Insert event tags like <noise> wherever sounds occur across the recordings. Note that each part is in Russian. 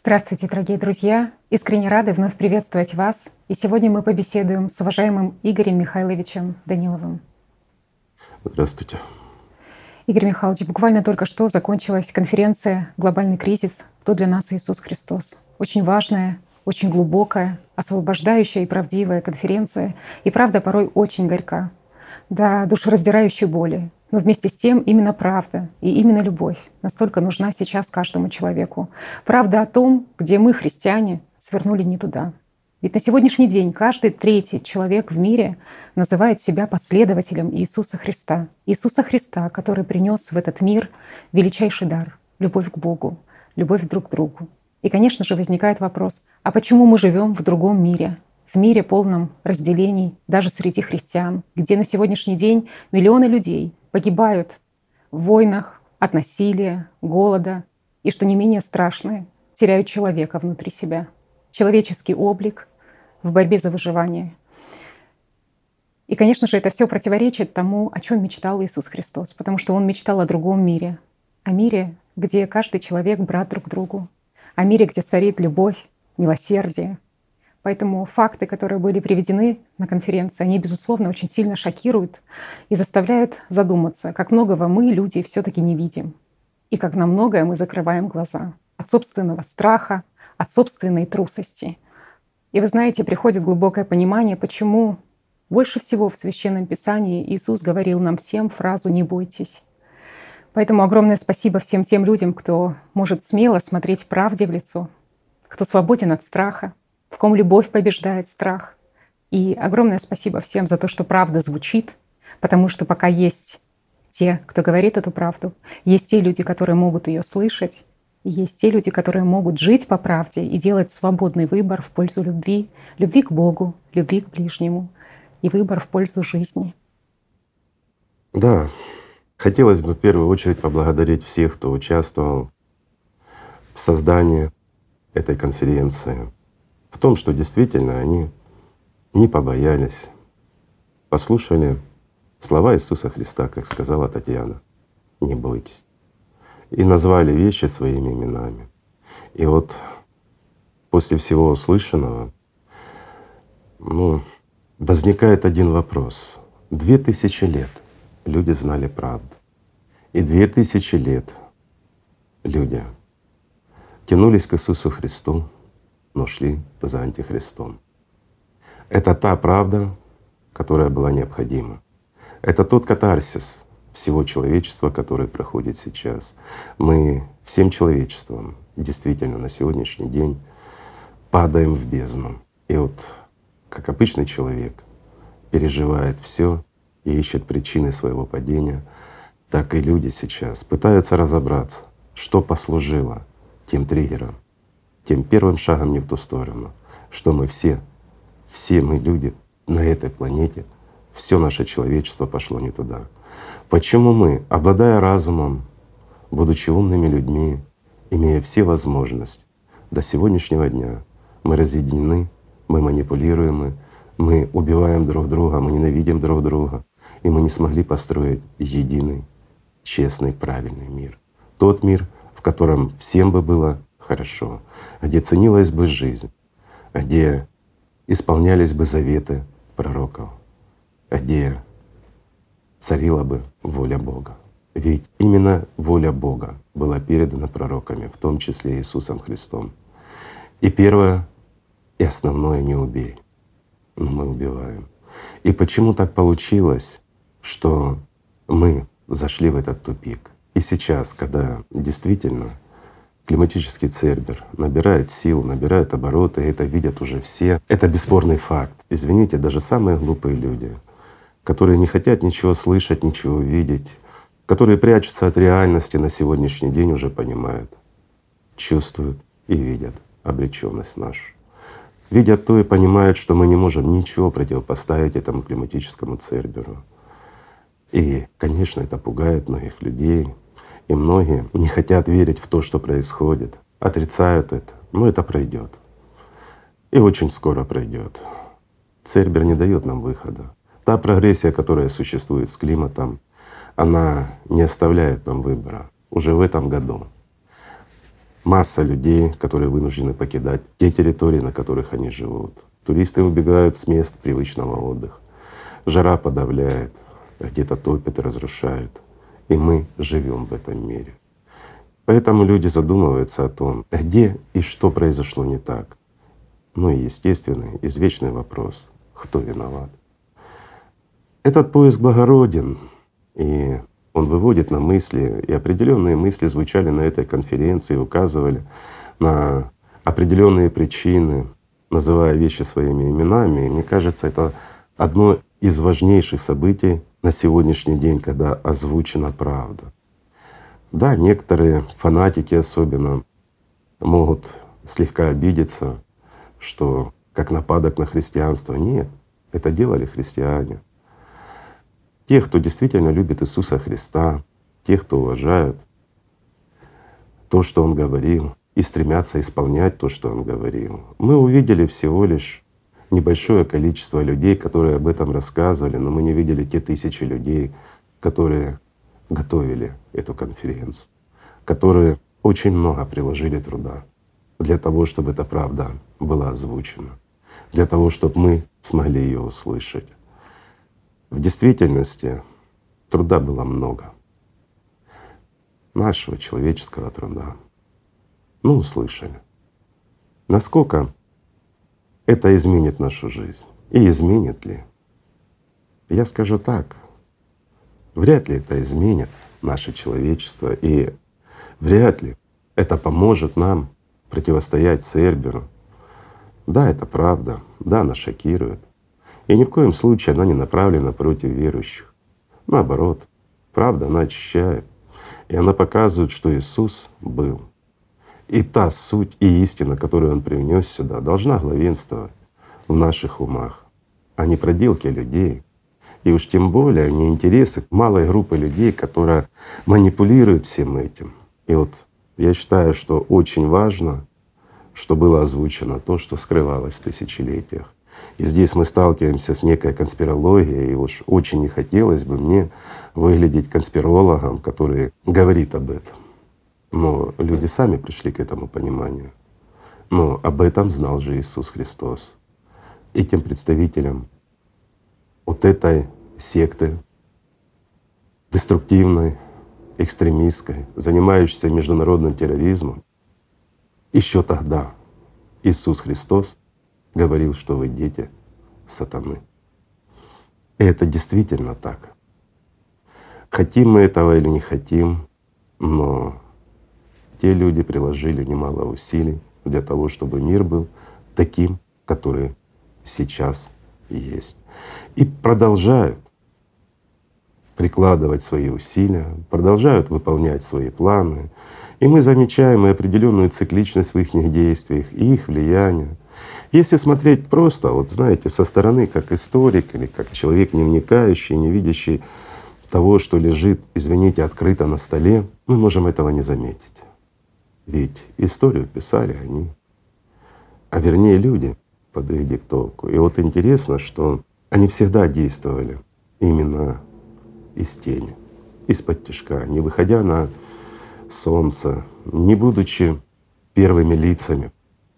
Здравствуйте, дорогие друзья! Искренне рады вновь приветствовать вас. И сегодня мы побеседуем с уважаемым Игорем Михайловичем Даниловым. Здравствуйте. Игорь Михайлович, буквально только что закончилась конференция «Глобальный кризис. Кто для нас Иисус Христос?». Очень важная, очень глубокая, освобождающая и правдивая конференция. И правда порой очень горька. До душераздирающей боли, но вместе с тем именно правда и именно любовь настолько нужна сейчас каждому человеку. Правда о том, где мы, христиане, свернули не туда. Ведь на сегодняшний день каждый третий человек в мире называет себя последователем Иисуса Христа. Иисуса Христа, который принес в этот мир величайший дар — любовь к Богу, любовь друг к другу. И, конечно же, возникает вопрос, а почему мы живем в другом мире, в мире полном разделений, даже среди христиан, где на сегодняшний день миллионы людей погибают в войнах от насилия, голода и, что не менее страшное, теряют человека внутри себя, человеческий облик в борьбе за выживание. И, конечно же, это все противоречит тому, о чем мечтал Иисус Христос, потому что Он мечтал о другом мире, о мире, где каждый человек брат друг другу, о мире, где царит любовь, милосердие, Поэтому факты, которые были приведены на конференции, они, безусловно, очень сильно шокируют и заставляют задуматься, как многого мы, люди, все-таки не видим. И как на многое мы закрываем глаза от собственного страха, от собственной трусости. И вы знаете, приходит глубокое понимание, почему больше всего в Священном Писании Иисус говорил нам всем фразу «не бойтесь». Поэтому огромное спасибо всем тем людям, кто может смело смотреть правде в лицо, кто свободен от страха, в ком любовь побеждает страх. И огромное спасибо всем за то, что правда звучит, потому что пока есть те, кто говорит эту правду, есть те люди, которые могут ее слышать, и есть те люди, которые могут жить по правде и делать свободный выбор в пользу любви, любви к Богу, любви к ближнему и выбор в пользу жизни. Да, хотелось бы в первую очередь поблагодарить всех, кто участвовал в создании этой конференции, в том, что действительно они не побоялись, послушали слова Иисуса Христа, как сказала Татьяна, не бойтесь. И назвали вещи своими именами. И вот после всего услышанного, ну, возникает один вопрос. Две тысячи лет люди знали правду. И две тысячи лет люди тянулись к Иисусу Христу, но шли за Антихристом. Это та правда, которая была необходима. Это тот катарсис всего человечества, который проходит сейчас. Мы всем человечеством действительно на сегодняшний день падаем в бездну. И вот как обычный человек переживает все и ищет причины своего падения, так и люди сейчас пытаются разобраться, что послужило тем триггером, тем первым шагом не в ту сторону, что мы все, все мы люди на этой планете, все наше человечество пошло не туда. Почему мы, обладая разумом, будучи умными людьми, имея все возможности, до сегодняшнего дня мы разъединены, мы манипулируемы, мы убиваем друг друга, мы ненавидим друг друга, и мы не смогли построить единый, честный, правильный мир. Тот мир, в котором всем бы было хорошо, где ценилась бы жизнь, где исполнялись бы заветы пророков, где царила бы воля Бога. Ведь именно воля Бога была передана пророками, в том числе Иисусом Христом. И первое и основное — не убей. Но мы убиваем. И почему так получилось, что мы зашли в этот тупик? И сейчас, когда действительно климатический цербер набирает сил, набирает обороты, это видят уже все. Это бесспорный факт. Извините, даже самые глупые люди, которые не хотят ничего слышать, ничего видеть, которые прячутся от реальности на сегодняшний день, уже понимают, чувствуют и видят обреченность нашу. Видят то и понимают, что мы не можем ничего противопоставить этому климатическому церберу. И, конечно, это пугает многих людей, и многие не хотят верить в то, что происходит, отрицают это, но это пройдет. И очень скоро пройдет. Цербер не дает нам выхода. Та прогрессия, которая существует с климатом, она не оставляет нам выбора. Уже в этом году масса людей, которые вынуждены покидать те территории, на которых они живут. Туристы убегают с мест привычного отдыха. Жара подавляет, где-то топят и разрушают. И мы живем в этом мире. Поэтому люди задумываются о том, где и что произошло не так. Ну и естественный, извечный вопрос — кто виноват? Этот поиск благороден, и он выводит на мысли, и определенные мысли звучали на этой конференции, указывали на определенные причины, называя вещи своими именами. И мне кажется, это одно из важнейших событий на сегодняшний день, когда озвучена правда. Да, некоторые фанатики особенно могут слегка обидеться, что как нападок на христианство. Нет, это делали христиане. Те, кто действительно любит Иисуса Христа, те, кто уважают то, что Он говорил, и стремятся исполнять то, что Он говорил. Мы увидели всего лишь небольшое количество людей, которые об этом рассказывали, но мы не видели те тысячи людей, которые готовили эту конференцию, которые очень много приложили труда для того, чтобы эта правда была озвучена, для того, чтобы мы смогли ее услышать. В действительности труда было много, нашего человеческого труда. Ну, услышали. Насколько это изменит нашу жизнь? И изменит ли? Я скажу так, вряд ли это изменит наше человечество, и вряд ли это поможет нам противостоять Церберу. Да, это правда, да, она шокирует. И ни в коем случае она не направлена против верующих. Наоборот, правда, она очищает. И она показывает, что Иисус был. И та суть и истина, которую Он привнес сюда, должна главенствовать в наших умах, а не проделки людей. И уж тем более не интересы малой группы людей, которая манипулирует всем этим. И вот я считаю, что очень важно, что было озвучено то, что скрывалось в тысячелетиях. И здесь мы сталкиваемся с некой конспирологией, и уж очень не хотелось бы мне выглядеть конспирологом, который говорит об этом. Но люди сами пришли к этому пониманию. Но об этом знал же Иисус Христос. Этим представителям вот этой секты деструктивной, экстремистской, занимающейся международным терроризмом, еще тогда Иисус Христос говорил, что вы дети сатаны. И это действительно так. Хотим мы этого или не хотим, но те люди приложили немало усилий для того, чтобы мир был таким, который сейчас есть. И продолжают прикладывать свои усилия, продолжают выполнять свои планы. И мы замечаем и определенную цикличность в их действиях, и их влияние. Если смотреть просто, вот знаете, со стороны, как историк или как человек не вникающий, не видящий того, что лежит, извините, открыто на столе, мы можем этого не заметить. Ведь историю писали они, а вернее люди под их диктовку. И вот интересно, что они всегда действовали именно из тени, из-под тяжка, не выходя на солнце, не будучи первыми лицами,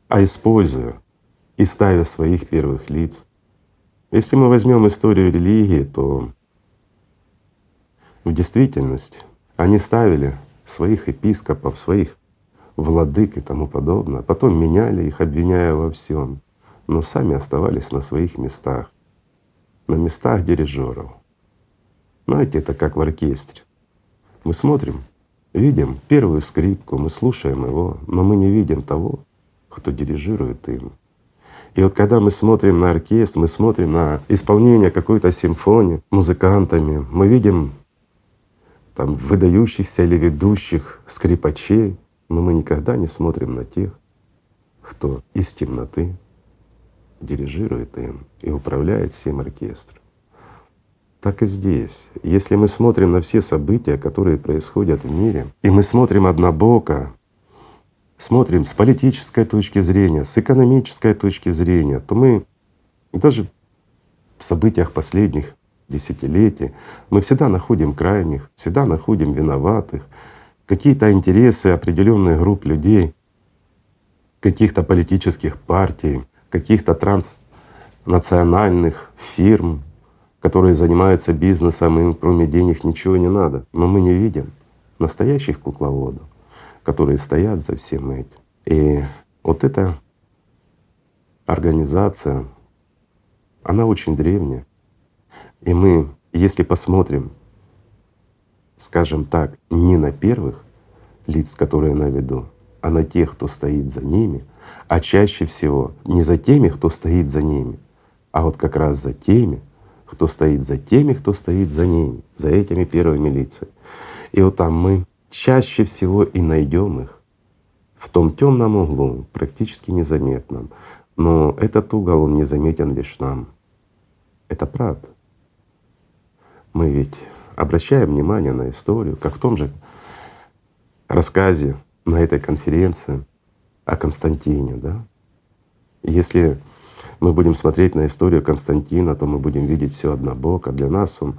а используя и ставя своих первых лиц. Если мы возьмем историю религии, то в действительности они ставили своих епископов, своих владык и тому подобное. Потом меняли их, обвиняя во всем, но сами оставались на своих местах, на местах дирижеров. Знаете, это как в оркестре. Мы смотрим, видим первую скрипку, мы слушаем его, но мы не видим того, кто дирижирует им. И вот когда мы смотрим на оркестр, мы смотрим на исполнение какой-то симфонии музыкантами, мы видим там выдающихся или ведущих скрипачей, но мы никогда не смотрим на тех, кто из темноты дирижирует им и управляет всем оркестром. Так и здесь. Если мы смотрим на все события, которые происходят в мире, и мы смотрим однобоко, смотрим с политической точки зрения, с экономической точки зрения, то мы даже в событиях последних десятилетий мы всегда находим крайних, всегда находим виноватых, какие-то интересы определенных групп людей каких-то политических партий, каких-то транснациональных фирм, которые занимаются бизнесом, им кроме денег ничего не надо. Но мы не видим настоящих кукловодов, которые стоят за всем этим. И вот эта организация, она очень древняя. И мы, если посмотрим, скажем так, не на первых лиц, которые на виду, а на тех, кто стоит за ними, а чаще всего не за теми, кто стоит за ними, а вот как раз за теми, кто стоит за теми, кто стоит за ними, за этими первыми лицами. И вот там мы чаще всего и найдем их в том темном углу, практически незаметном. Но этот угол, он незаметен лишь нам. Это правда. Мы ведь обращаем внимание на историю, как в том же рассказе на этой конференции о Константине, да? Если мы будем смотреть на историю Константина, то мы будем видеть все однобоко. Для нас он,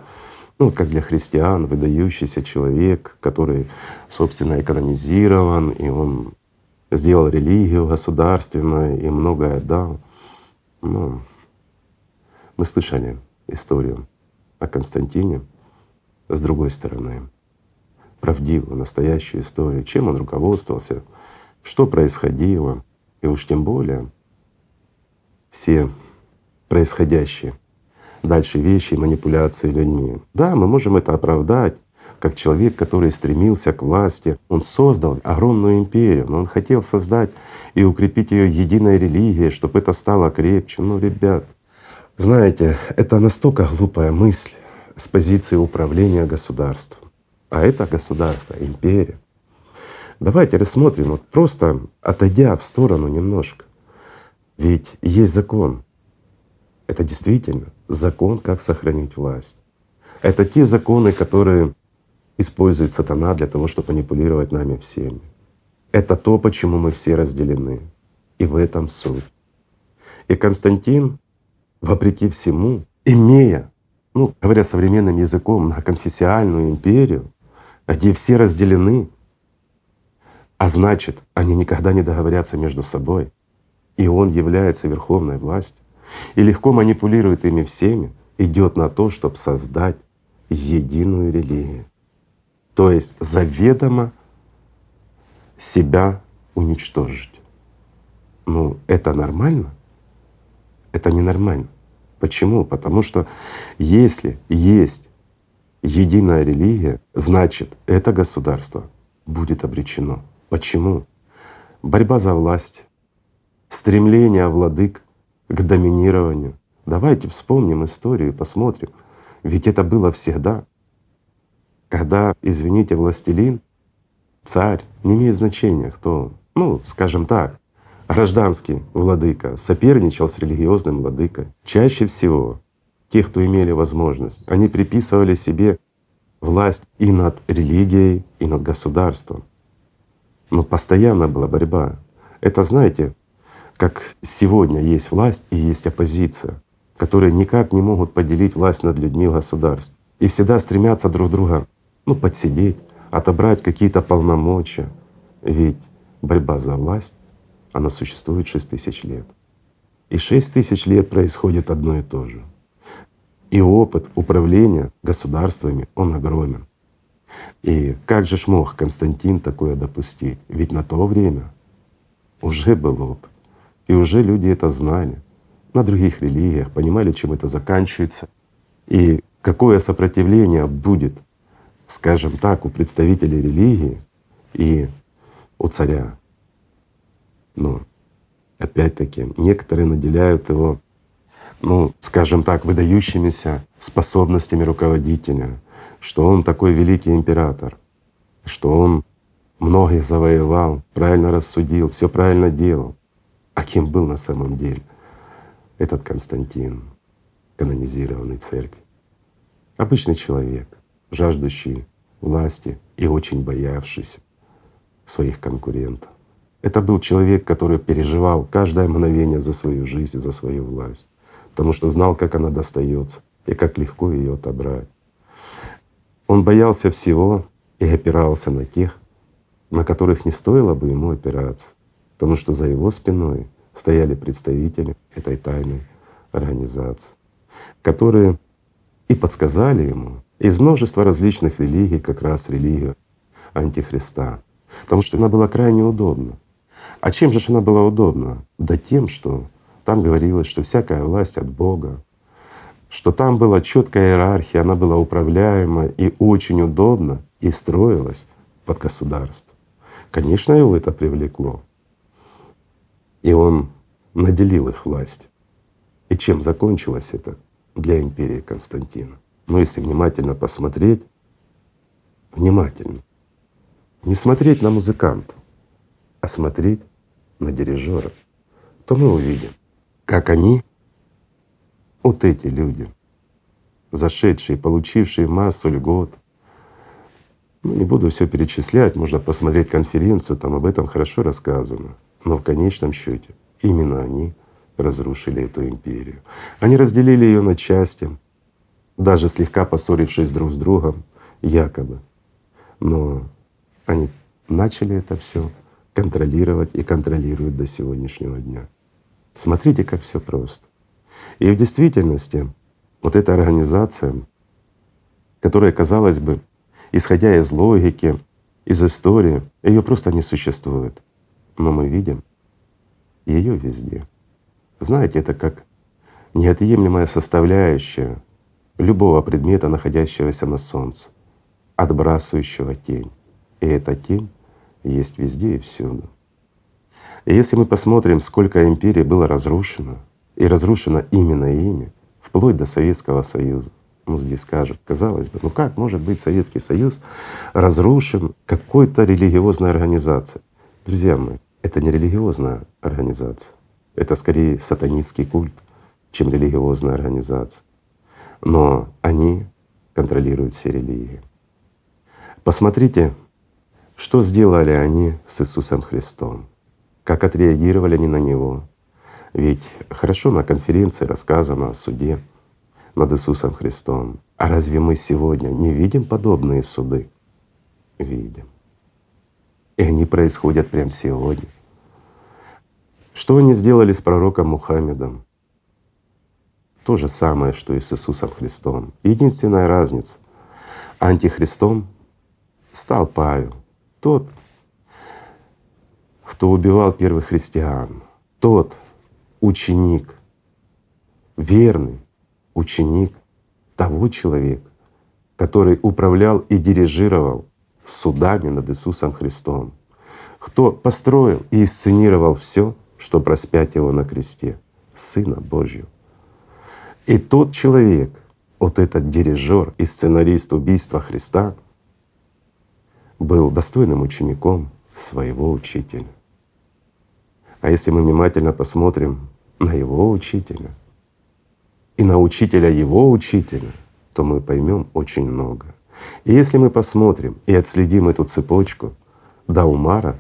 ну, как для христиан, выдающийся человек, который, собственно, экономизирован, и он сделал религию государственную и многое отдал. Ну, мы слышали историю о Константине с другой стороны, правдивую, настоящую историю, чем он руководствовался, что происходило, и уж тем более все происходящие дальше вещи, манипуляции людьми. Да, мы можем это оправдать, как человек, который стремился к власти. Он создал огромную империю, но он хотел создать и укрепить ее единой религией, чтобы это стало крепче. Ну, ребят, знаете, это настолько глупая мысль с позиции управления государством. А это государство, империя. Давайте рассмотрим, вот просто отойдя в сторону немножко. Ведь есть закон. Это действительно закон, как сохранить власть. Это те законы, которые использует сатана для того, чтобы манипулировать нами всеми. Это то, почему мы все разделены. И в этом суть. И Константин, вопреки всему, имея, ну, говоря современным языком, многоконфессиальную империю, где все разделены, а значит, они никогда не договорятся между собой, и он является верховной властью, и легко манипулирует ими всеми, идет на то, чтобы создать единую религию то есть заведомо себя уничтожить. Ну, это нормально? Это ненормально. Почему? Потому что если есть единая религия, значит это государство будет обречено. Почему? Борьба за власть, стремление владык к доминированию. Давайте вспомним историю и посмотрим. Ведь это было всегда когда, извините, властелин, царь, не имеет значения, кто, ну, скажем так, гражданский владыка соперничал с религиозным владыкой. Чаще всего те, кто имели возможность, они приписывали себе власть и над религией, и над государством. Но постоянно была борьба. Это, знаете, как сегодня есть власть и есть оппозиция, которые никак не могут поделить власть над людьми в государстве и всегда стремятся друг друга ну, подсидеть, отобрать какие-то полномочия. Ведь борьба за власть, она существует шесть тысяч лет. И шесть тысяч лет происходит одно и то же. И опыт управления государствами, он огромен. И как же ж мог Константин такое допустить? Ведь на то время уже был опыт. И уже люди это знали на других религиях, понимали, чем это заканчивается. И какое сопротивление будет скажем так, у представителей религии и у царя. Но опять-таки некоторые наделяют его, ну, скажем так, выдающимися способностями руководителя, что он такой великий император, что он многих завоевал, правильно рассудил, все правильно делал. А кем был на самом деле этот Константин, канонизированный церковь? Обычный человек, жаждущий власти и очень боявшийся своих конкурентов. Это был человек, который переживал каждое мгновение за свою жизнь, за свою власть, потому что знал, как она достается и как легко ее отобрать. Он боялся всего и опирался на тех, на которых не стоило бы ему опираться, потому что за его спиной стояли представители этой тайной организации, которые и подсказали ему из множества различных религий как раз религию Антихриста, потому что она была крайне удобна. А чем же она была удобна? Да тем, что там говорилось, что всякая власть от Бога, что там была четкая иерархия, она была управляема и очень удобна и строилась под государство. Конечно, его это привлекло. И он наделил их властью. И чем закончилось это для империи Константина? Ну, если внимательно посмотреть, внимательно, не смотреть на музыкантов, а смотреть на дирижеров, то мы увидим, как они, вот эти люди, зашедшие, получившие массу льгот, ну, не буду все перечислять, можно посмотреть конференцию, там об этом хорошо рассказано. Но в конечном счете именно они разрушили эту империю. Они разделили ее на части, даже слегка поссорившись друг с другом, якобы. Но они начали это все контролировать и контролируют до сегодняшнего дня. Смотрите, как все просто. И в действительности вот эта организация, которая, казалось бы, исходя из логики, из истории, ее просто не существует. Но мы видим ее везде. Знаете, это как неотъемлемая составляющая любого предмета, находящегося на Солнце, отбрасывающего тень. И эта тень есть везде и всюду. И если мы посмотрим, сколько империй было разрушено, и разрушено именно ими, вплоть до Советского Союза, ну здесь скажут, казалось бы, ну как может быть Советский Союз разрушен какой-то религиозной организацией? Друзья мои, это не религиозная организация, это скорее сатанистский культ, чем религиозная организация. Но они контролируют все религии. Посмотрите, что сделали они с Иисусом Христом, как отреагировали они на Него. Ведь хорошо на конференции рассказано о суде над Иисусом Христом. А разве мы сегодня не видим подобные суды? Видим. И они происходят прямо сегодня. Что они сделали с пророком Мухаммедом? То же самое, что и с Иисусом Христом. Единственная разница — антихристом стал Павел, тот, кто убивал первых христиан, тот ученик, верный ученик того человека, который управлял и дирижировал судами над Иисусом Христом, кто построил и исценировал все, чтобы распять его на кресте, Сына Божьего. И тот человек, вот этот дирижер и сценарист убийства Христа, был достойным учеником своего учителя. А если мы внимательно посмотрим на его учителя и на учителя его учителя, то мы поймем очень много. И если мы посмотрим и отследим эту цепочку до Умара,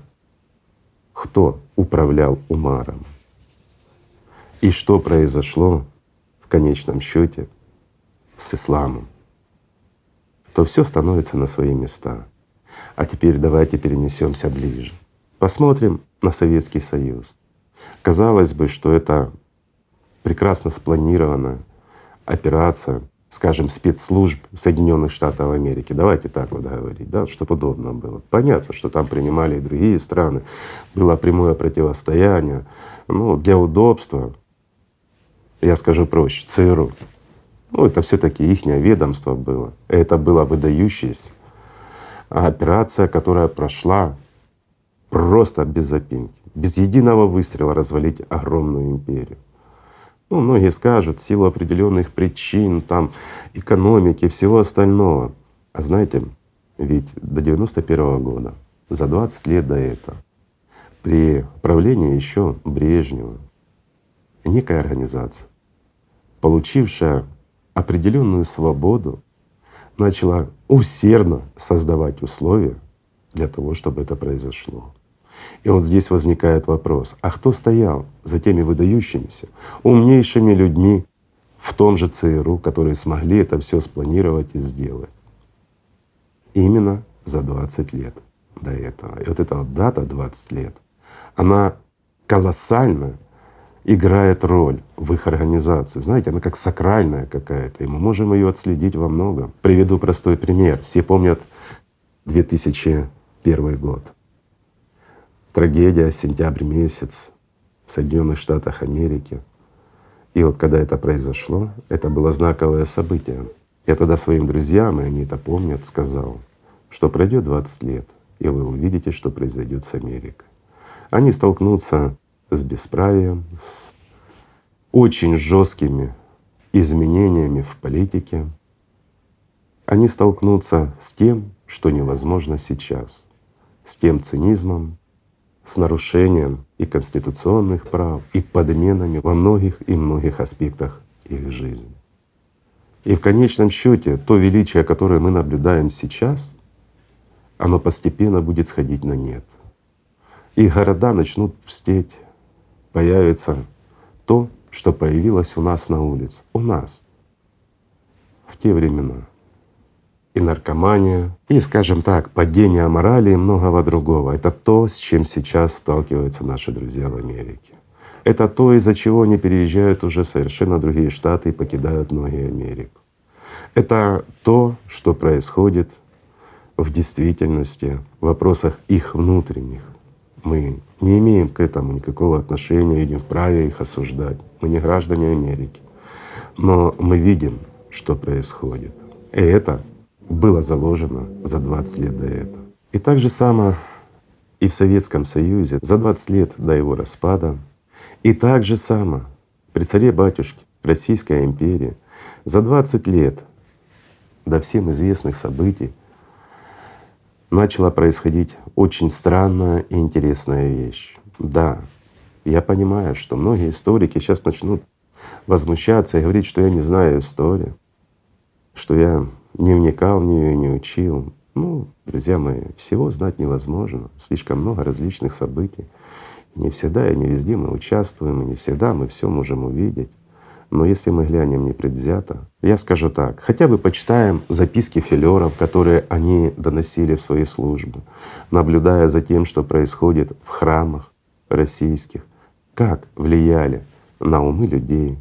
кто управлял Умаром и что произошло в конечном счете с исламом, то все становится на свои места. А теперь давайте перенесемся ближе. Посмотрим на Советский Союз. Казалось бы, что это прекрасно спланированная операция, скажем, спецслужб Соединенных Штатов Америки. Давайте так вот говорить, да, чтобы удобно было. Понятно, что там принимали и другие страны, было прямое противостояние. Ну, для удобства, я скажу проще, ЦРУ. Ну, это все таки их ведомство было. Это было выдающееся операция, которая прошла просто без запинки, без единого выстрела развалить огромную империю. Ну, многие скажут, в силу определенных причин, там, экономики, всего остального. А знаете, ведь до 91 -го года, за 20 лет до этого, при правлении еще Брежнева, некая организация, получившая определенную свободу начала усердно создавать условия для того, чтобы это произошло. И вот здесь возникает вопрос, а кто стоял за теми выдающимися, умнейшими людьми в том же ЦРУ, которые смогли это все спланировать и сделать? Именно за 20 лет до этого. И вот эта вот дата 20 лет, она колоссально играет роль в их организации. Знаете, она как сакральная какая-то, и мы можем ее отследить во многом. Приведу простой пример. Все помнят 2001 год. Трагедия, сентябрь месяц в Соединенных Штатах Америки. И вот когда это произошло, это было знаковое событие. Я тогда своим друзьям, и они это помнят, сказал, что пройдет 20 лет, и вы увидите, что произойдет с Америкой. Они столкнутся с бесправием, с очень жесткими изменениями в политике. Они столкнутся с тем, что невозможно сейчас, с тем цинизмом, с нарушением и конституционных прав, и подменами во многих и многих аспектах их жизни. И в конечном счете то величие, которое мы наблюдаем сейчас, оно постепенно будет сходить на нет. И города начнут пустеть, появится то, что появилось у нас на улице. У нас в те времена. И наркомания, и, скажем так, падение морали и многого другого. Это то, с чем сейчас сталкиваются наши друзья в Америке. Это то, из-за чего они переезжают уже совершенно другие штаты и покидают многие Америку. Это то, что происходит в действительности в вопросах их внутренних. Мы не имеем к этому никакого отношения и не вправе их осуждать. Мы не граждане Америки. Но мы видим, что происходит. И это было заложено за 20 лет до этого. И так же само и в Советском Союзе за 20 лет до его распада, и так же само при царе батюшке Российская империя за 20 лет до всем известных событий начала происходить очень странная и интересная вещь. Да, я понимаю, что многие историки сейчас начнут возмущаться и говорить, что я не знаю историю, что я не вникал в нее не учил. Ну, друзья мои, всего знать невозможно. Слишком много различных событий. И не всегда и не везде мы участвуем, и не всегда мы все можем увидеть. Но если мы глянем непредвзято, я скажу так, хотя бы почитаем записки филеров, которые они доносили в свои службы, наблюдая за тем, что происходит в храмах российских, как влияли на умы людей,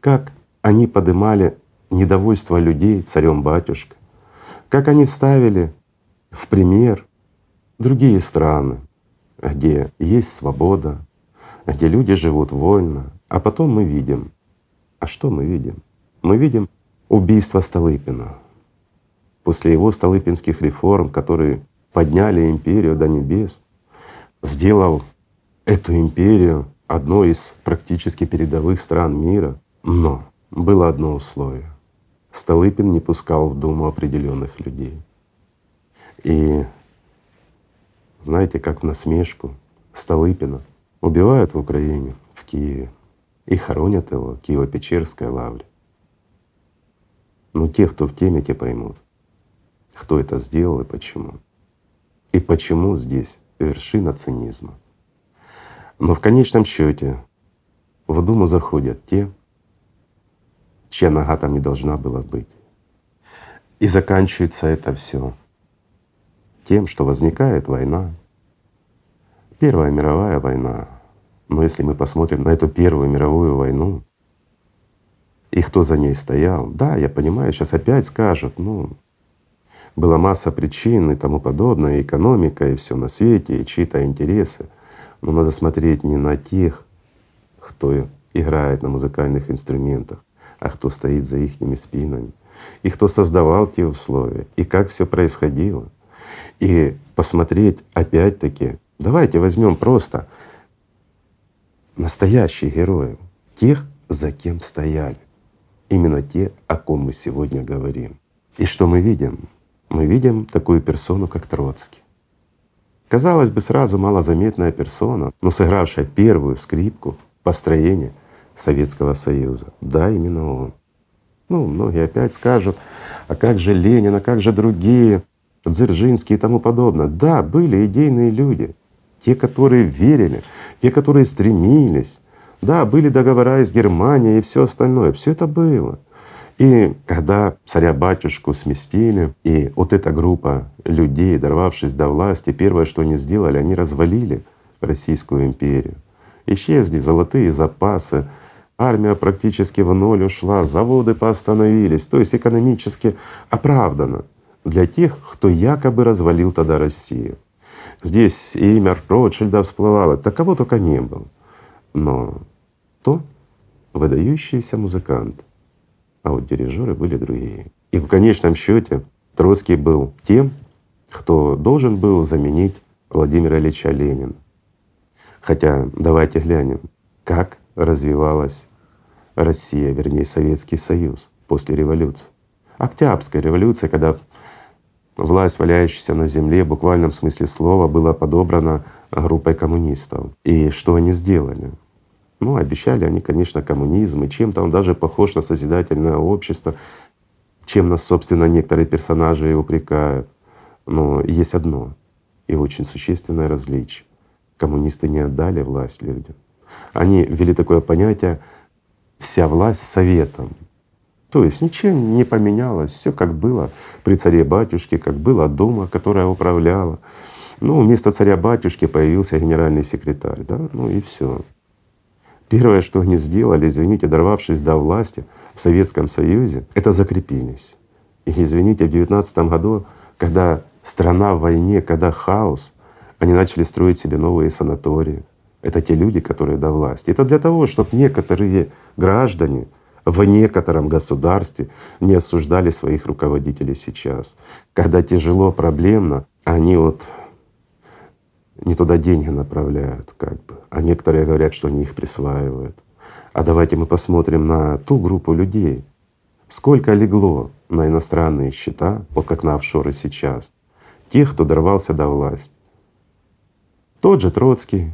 как они поднимали недовольство людей царем батюшкой, как они ставили в пример другие страны, где есть свобода, где люди живут вольно, а потом мы видим, а что мы видим? Мы видим убийство Столыпина. После его столыпинских реформ, которые подняли империю до небес, сделал эту империю одной из практически передовых стран мира. Но было одно условие. Столыпин не пускал в Думу определенных людей. И знаете, как в насмешку Столыпина убивают в Украине, в Киеве и хоронят его в Киево-Печерской лавре. Но те, кто в теме, те поймут, кто это сделал и почему. И почему здесь вершина цинизма. Но в конечном счете в Думу заходят те, чья нога там не должна была быть. И заканчивается это все тем, что возникает война. Первая мировая война, но если мы посмотрим на эту Первую мировую войну, и кто за ней стоял, да, я понимаю, сейчас опять скажут, ну, была масса причин и тому подобное, и экономика, и все на свете, и чьи-то интересы. Но надо смотреть не на тех, кто играет на музыкальных инструментах, а кто стоит за их спинами, и кто создавал те условия, и как все происходило. И посмотреть опять-таки, давайте возьмем просто настоящих героев, тех, за кем стояли. Именно те, о ком мы сегодня говорим. И что мы видим? Мы видим такую персону, как Троцкий. Казалось бы, сразу малозаметная персона, но сыгравшая первую скрипку построения Советского Союза. Да, именно он. Ну, многие опять скажут, а как же Ленин, а как же другие, Дзержинский и тому подобное. Да, были идейные люди, те, которые верили, те, которые стремились. Да, были договора из Германии и все остальное, все это было. И когда царя-батюшку сместили, и вот эта группа людей, дорвавшись до власти, первое, что они сделали, они развалили Российскую империю. Исчезли золотые запасы, армия практически в ноль ушла, заводы поостановились, то есть экономически оправдано для тех, кто якобы развалил тогда Россию. Здесь имя Ротшильда всплывало, так кого только не было. Но то выдающийся музыкант, а вот дирижеры были другие. И в конечном счете Троцкий был тем, кто должен был заменить Владимира Ильича Ленина. Хотя давайте глянем, как развивалась Россия, вернее Советский Союз после революции. Октябрьская революция, когда власть, валяющаяся на земле, в буквальном смысле слова, была подобрана группой коммунистов. И что они сделали? Ну, обещали они, конечно, коммунизм, и чем-то он даже похож на созидательное общество, чем нас, собственно, некоторые персонажи и упрекают. Но есть одно и очень существенное различие. Коммунисты не отдали власть людям. Они ввели такое понятие «вся власть советом». То есть ничем не поменялось, все как было при царе-батюшке, как было Дума, которая управляла. Ну, вместо царя-батюшки появился генеральный секретарь, да, ну и все. Первое, что они сделали, извините, дорвавшись до власти в Советском Союзе, это закрепились. И извините, в 19 году, когда страна в войне, когда хаос, они начали строить себе новые санатории. Это те люди, которые до власти. Это для того, чтобы некоторые граждане в некотором государстве не осуждали своих руководителей сейчас. Когда тяжело, проблемно, они вот не туда деньги направляют, как бы. А некоторые говорят, что они их присваивают. А давайте мы посмотрим на ту группу людей, сколько легло на иностранные счета, вот как на офшоры сейчас, тех, кто дорвался до власти. Тот же Троцкий,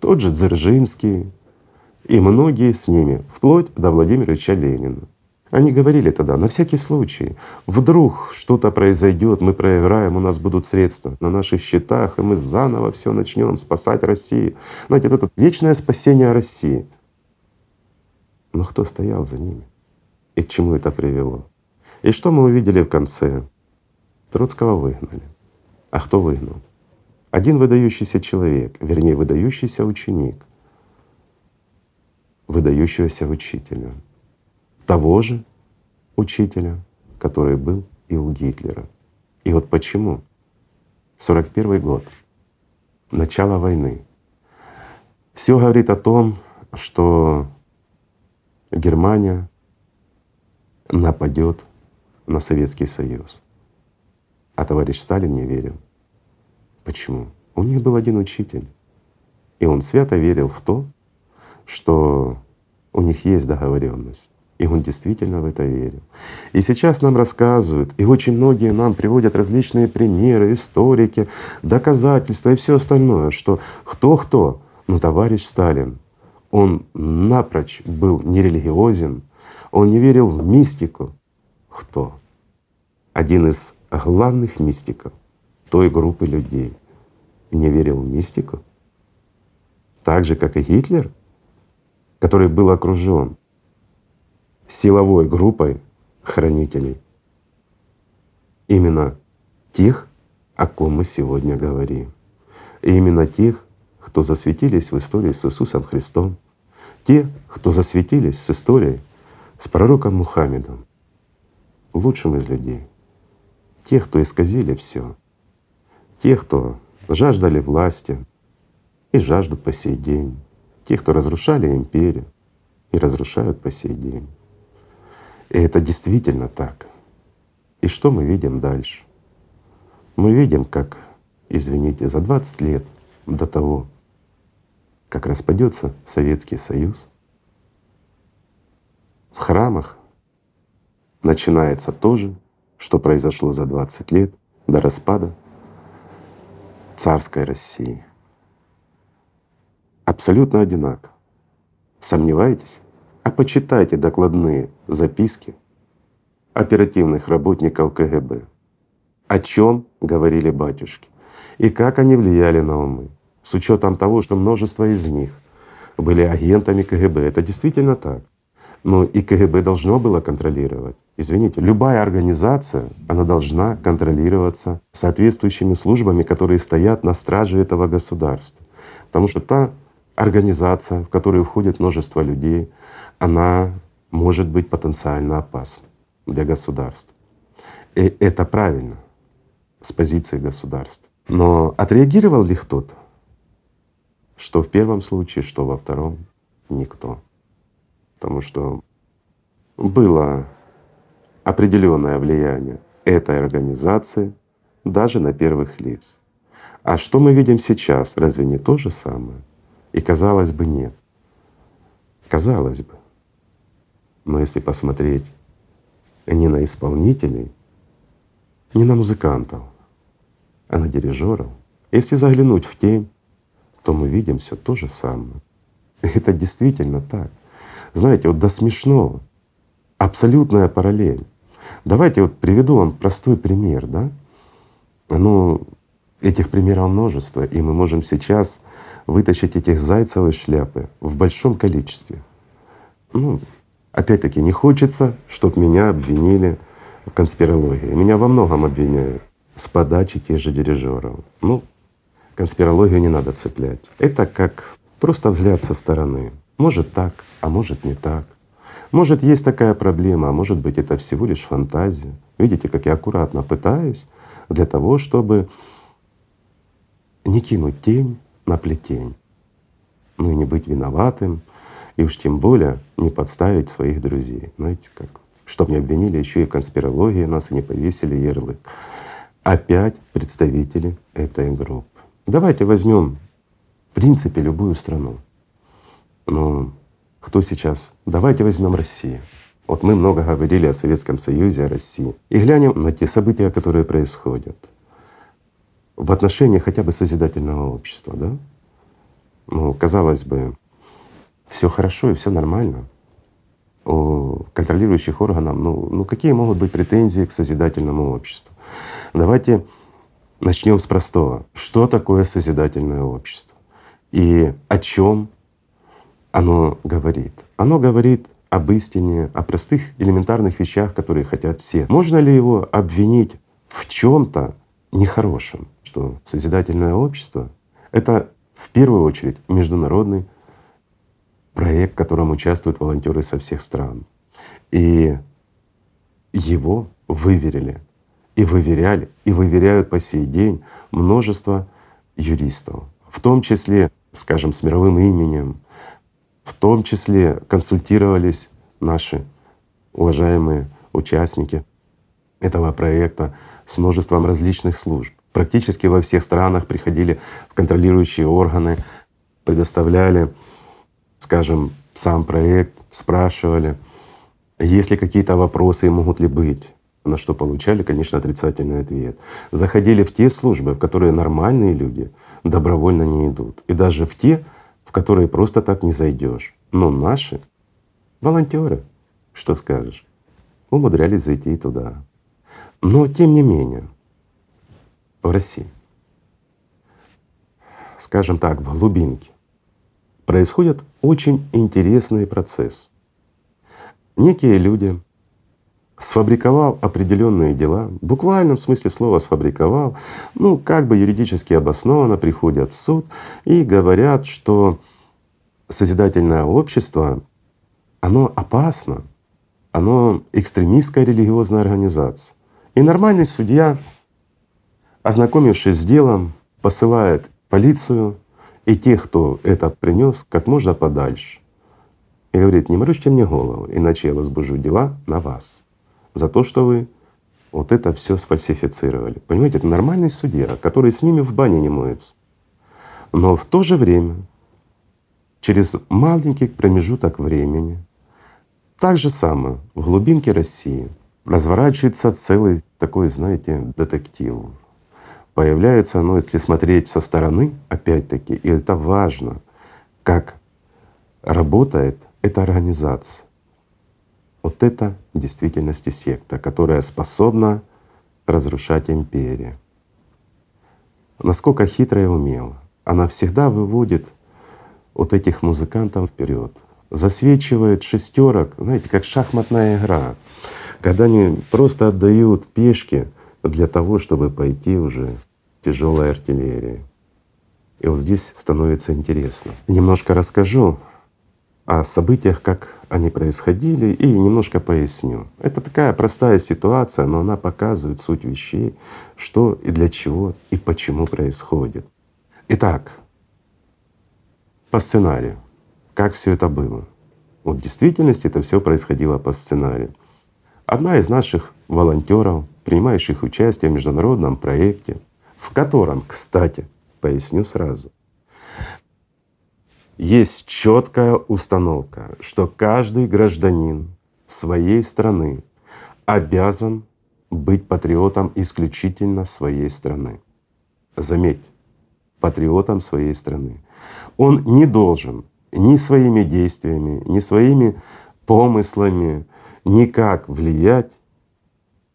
тот же Дзержинский и многие с ними, вплоть до Владимира Ильича Ленина. Они говорили тогда, на всякий случай, вдруг что-то произойдет, мы проиграем, у нас будут средства на наших счетах, и мы заново все начнем спасать Россию. Знаете, это вечное спасение России. Но кто стоял за ними? И к чему это привело? И что мы увидели в конце? Троцкого выгнали. А кто выгнал? Один выдающийся человек, вернее, выдающийся ученик, выдающегося учителя — того же учителя, который был и у Гитлера. И вот почему? 41 год, начало войны. Все говорит о том, что Германия нападет на Советский Союз. А товарищ Сталин не верил. Почему? У них был один учитель. И он свято верил в то, что у них есть договоренность. И он действительно в это верил. И сейчас нам рассказывают, и очень многие нам приводят различные примеры, историки, доказательства и все остальное, что кто-кто, но товарищ Сталин, он напрочь был нерелигиозен, он не верил в мистику. Кто? Один из главных мистиков той группы людей не верил в мистику. Так же, как и Гитлер, который был окружен силовой группой хранителей. Именно тех, о ком мы сегодня говорим. И именно тех, кто засветились в истории с Иисусом Христом, те, кто засветились с историей с пророком Мухаммедом, лучшим из людей, тех, кто исказили все, тех, кто жаждали власти и жаждут по сей день, тех, кто разрушали империю и разрушают по сей день. И это действительно так. И что мы видим дальше? Мы видим, как, извините, за 20 лет до того, как распадется Советский Союз, в храмах начинается то же, что произошло за 20 лет до распада царской России. Абсолютно одинаково. Сомневаетесь? А почитайте докладные записки оперативных работников КГБ. О чем говорили батюшки и как они влияли на умы, с учетом того, что множество из них были агентами КГБ. Это действительно так. Но и КГБ должно было контролировать. Извините, любая организация, она должна контролироваться соответствующими службами, которые стоят на страже этого государства. Потому что та организация, в которую входит множество людей, она может быть потенциально опасна для государства. И это правильно с позиции государства. Но отреагировал ли кто-то? Что в первом случае, что во втором — никто. Потому что было определенное влияние этой организации даже на первых лиц. А что мы видим сейчас? Разве не то же самое? И казалось бы, нет. Казалось бы. Но если посмотреть не на исполнителей, не на музыкантов, а на дирижеров, если заглянуть в тень, то мы видим все то же самое. <laughs> Это действительно так. Знаете, вот до смешного, абсолютная параллель. Давайте вот приведу вам простой пример, да? Ну, этих примеров множество, и мы можем сейчас вытащить этих зайцев из шляпы в большом количестве. Ну, опять-таки, не хочется, чтобы меня обвинили в конспирологии. Меня во многом обвиняют с подачи тех же дирижеров. Ну, конспирологию не надо цеплять. Это как просто взгляд со стороны. Может так, а может не так. Может есть такая проблема, а может быть это всего лишь фантазия. Видите, как я аккуратно пытаюсь для того, чтобы не кинуть тень на плетень, ну и не быть виноватым, и уж тем более не подставить своих друзей. Знаете как? Чтобы не обвинили еще и конспирологии нас и не повесили ярлык. Опять представители этой группы. Давайте возьмем в принципе любую страну. Ну, кто сейчас? Давайте возьмем Россию. Вот мы много говорили о Советском Союзе, о России. И глянем на те события, которые происходят в отношении хотя бы созидательного общества, да? Ну, казалось бы, все хорошо и все нормально. У контролирующих органов, ну, ну какие могут быть претензии к созидательному обществу? Давайте начнем с простого. Что такое созидательное общество? И о чем оно говорит? Оно говорит об истине, о простых элементарных вещах, которые хотят все. Можно ли его обвинить в чем-то нехорошем? Что созидательное общество — это в первую очередь международный проект, в котором участвуют волонтеры со всех стран. И его выверили и выверяли, и выверяют по сей день множество юристов, в том числе, скажем, с мировым именем, в том числе консультировались наши уважаемые участники этого проекта с множеством различных служб практически во всех странах приходили в контролирующие органы, предоставляли, скажем, сам проект, спрашивали, есть ли какие-то вопросы и могут ли быть, на что получали, конечно, отрицательный ответ. Заходили в те службы, в которые нормальные люди добровольно не идут, и даже в те, в которые просто так не зайдешь. Но наши волонтеры, что скажешь, умудрялись зайти и туда. Но тем не менее, в России, скажем так, в глубинке, происходит очень интересный процесс. Некие люди, сфабриковав определенные дела, в буквальном смысле слова сфабриковал, ну как бы юридически обоснованно приходят в суд и говорят, что созидательное общество, оно опасно, оно экстремистская религиозная организация. И нормальный судья ознакомившись с делом, посылает полицию и тех, кто это принес, как можно подальше. И говорит, не морочьте мне голову, иначе я возбужу дела на вас за то, что вы вот это все сфальсифицировали. Понимаете, это нормальный судья, который с ними в бане не моется. Но в то же время, через маленький промежуток времени, так же самое в глубинке России разворачивается целый такой, знаете, детектив появляется оно, если смотреть со стороны, опять-таки, и это важно, как работает эта организация. Вот это в действительности секта, которая способна разрушать империю. Насколько хитро и умело. Она всегда выводит вот этих музыкантов вперед, засвечивает шестерок, знаете, как шахматная игра, когда они просто отдают пешки для того, чтобы пойти уже тяжелой артиллерии. И вот здесь становится интересно. Немножко расскажу о событиях, как они происходили, и немножко поясню. Это такая простая ситуация, но она показывает суть вещей, что и для чего и почему происходит. Итак, по сценарию, как все это было. Вот в действительности это все происходило по сценарию. Одна из наших волонтеров, принимающих участие в международном проекте, в котором, кстати, поясню сразу, есть четкая установка, что каждый гражданин своей страны обязан быть патриотом исключительно своей страны. Заметь, патриотом своей страны. Он не должен ни своими действиями, ни своими помыслами никак влиять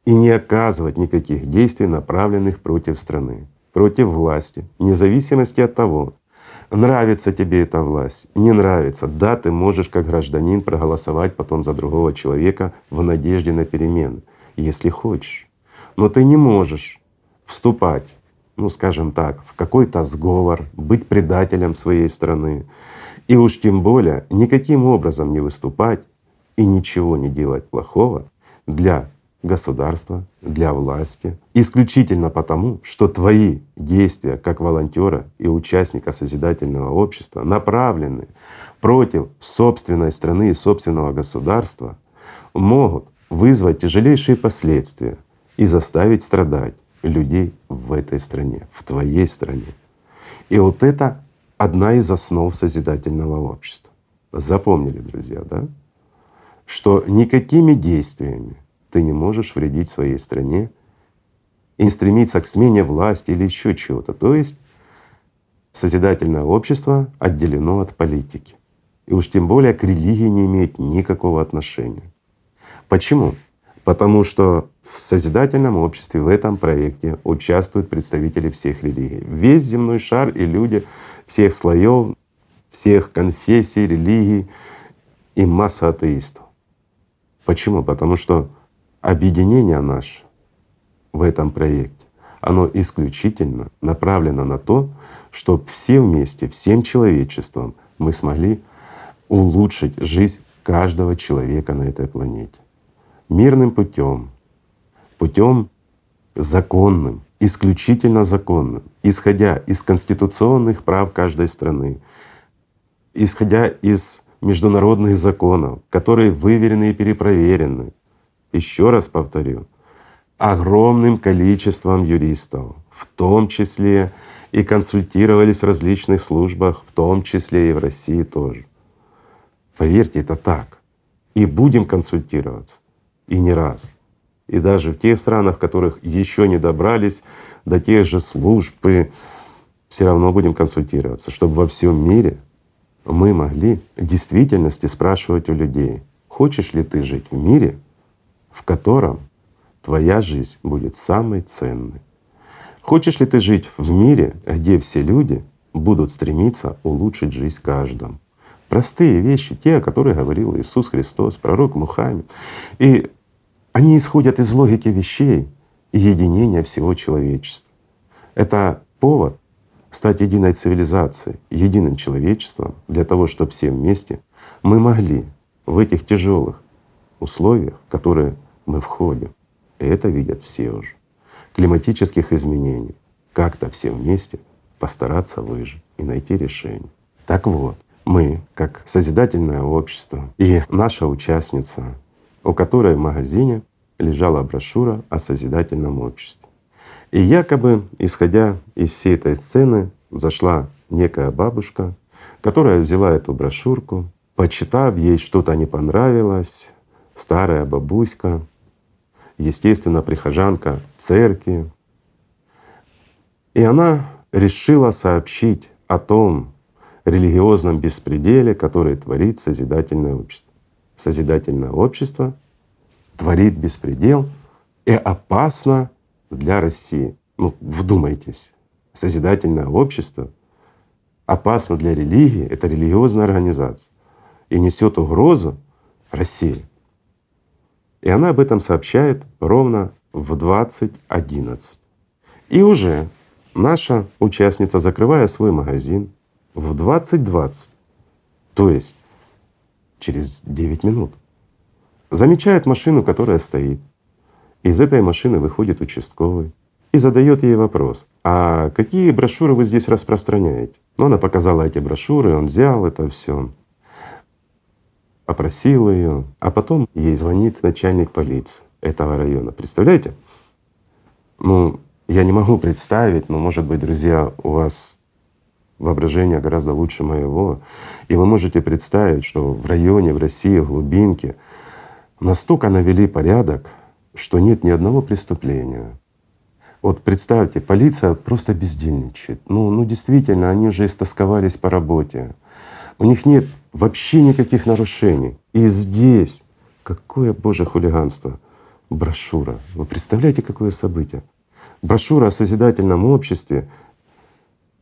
и не оказывать никаких действий, направленных против страны, против власти, вне зависимости от того, нравится тебе эта власть, не нравится. Да, ты можешь как гражданин проголосовать потом за другого человека в надежде на перемены, если хочешь. Но ты не можешь вступать, ну скажем так, в какой-то сговор, быть предателем своей страны. И уж тем более никаким образом не выступать и ничего не делать плохого для государства, для власти, исключительно потому, что твои действия как волонтера и участника созидательного общества направлены против собственной страны и собственного государства, могут вызвать тяжелейшие последствия и заставить страдать людей в этой стране, в твоей стране. И вот это одна из основ созидательного общества. Запомнили, друзья, да? Что никакими действиями ты не можешь вредить своей стране и стремиться к смене власти или еще чего-то. То есть созидательное общество отделено от политики. И уж тем более к религии не имеет никакого отношения. Почему? Потому что в созидательном обществе, в этом проекте участвуют представители всех религий. Весь земной шар и люди всех слоев, всех конфессий, религий и масса атеистов. Почему? Потому что объединение наше в этом проекте, оно исключительно направлено на то, чтобы все вместе, всем человечеством мы смогли улучшить жизнь каждого человека на этой планете. Мирным путем, путем законным, исключительно законным, исходя из конституционных прав каждой страны, исходя из международных законов, которые выверены и перепроверены, еще раз повторю, огромным количеством юристов, в том числе и консультировались в различных службах, в том числе и в России тоже. Поверьте, это так. И будем консультироваться. И не раз. И даже в тех странах, в которых еще не добрались до тех же служб, все равно будем консультироваться, чтобы во всем мире мы могли в действительности спрашивать у людей, хочешь ли ты жить в мире, в котором твоя жизнь будет самой ценной. Хочешь ли ты жить в мире, где все люди будут стремиться улучшить жизнь каждому? Простые вещи, те, о которых говорил Иисус Христос, пророк Мухаммед. И они исходят из логики вещей и единения всего человечества. Это повод стать единой цивилизацией, единым человечеством для того, чтобы все вместе мы могли в этих тяжелых условиях, которые мы входим. И это видят все уже. Климатических изменений. Как-то все вместе постараться выжить и найти решение. Так вот, мы, как созидательное общество, и наша участница, у которой в магазине лежала брошюра о созидательном обществе. И якобы, исходя из всей этой сцены, зашла некая бабушка, которая взяла эту брошюрку, почитав, ей что-то не понравилось, старая бабуська, естественно, прихожанка церкви. И она решила сообщить о том религиозном беспределе, который творит созидательное общество. Созидательное общество творит беспредел и опасно для России. Ну, вдумайтесь, созидательное общество опасно для религии, это религиозная организация и несет угрозу России. И она об этом сообщает ровно в 20.11. И уже наша участница, закрывая свой магазин в 20.20, то есть через 9 минут, замечает машину, которая стоит. Из этой машины выходит участковый и задает ей вопрос, а какие брошюры вы здесь распространяете? Ну, она показала эти брошюры, он взял это все, опросил ее, а потом ей звонит начальник полиции этого района. Представляете? Ну, я не могу представить, но может быть, друзья, у вас воображение гораздо лучше моего, и вы можете представить, что в районе, в России, в глубинке настолько навели порядок, что нет ни одного преступления. Вот представьте, полиция просто бездельничает. Ну, ну действительно, они уже истосковались по работе. У них нет вообще никаких нарушений. И здесь какое, Боже, хулиганство! Брошюра. Вы представляете, какое событие? Брошюра о созидательном обществе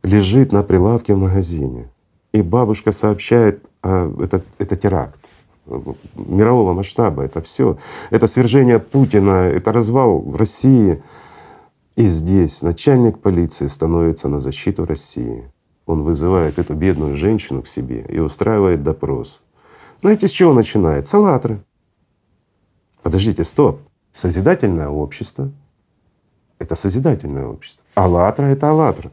лежит на прилавке в магазине. И бабушка сообщает, а, это, это теракт мирового масштаба, это все. Это свержение Путина, это развал в России. И здесь начальник полиции становится на защиту России. Он вызывает эту бедную женщину к себе и устраивает допрос. Знаете, с чего начинает? С. Подождите, стоп. Созидательное общество — это созидательное общество. «АЛЛАТРА» — это «АЛЛАТРА».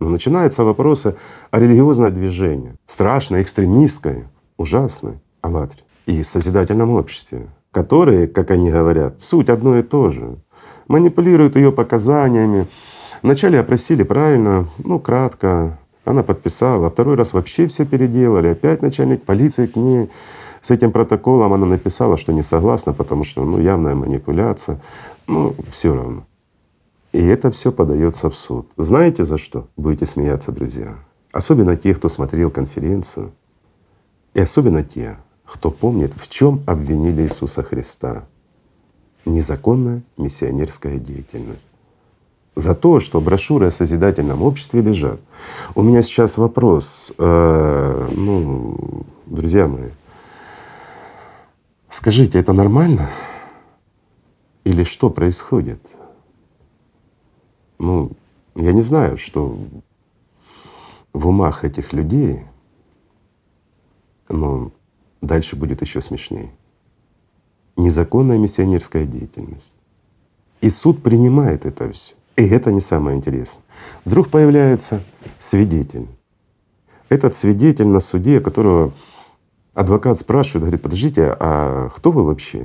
Но начинаются вопросы о религиозном движении. Страшное, экстремистское, ужасное «АЛЛАТРе» и созидательном обществе, которые, как они говорят, суть одно и то же. Манипулируют ее показаниями. Вначале опросили правильно, ну кратко, она подписала, второй раз вообще все переделали. Опять начальник полиции к ней с этим протоколом она написала, что не согласна, потому что ну, явная манипуляция. Ну, все равно. И это все подается в суд. Знаете за что? Будете смеяться, друзья. Особенно те, кто смотрел конференцию, и особенно те, кто помнит, в чем обвинили Иисуса Христа. Незаконная миссионерская деятельность за то, что брошюры о созидательном обществе лежат. У меня сейчас вопрос, э, ну, друзья мои, скажите, это нормально или что происходит? Ну, я не знаю, что в умах этих людей, но дальше будет еще смешнее. Незаконная миссионерская деятельность. И суд принимает это все. И это не самое интересное. Вдруг появляется свидетель. Этот свидетель на суде, которого адвокат спрашивает, говорит, подождите, а кто вы вообще?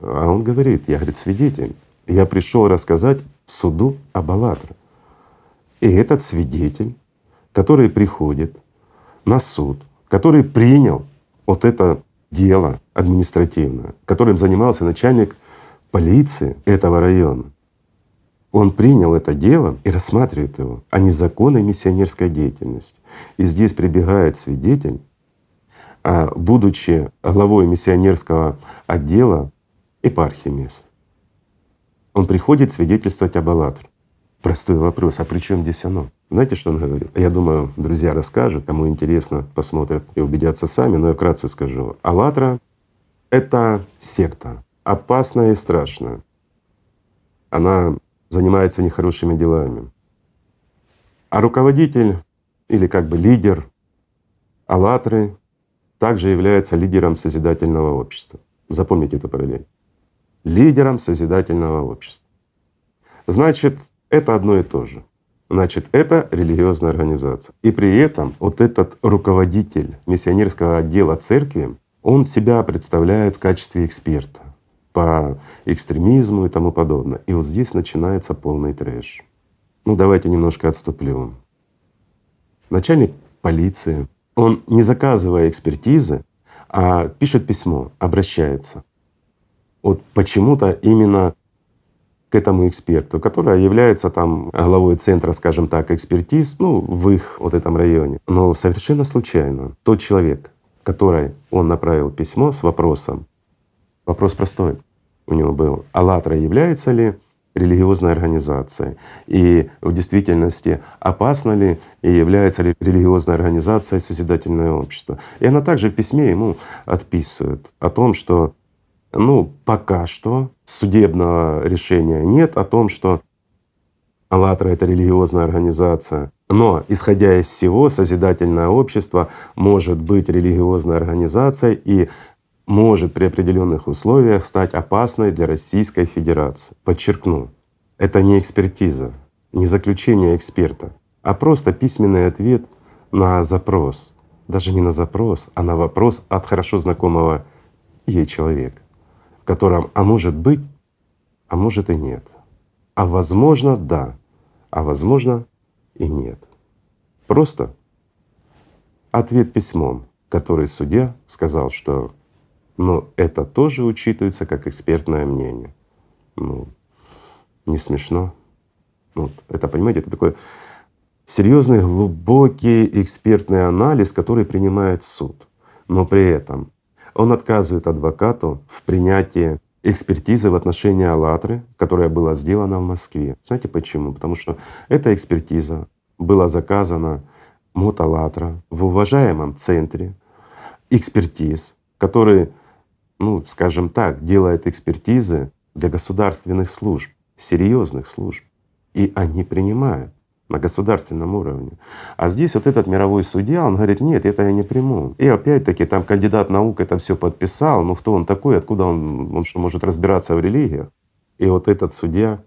А он говорит, я, говорит, свидетель. Я пришел рассказать суду об «АЛЛАТРА». И этот свидетель, который приходит на суд, который принял вот это дело административное, которым занимался начальник полиции этого района, он принял это дело и рассматривает его, а не законной миссионерской деятельности. И здесь прибегает свидетель, а будучи главой миссионерского отдела епархии мест. Он приходит свидетельствовать об «АЛЛАТРА». Простой вопрос, а при чем здесь оно? Знаете, что он говорит? Я думаю, друзья расскажут, кому интересно, посмотрят и убедятся сами, но я вкратце скажу. «АЛЛАТРА» — это секта, опасная и страшная. Она занимается нехорошими делами. А руководитель или как бы лидер «АЛЛАТРы» также является лидером созидательного общества. Запомните эту параллель. Лидером созидательного общества. Значит, это одно и то же. Значит, это религиозная организация. И при этом вот этот руководитель миссионерского отдела церкви, он себя представляет в качестве эксперта по экстремизму и тому подобное. И вот здесь начинается полный трэш. Ну давайте немножко отступлю. Начальник полиции, он не заказывая экспертизы, а пишет письмо, обращается. Вот почему-то именно к этому эксперту, который является там главой центра, скажем так, экспертиз, ну, в их вот этом районе. Но совершенно случайно тот человек, который он направил письмо с вопросом, вопрос простой, у него был, «АЛЛАТРА является ли религиозной организацией? И в действительности опасно ли и является ли религиозная организация созидательное общество?» И она также в письме ему отписывает о том, что ну, пока что судебного решения нет о том, что АЛЛАТРА — это религиозная организация. Но, исходя из всего, созидательное общество может быть религиозной организацией и может при определенных условиях стать опасной для Российской Федерации. Подчеркну, это не экспертиза, не заключение эксперта, а просто письменный ответ на запрос. Даже не на запрос, а на вопрос от хорошо знакомого ей человека, в котором «а может быть», «а может и нет». А возможно, да, а возможно и нет. Просто ответ письмом, который судья сказал, что ну, это тоже учитывается как экспертное мнение. Ну, не смешно. Вот. Это, понимаете, это такой серьезный, глубокий экспертный анализ, который принимает суд. Но при этом он отказывает адвокату в принятии экспертизы в отношении «АЛЛАТРы», которая была сделана в Москве. Знаете почему? Потому что эта экспертиза была заказана МОТ «АЛЛАТРА» в уважаемом центре экспертиз, который, ну, скажем так, делает экспертизы для государственных служб, серьезных служб. И они принимают на государственном уровне. А здесь вот этот мировой судья, он говорит, нет, это я не приму. И опять-таки там кандидат наук это все подписал, ну кто он такой, откуда он, он что может разбираться в религиях? И вот этот судья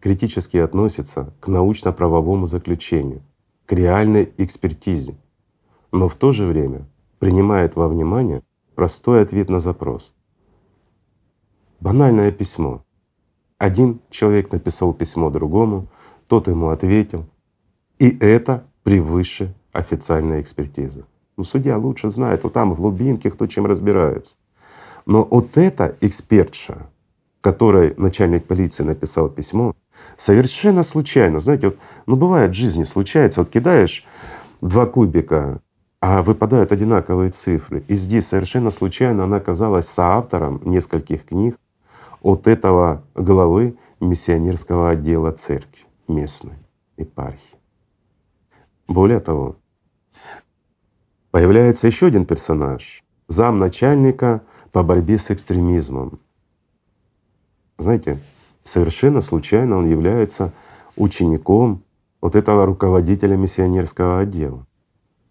критически относится к научно-правовому заключению, к реальной экспертизе, но в то же время принимает во внимание простой ответ на запрос. Банальное письмо. Один человек написал письмо другому, тот ему ответил, и это превыше официальной экспертизы. Ну, судья лучше знает, вот там в глубинке кто чем разбирается. Но вот эта экспертша, которой начальник полиции написал письмо, совершенно случайно, знаете, вот, ну бывает в жизни случается, вот кидаешь два кубика, а выпадают одинаковые цифры. И здесь совершенно случайно она оказалась соавтором нескольких книг от этого главы миссионерского отдела церкви местной епархии. Более того, появляется еще один персонаж — замначальника по борьбе с экстремизмом. Знаете, совершенно случайно он является учеником вот этого руководителя миссионерского отдела,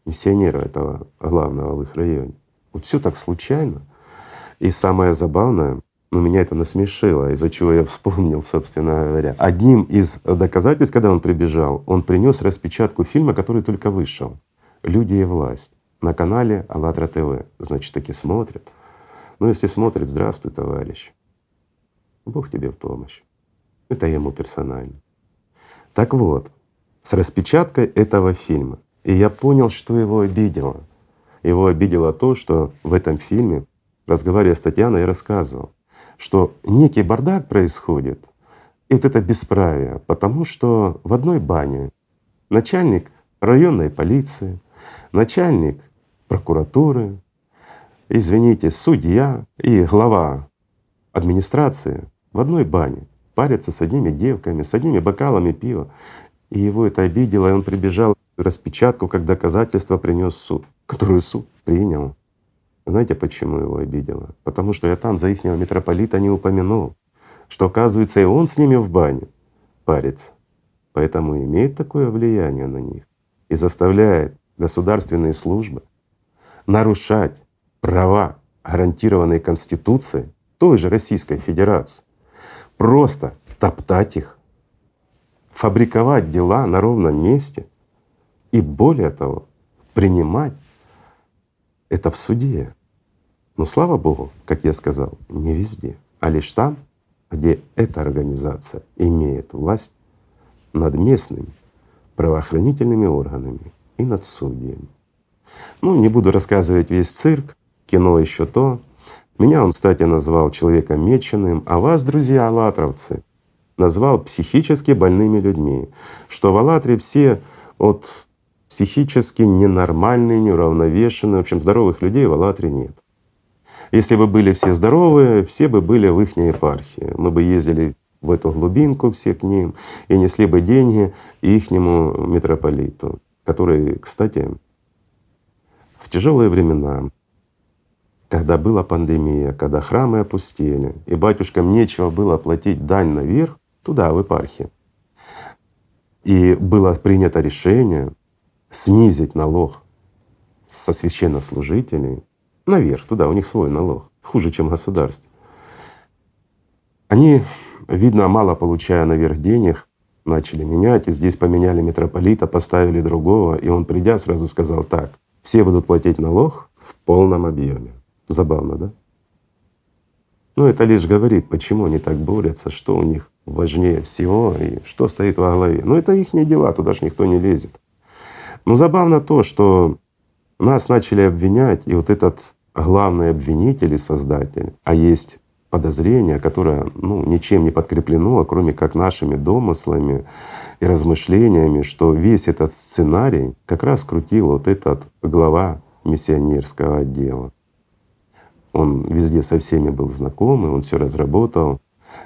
миссионера этого главного в их районе. Вот все так случайно. И самое забавное, но ну, меня это насмешило, из-за чего я вспомнил, собственно говоря. Одним из доказательств, когда он прибежал, он принес распечатку фильма, который только вышел «Люди и власть» на канале АЛЛАТРА ТВ. Значит, таки смотрят. Ну, если смотрит, здравствуй, товарищ. Бог тебе в помощь. Это ему персонально. Так вот, с распечаткой этого фильма. И я понял, что его обидело. Его обидело то, что в этом фильме, разговаривая с Татьяной, я рассказывал, что некий бардак происходит, и вот это бесправие, потому что в одной бане начальник районной полиции, начальник прокуратуры, извините, судья и глава администрации в одной бане парятся с одними девками, с одними бокалами пива. И его это обидело, и он прибежал распечатку как доказательство принес суд, которую суд принял. Знаете, почему его обидело? Потому что я там за ихнего митрополита не упомянул, что оказывается и он с ними в бане парится. Поэтому имеет такое влияние на них и заставляет государственные службы нарушать права, гарантированные Конституцией той же Российской Федерации, просто топтать их, фабриковать дела на ровном месте и более того, принимать это в суде. Но слава Богу, как я сказал, не везде, а лишь там, где эта организация имеет власть над местными правоохранительными органами и над судьями. Ну, не буду рассказывать весь цирк, кино еще то. Меня он, кстати, назвал человеком меченым, а вас, друзья аллатровцы, назвал психически больными людьми, что в Аллатре все от психически ненормальные, неуравновешенные. В общем, здоровых людей в Аллатре нет. Если бы были все здоровые, все бы были в их епархии. Мы бы ездили в эту глубинку все к ним и несли бы деньги ихнему митрополиту, который, кстати, в тяжелые времена, когда была пандемия, когда храмы опустели, и батюшкам нечего было платить дань наверх, туда, в епархию, И было принято решение снизить налог со священнослужителей наверх, туда, у них свой налог, хуже, чем государство. Они, видно, мало получая наверх денег, начали менять, и здесь поменяли митрополита, поставили другого, и он, придя, сразу сказал так, все будут платить налог в полном объеме. Забавно, да? Но это лишь говорит, почему они так борются, что у них важнее всего и что стоит во главе. Но это их дела, туда же никто не лезет. Но забавно то, что нас начали обвинять, и вот этот главный обвинитель и создатель, а есть подозрение, которое ну, ничем не подкреплено, кроме как нашими домыслами и размышлениями, что весь этот сценарий как раз крутил вот этот глава миссионерского отдела. Он везде со всеми был знаком, и он все разработал,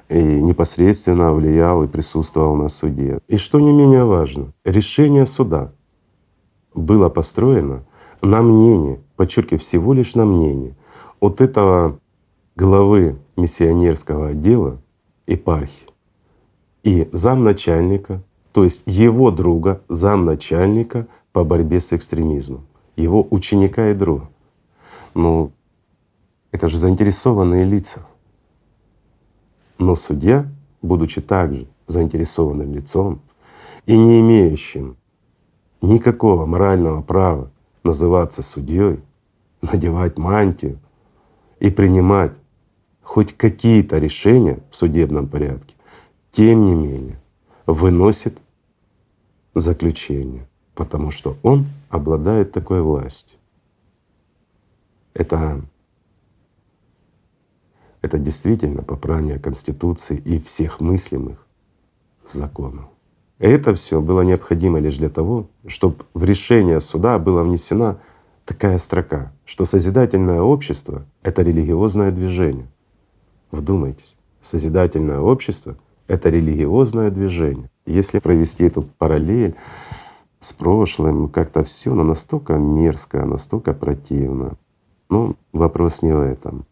и непосредственно влиял и присутствовал на суде. И что не менее важно, решение суда было построено на мнение, подчеркиваю, всего лишь на мнение от этого главы миссионерского отдела епархии и замначальника, то есть его друга, замначальника по борьбе с экстремизмом, его ученика и друга. Ну, это же заинтересованные лица. Но судья, будучи также заинтересованным лицом и не имеющим никакого морального права называться судьей, надевать мантию и принимать хоть какие-то решения в судебном порядке, тем не менее выносит заключение, потому что он обладает такой властью. Это, это действительно попрание Конституции и всех мыслимых законов. Это все было необходимо лишь для того, чтобы в решение суда была внесена такая строка, что созидательное общество — это религиозное движение. Вдумайтесь, созидательное общество — это религиозное движение. Если провести эту параллель с прошлым, как-то все но настолько мерзко, настолько противно. Ну, вопрос не в этом.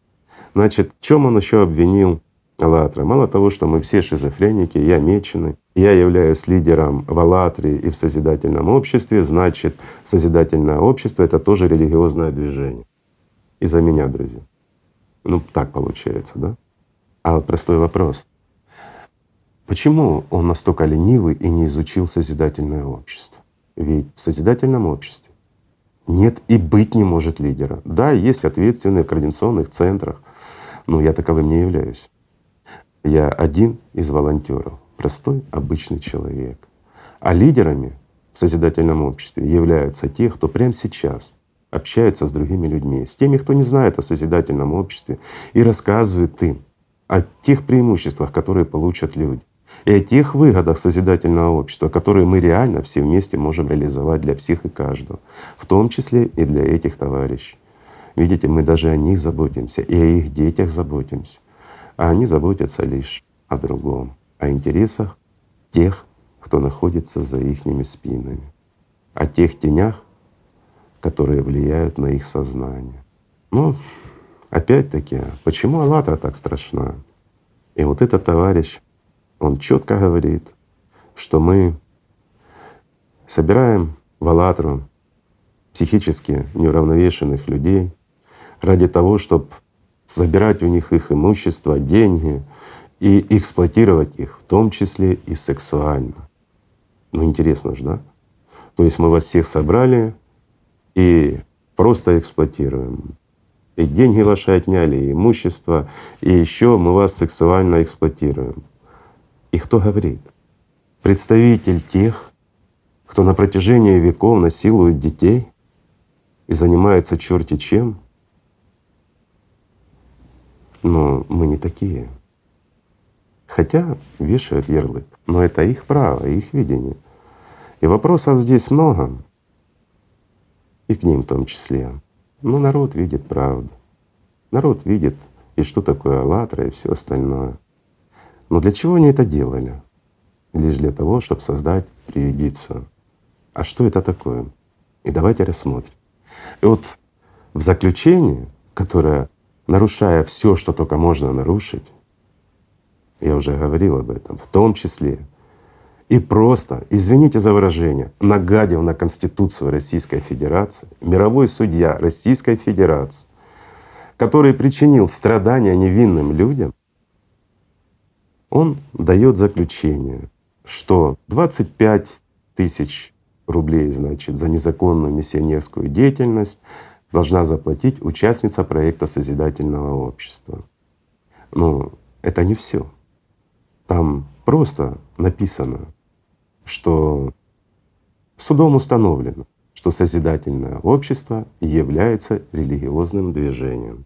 Значит, в чем он еще обвинил «АЛЛАТРА»? Мало того, что мы все шизофреники, я меченый, я являюсь лидером в «АЛЛАТРе» и в Созидательном обществе, значит, Созидательное общество — это тоже религиозное движение. Из-за меня, друзья. Ну, так получается, да? А вот простой вопрос. Почему он настолько ленивый и не изучил созидательное общество? Ведь в созидательном обществе нет и быть не может лидера. Да, есть ответственные в координационных центрах, но я таковым не являюсь. Я один из волонтеров, простой обычный человек. А лидерами в созидательном обществе являются те, кто прямо сейчас общается с другими людьми, с теми, кто не знает о созидательном обществе и рассказывает им о тех преимуществах, которые получат люди, и о тех выгодах созидательного общества, которые мы реально все вместе можем реализовать для всех и каждого, в том числе и для этих товарищей. Видите, мы даже о них заботимся и о их детях заботимся, а они заботятся лишь о другом, о интересах тех, кто находится за их спинами, о тех тенях, которые влияют на их сознание. Ну, опять-таки, почему «АЛЛАТРА» так страшна? И вот этот товарищ, он четко говорит, что мы собираем в «АЛЛАТРу» психически неуравновешенных людей ради того, чтобы забирать у них их имущество, деньги и эксплуатировать их, в том числе и сексуально. Ну интересно же, да? То есть мы вас всех собрали и просто эксплуатируем. И деньги ваши отняли, и имущество, и еще мы вас сексуально эксплуатируем. И кто говорит? Представитель тех, кто на протяжении веков насилует детей и занимается черти чем. Но мы не такие. Хотя вешают ярлык, но это их право, их видение. И вопросов здесь много, и к ним в том числе. Но народ видит правду. Народ видит и что такое «АЛЛАТРА» и все остальное. Но для чего они это делали? Лишь для того, чтобы создать приведицию. А что это такое? И давайте рассмотрим. И вот в заключении, которое, нарушая все, что только можно нарушить, я уже говорил об этом, в том числе и просто, извините за выражение, нагадив на Конституцию Российской Федерации, мировой судья Российской Федерации, который причинил страдания невинным людям, он дает заключение, что 25 тысяч рублей, значит, за незаконную миссионерскую деятельность должна заплатить участница проекта созидательного общества. Ну, это не все. Там просто написано, что судом установлено, что созидательное общество является религиозным движением.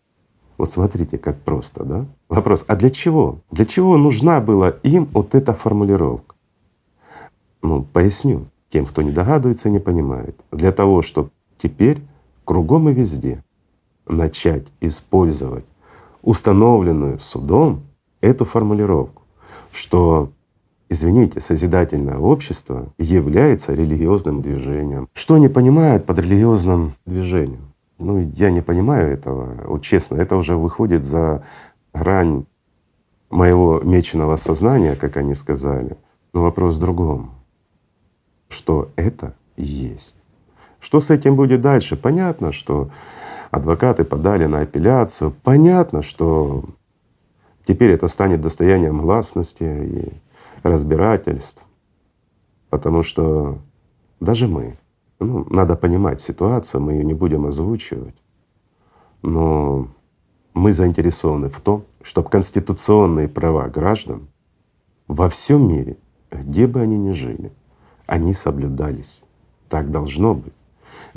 Вот смотрите, как просто, да? Вопрос, а для чего? Для чего нужна была им вот эта формулировка? Ну, поясню тем, кто не догадывается и не понимает. Для того, чтобы теперь кругом и везде начать использовать установленную судом эту формулировку, что Извините, созидательное общество является религиозным движением. Что они понимают под религиозным движением? Ну, я не понимаю этого. Вот честно, это уже выходит за грань моего меченого сознания, как они сказали. Но вопрос в другом. Что это есть? Что с этим будет дальше? Понятно, что адвокаты подали на апелляцию. Понятно, что теперь это станет достоянием гласности и разбирательств, потому что даже мы, ну, надо понимать ситуацию, мы ее не будем озвучивать, но мы заинтересованы в том, чтобы конституционные права граждан во всем мире, где бы они ни жили, они соблюдались. Так должно быть.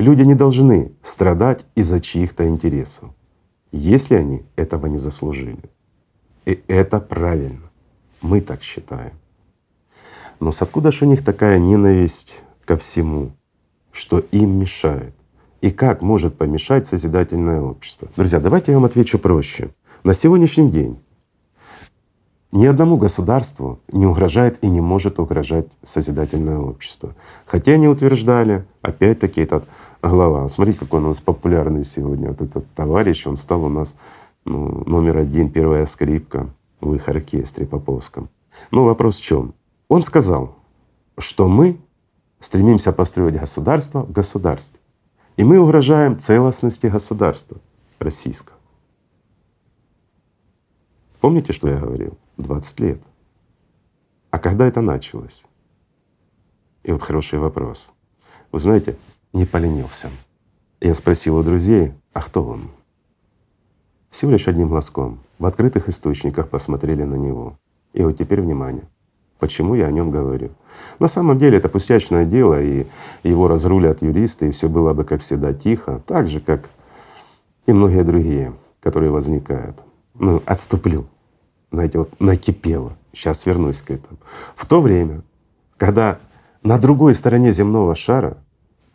Люди не должны страдать из-за чьих-то интересов, если они этого не заслужили. И это правильно. Мы так считаем. Но с откуда же у них такая ненависть ко всему, что им мешает? И как может помешать созидательное общество? Друзья, давайте я вам отвечу проще. На сегодняшний день ни одному государству не угрожает и не может угрожать созидательное общество. Хотя они утверждали, опять-таки этот глава, смотри, какой он у нас популярный сегодня, вот этот товарищ, он стал у нас ну, номер один, первая скрипка в их оркестре Поповском. Ну вопрос в чем? Он сказал, что мы стремимся построить государство в государстве. И мы угрожаем целостности государства российского. Помните, что я говорил? 20 лет. А когда это началось? И вот хороший вопрос. Вы знаете, не поленился. Я спросил у друзей, а кто он? Всего лишь одним глазком. В открытых источниках посмотрели на него. И вот теперь внимание. Почему я о нем говорю? На самом деле это пустячное дело, и его разрулят юристы, и все было бы, как всегда, тихо, так же, как и многие другие, которые возникают. Ну, отступлю. Знаете, вот накипело. Сейчас вернусь к этому. В то время, когда на другой стороне земного шара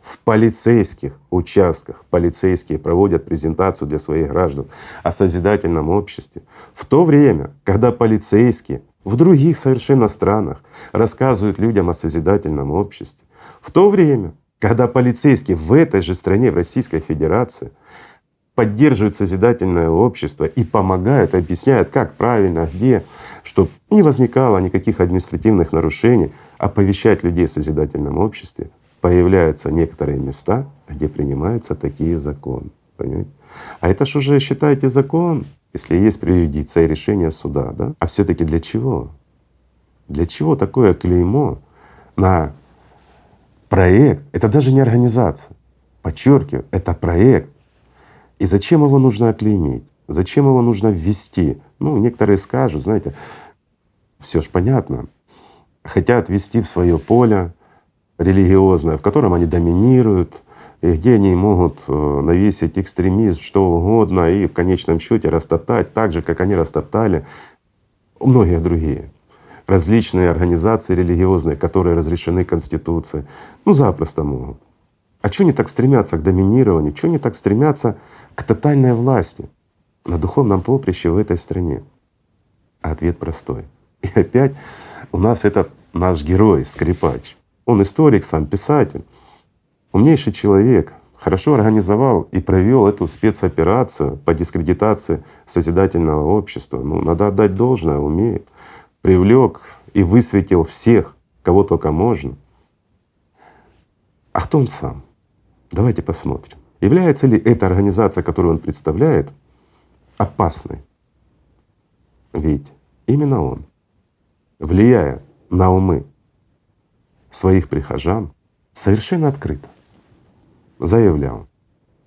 в полицейских участках полицейские проводят презентацию для своих граждан о созидательном обществе. В то время, когда полицейские в других совершенно странах рассказывают людям о созидательном обществе. В то время, когда полицейские в этой же стране, в Российской Федерации, поддерживают созидательное общество и помогают, объясняют, как правильно, где, чтобы не возникало никаких административных нарушений, оповещать людей о созидательном обществе, появляются некоторые места, где принимаются такие законы. Понимаете? А это ж уже считайте закон, если есть преюдиция и решение суда, да? А все таки для чего? Для чего такое клеймо на проект? Это даже не организация. Подчеркиваю, это проект. И зачем его нужно оклеймить? Зачем его нужно ввести? Ну, некоторые скажут, знаете, все ж понятно, хотят ввести в свое поле религиозное, в котором они доминируют, и где они могут э, навесить экстремизм, что угодно, и в конечном счете растоптать так же, как они растоптали многие другие различные организации религиозные, которые разрешены Конституцией. Ну, запросто могут. А что они так стремятся к доминированию? Что они так стремятся к тотальной власти на духовном поприще в этой стране? А ответ простой. И опять у нас этот наш герой, скрипач. Он историк, сам писатель умнейший человек, хорошо организовал и провел эту спецоперацию по дискредитации созидательного общества. Ну, надо отдать должное, умеет. Привлек и высветил всех, кого только можно. А кто он сам? Давайте посмотрим. Является ли эта организация, которую он представляет, опасной? Ведь именно он, влияя на умы своих прихожан, совершенно открыто заявлял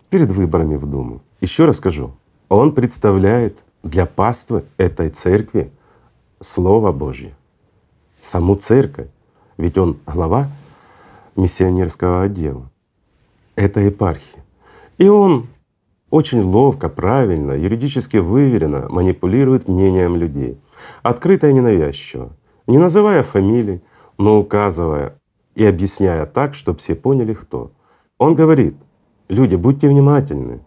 перед выборами в Думу. Еще раз скажу, он представляет для паствы этой церкви Слово Божье, саму церковь. Ведь он глава миссионерского отдела этой епархии. И он очень ловко, правильно, юридически выверенно манипулирует мнением людей. Открыто и ненавязчиво, не называя фамилий, но указывая и объясняя так, чтобы все поняли, кто. Он говорит, люди, будьте внимательны,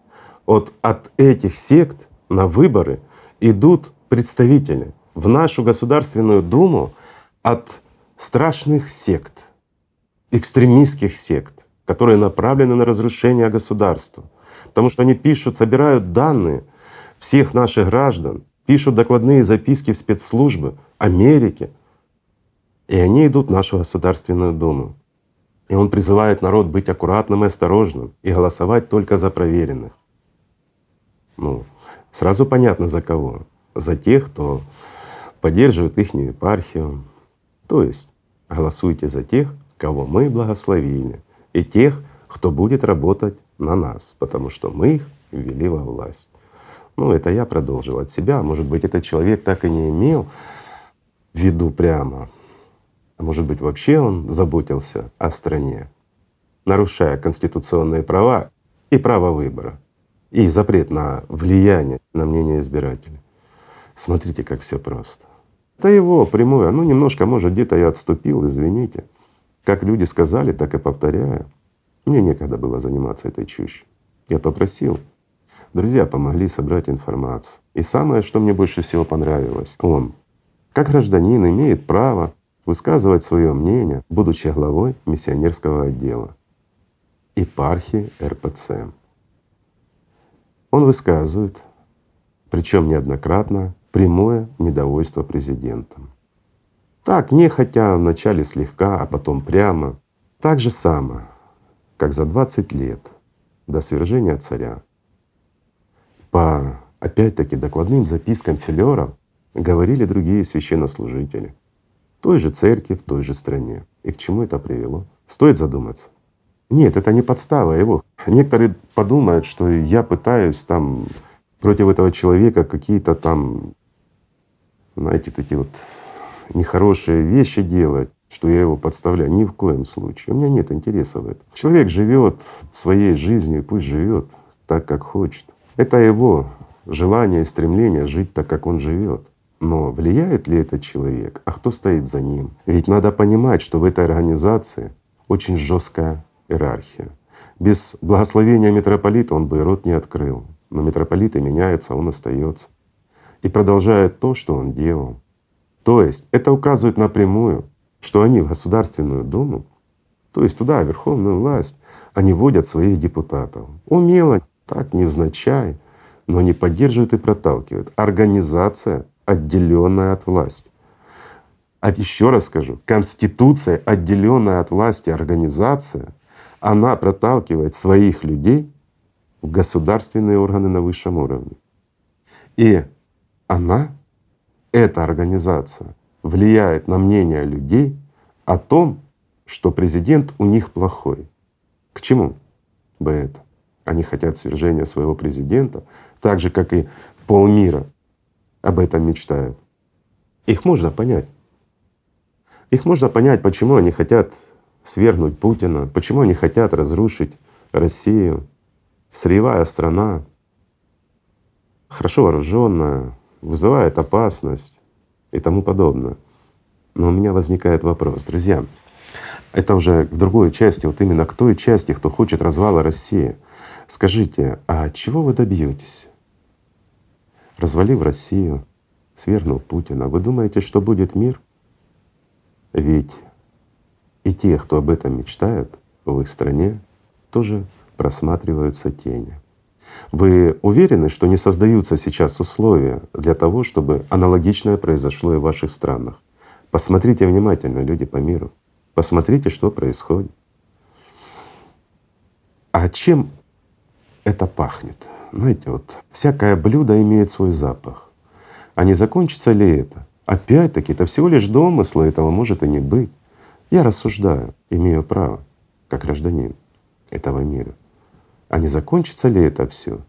вот от этих сект на выборы идут представители в нашу Государственную Думу от страшных сект, экстремистских сект, которые направлены на разрушение государства. Потому что они пишут, собирают данные всех наших граждан, пишут докладные записки в спецслужбы Америки, и они идут в нашу Государственную Думу. И он призывает народ быть аккуратным и осторожным и голосовать только за проверенных. Ну, сразу понятно за кого. За тех, кто поддерживает их епархию. То есть голосуйте за тех, кого мы благословили, и тех, кто будет работать на нас, потому что мы их ввели во власть. Ну, это я продолжил от себя. Может быть, этот человек так и не имел в виду прямо. А может быть, вообще он заботился о стране, нарушая конституционные права и право выбора и запрет на влияние на мнение избирателей. Смотрите, как все просто. Это его прямое, ну немножко, может, где-то я отступил, извините. Как люди сказали, так и повторяю. Мне некогда было заниматься этой чушью. Я попросил. Друзья помогли собрать информацию. И самое, что мне больше всего понравилось, он, как гражданин, имеет право высказывать свое мнение, будучи главой миссионерского отдела епархии РПЦ. Он высказывает, причем неоднократно, прямое недовольство президентом. Так, не хотя вначале слегка, а потом прямо. Так же само, как за 20 лет до свержения царя. По опять-таки докладным запискам филеров говорили другие священнослужители той же церкви, в той же стране. И к чему это привело? Стоит задуматься. Нет, это не подстава его. Некоторые подумают, что я пытаюсь там против этого человека какие-то там, знаете, такие вот нехорошие вещи делать, что я его подставляю. Ни в коем случае. У меня нет интереса в этом. Человек живет своей жизнью, пусть живет так, как хочет. Это его желание и стремление жить так, как он живет. Но влияет ли этот человек? А кто стоит за ним? Ведь надо понимать, что в этой организации очень жесткая иерархия. Без благословения митрополита он бы рот не открыл. Но митрополиты меняются, он остается и продолжает то, что он делал. То есть это указывает напрямую, что они в Государственную Думу, то есть туда, верховную власть, они вводят своих депутатов. Умело, так невзначай, но они поддерживают и проталкивают. Организация, отделенная от власти. А еще раз скажу, Конституция, отделенная от власти организация, она проталкивает своих людей в государственные органы на высшем уровне. И она, эта организация, влияет на мнение людей о том, что президент у них плохой. К чему бы это? Они хотят свержения своего президента, так же, как и полмира об этом мечтают. Их можно понять. Их можно понять, почему они хотят свергнуть Путина, почему они хотят разрушить Россию, сырьевая страна, хорошо вооруженная, вызывает опасность и тому подобное. Но у меня возникает вопрос, друзья, это уже к другой части, вот именно к той части, кто хочет развала России. Скажите, а чего вы добьетесь? Развалив Россию, свергнул Путина, вы думаете, что будет мир? Ведь и те, кто об этом мечтают, в их стране тоже просматриваются тени. Вы уверены, что не создаются сейчас условия для того, чтобы аналогичное произошло и в ваших странах? Посмотрите внимательно, люди по миру. Посмотрите, что происходит. А чем это пахнет? Знаете, вот всякое блюдо имеет свой запах. А не закончится ли это? Опять-таки, это всего лишь домыслы, этого может и не быть. Я рассуждаю, имею право, как гражданин этого мира. А не закончится ли это все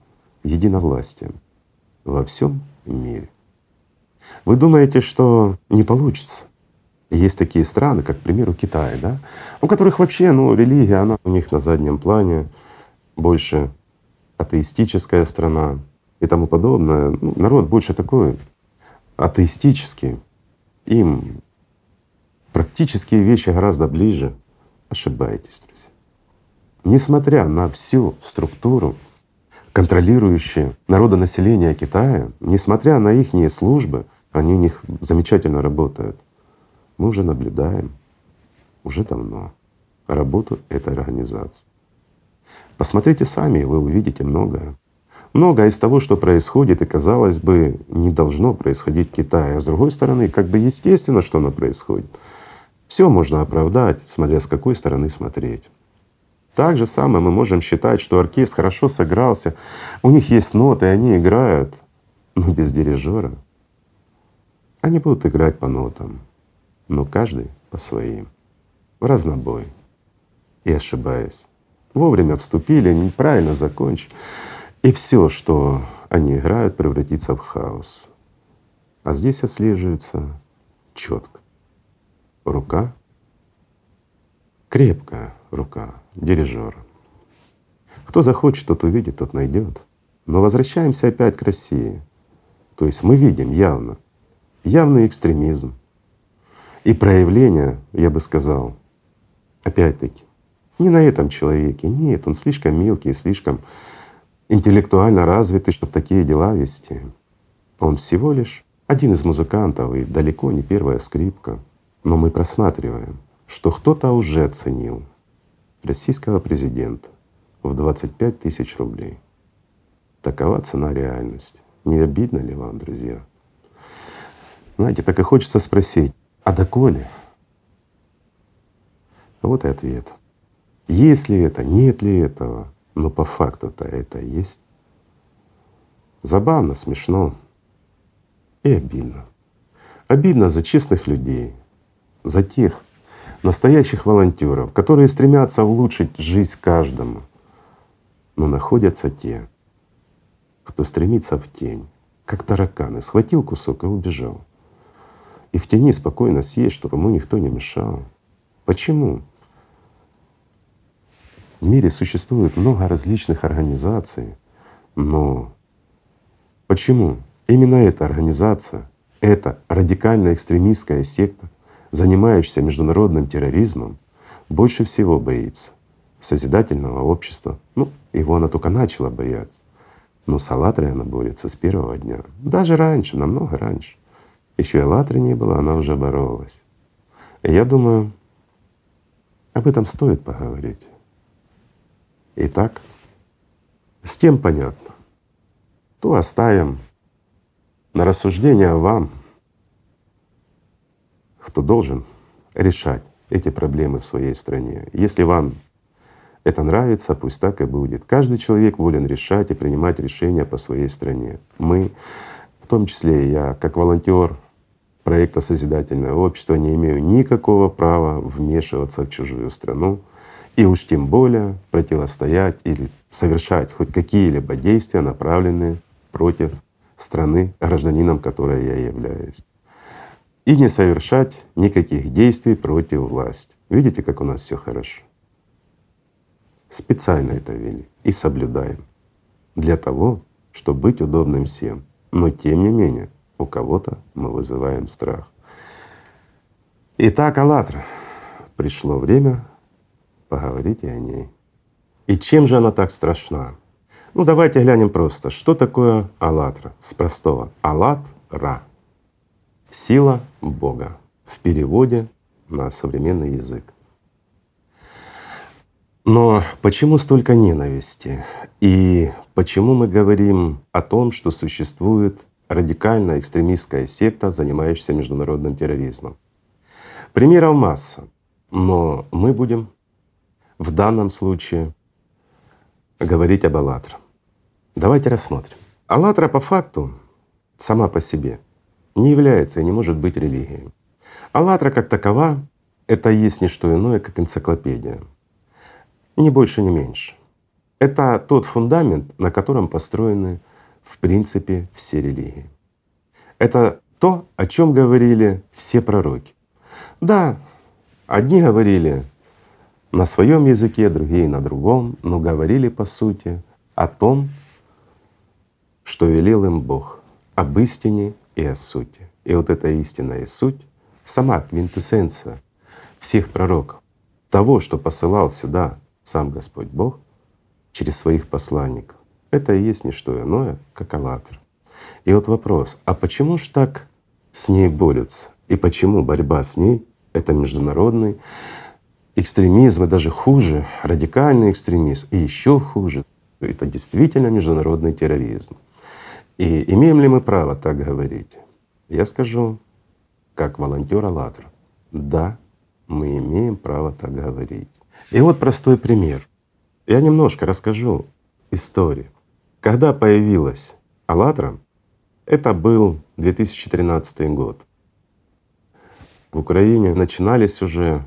единовластием во всем мире? Вы думаете, что не получится? Есть такие страны, как, к примеру, Китай, да, у которых вообще, ну, религия, она у них на заднем плане, больше атеистическая страна и тому подобное. Ну, народ больше такой атеистический. Им практические вещи гораздо ближе. Ошибаетесь, друзья. Несмотря на всю структуру, контролирующую народонаселение Китая, несмотря на их службы, они у них замечательно работают. Мы уже наблюдаем уже давно работу этой организации. Посмотрите сами, вы увидите многое. Многое из того, что происходит, и казалось бы, не должно происходить в Китае. А с другой стороны, как бы естественно, что оно происходит. Все можно оправдать, смотря с какой стороны смотреть. Так же самое мы можем считать, что оркестр хорошо сыгрался, у них есть ноты, они играют, но без дирижера. Они будут играть по нотам, но каждый по своим, в разнобой и ошибаясь вовремя вступили, неправильно закончили. И все, что они играют, превратится в хаос. А здесь отслеживается четко. Рука, крепкая рука дирижера. Кто захочет, тот увидит, тот найдет. Но возвращаемся опять к России. То есть мы видим явно, явный экстремизм и проявление, я бы сказал, опять-таки, не на этом человеке. Нет, он слишком мелкий, слишком интеллектуально развитый, чтобы такие дела вести. Он всего лишь один из музыкантов и далеко не первая скрипка. Но мы просматриваем, что кто-то уже оценил российского президента в 25 тысяч рублей. Такова цена реальности. Не обидно ли вам, друзья? Знаете, так и хочется спросить, а доколе? Вот и ответ. Есть ли это, нет ли этого, но по факту-то это есть. Забавно, смешно и обидно. Обидно за честных людей, за тех настоящих волонтеров, которые стремятся улучшить жизнь каждому. Но находятся те, кто стремится в тень, как тараканы, схватил кусок и убежал. И в тени спокойно съесть, чтобы ему никто не мешал. Почему? В мире существует много различных организаций, но почему именно эта организация, эта радикальная экстремистская секта, занимающаяся международным терроризмом, больше всего боится созидательного общества. Ну, его она только начала бояться. Но с Аллатрой она борется с первого дня. Даже раньше, намного раньше. Еще и Аллатры не было, она уже боролась. И я думаю, об этом стоит поговорить. Итак, с тем понятно. То оставим на рассуждение вам, кто должен решать эти проблемы в своей стране. Если вам это нравится, пусть так и будет. Каждый человек волен решать и принимать решения по своей стране. Мы, в том числе я, как волонтер проекта «Созидательное общество», не имею никакого права вмешиваться в чужую страну, и уж тем более противостоять или совершать хоть какие-либо действия, направленные против страны, гражданином которой я являюсь. И не совершать никаких действий против власти. Видите, как у нас все хорошо? Специально это вели и соблюдаем для того, чтобы быть удобным всем. Но тем не менее, у кого-то мы вызываем страх. Итак, «АЛЛАТРА», пришло время поговорите о ней. И чем же она так страшна? Ну давайте глянем просто, что такое «АЛЛАТРА» с простого «АЛЛАТ-РА» — сила Бога в переводе на современный язык. Но почему столько ненависти? И почему мы говорим о том, что существует радикальная экстремистская секта, занимающаяся международным терроризмом? Примеров масса. Но мы будем в данном случае говорить об «АЛЛАТРА». Давайте рассмотрим. «АЛЛАТРА» по факту сама по себе не является и не может быть религией. «АЛЛАТРА» как такова — это есть не что иное, как энциклопедия. Ни больше, ни меньше. Это тот фундамент, на котором построены в принципе все религии. Это то, о чем говорили все пророки. Да, одни говорили на своем языке, другие на другом, но говорили по сути о том, что велел им Бог, об истине и о сути. И вот эта истина и суть — сама квинтэссенция всех пророков, того, что посылал сюда сам Господь Бог через своих посланников. Это и есть не что иное, как «АЛЛАТРА». И вот вопрос, а почему ж так с ней борются? И почему борьба с ней — это международный экстремизм, и даже хуже, радикальный экстремизм, и еще хуже — это действительно международный терроризм. И имеем ли мы право так говорить? Я скажу, как волонтер «АЛЛАТРА», да, мы имеем право так говорить. И вот простой пример. Я немножко расскажу историю. Когда появилась «АЛЛАТРА», это был 2013 год. В Украине начинались уже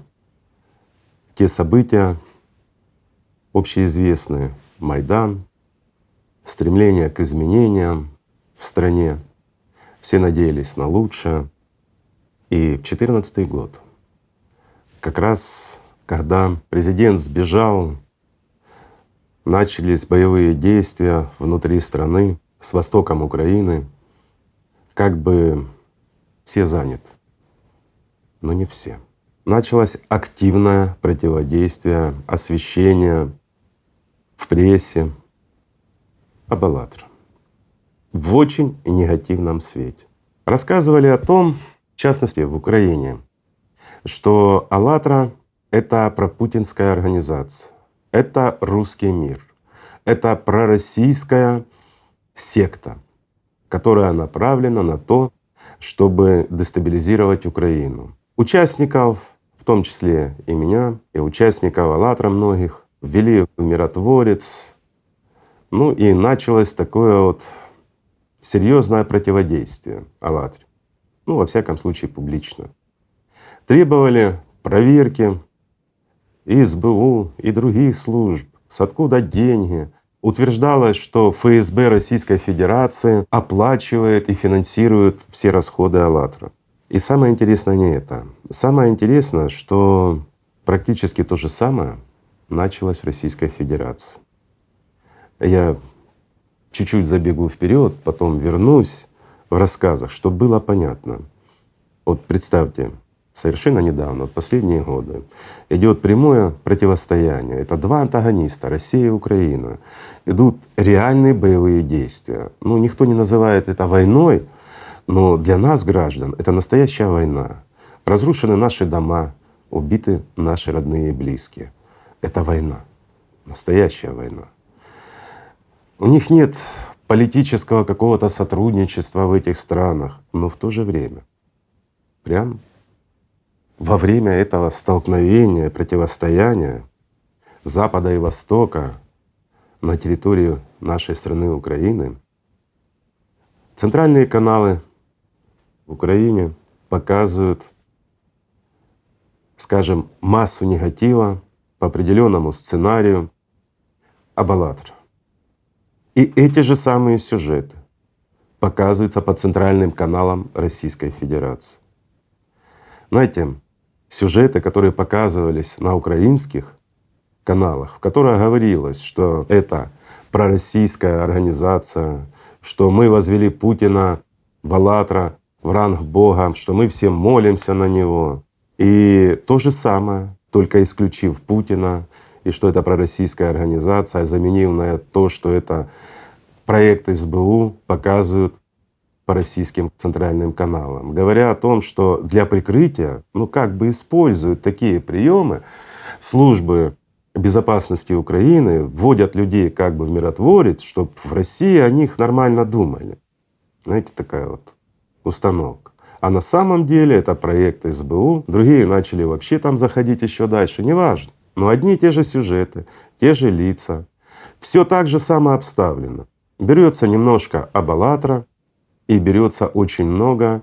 те события общеизвестные — Майдан, стремление к изменениям в стране. Все надеялись на лучшее. И 2014 год, как раз когда президент сбежал, начались боевые действия внутри страны, с востоком Украины — как бы все заняты, но не все. Началось активное противодействие, освещение в прессе об «АЛЛАТРА» в очень негативном свете. Рассказывали о том, в частности в Украине, что «АЛЛАТРА» — это пропутинская организация, это русский мир, это пророссийская секта — которая направлена на то, чтобы дестабилизировать Украину. Участников, том числе и меня, и участников «АЛЛАТРА» многих, ввели в миротворец. Ну и началось такое вот серьезное противодействие «АЛЛАТРе». Ну, во всяком случае, публично. Требовали проверки и СБУ, и других служб, с откуда деньги, Утверждалось, что ФСБ Российской Федерации оплачивает и финансирует все расходы «АЛЛАТРА». И самое интересное не это. Самое интересное, что практически то же самое началось в Российской Федерации. Я чуть-чуть забегу вперед, потом вернусь в рассказах, чтобы было понятно. Вот представьте, совершенно недавно, последние годы, идет прямое противостояние. Это два антагониста, Россия и Украина. Идут реальные боевые действия. Ну, никто не называет это войной, но для нас, граждан, это настоящая война. Разрушены наши дома, убиты наши родные и близкие. Это война, настоящая война. У них нет политического какого-то сотрудничества в этих странах, но в то же время прям во время этого столкновения, противостояния Запада и Востока на территории нашей страны Украины, центральные каналы в Украине показывают, скажем, массу негатива по определенному сценарию об «АЛЛАТРА». И эти же самые сюжеты показываются по центральным каналам Российской Федерации. Знаете, сюжеты, которые показывались на украинских каналах, в которых говорилось, что это пророссийская организация, что мы возвели Путина в «АЛЛАТРА», в ранг Бога, что мы все молимся на Него. И то же самое, только исключив Путина, и что это пророссийская организация, заменив на то, что это проект СБУ, показывают по российским центральным каналам, говоря о том, что для прикрытия, ну как бы используют такие приемы службы безопасности Украины, вводят людей как бы в миротворец, чтобы в России о них нормально думали. Знаете, такая вот установка. А на самом деле это проект СБУ, другие начали вообще там заходить еще дальше, неважно. Но одни и те же сюжеты, те же лица, все так же самообставлено. Берется немножко об АЛЛАТРА и берется очень много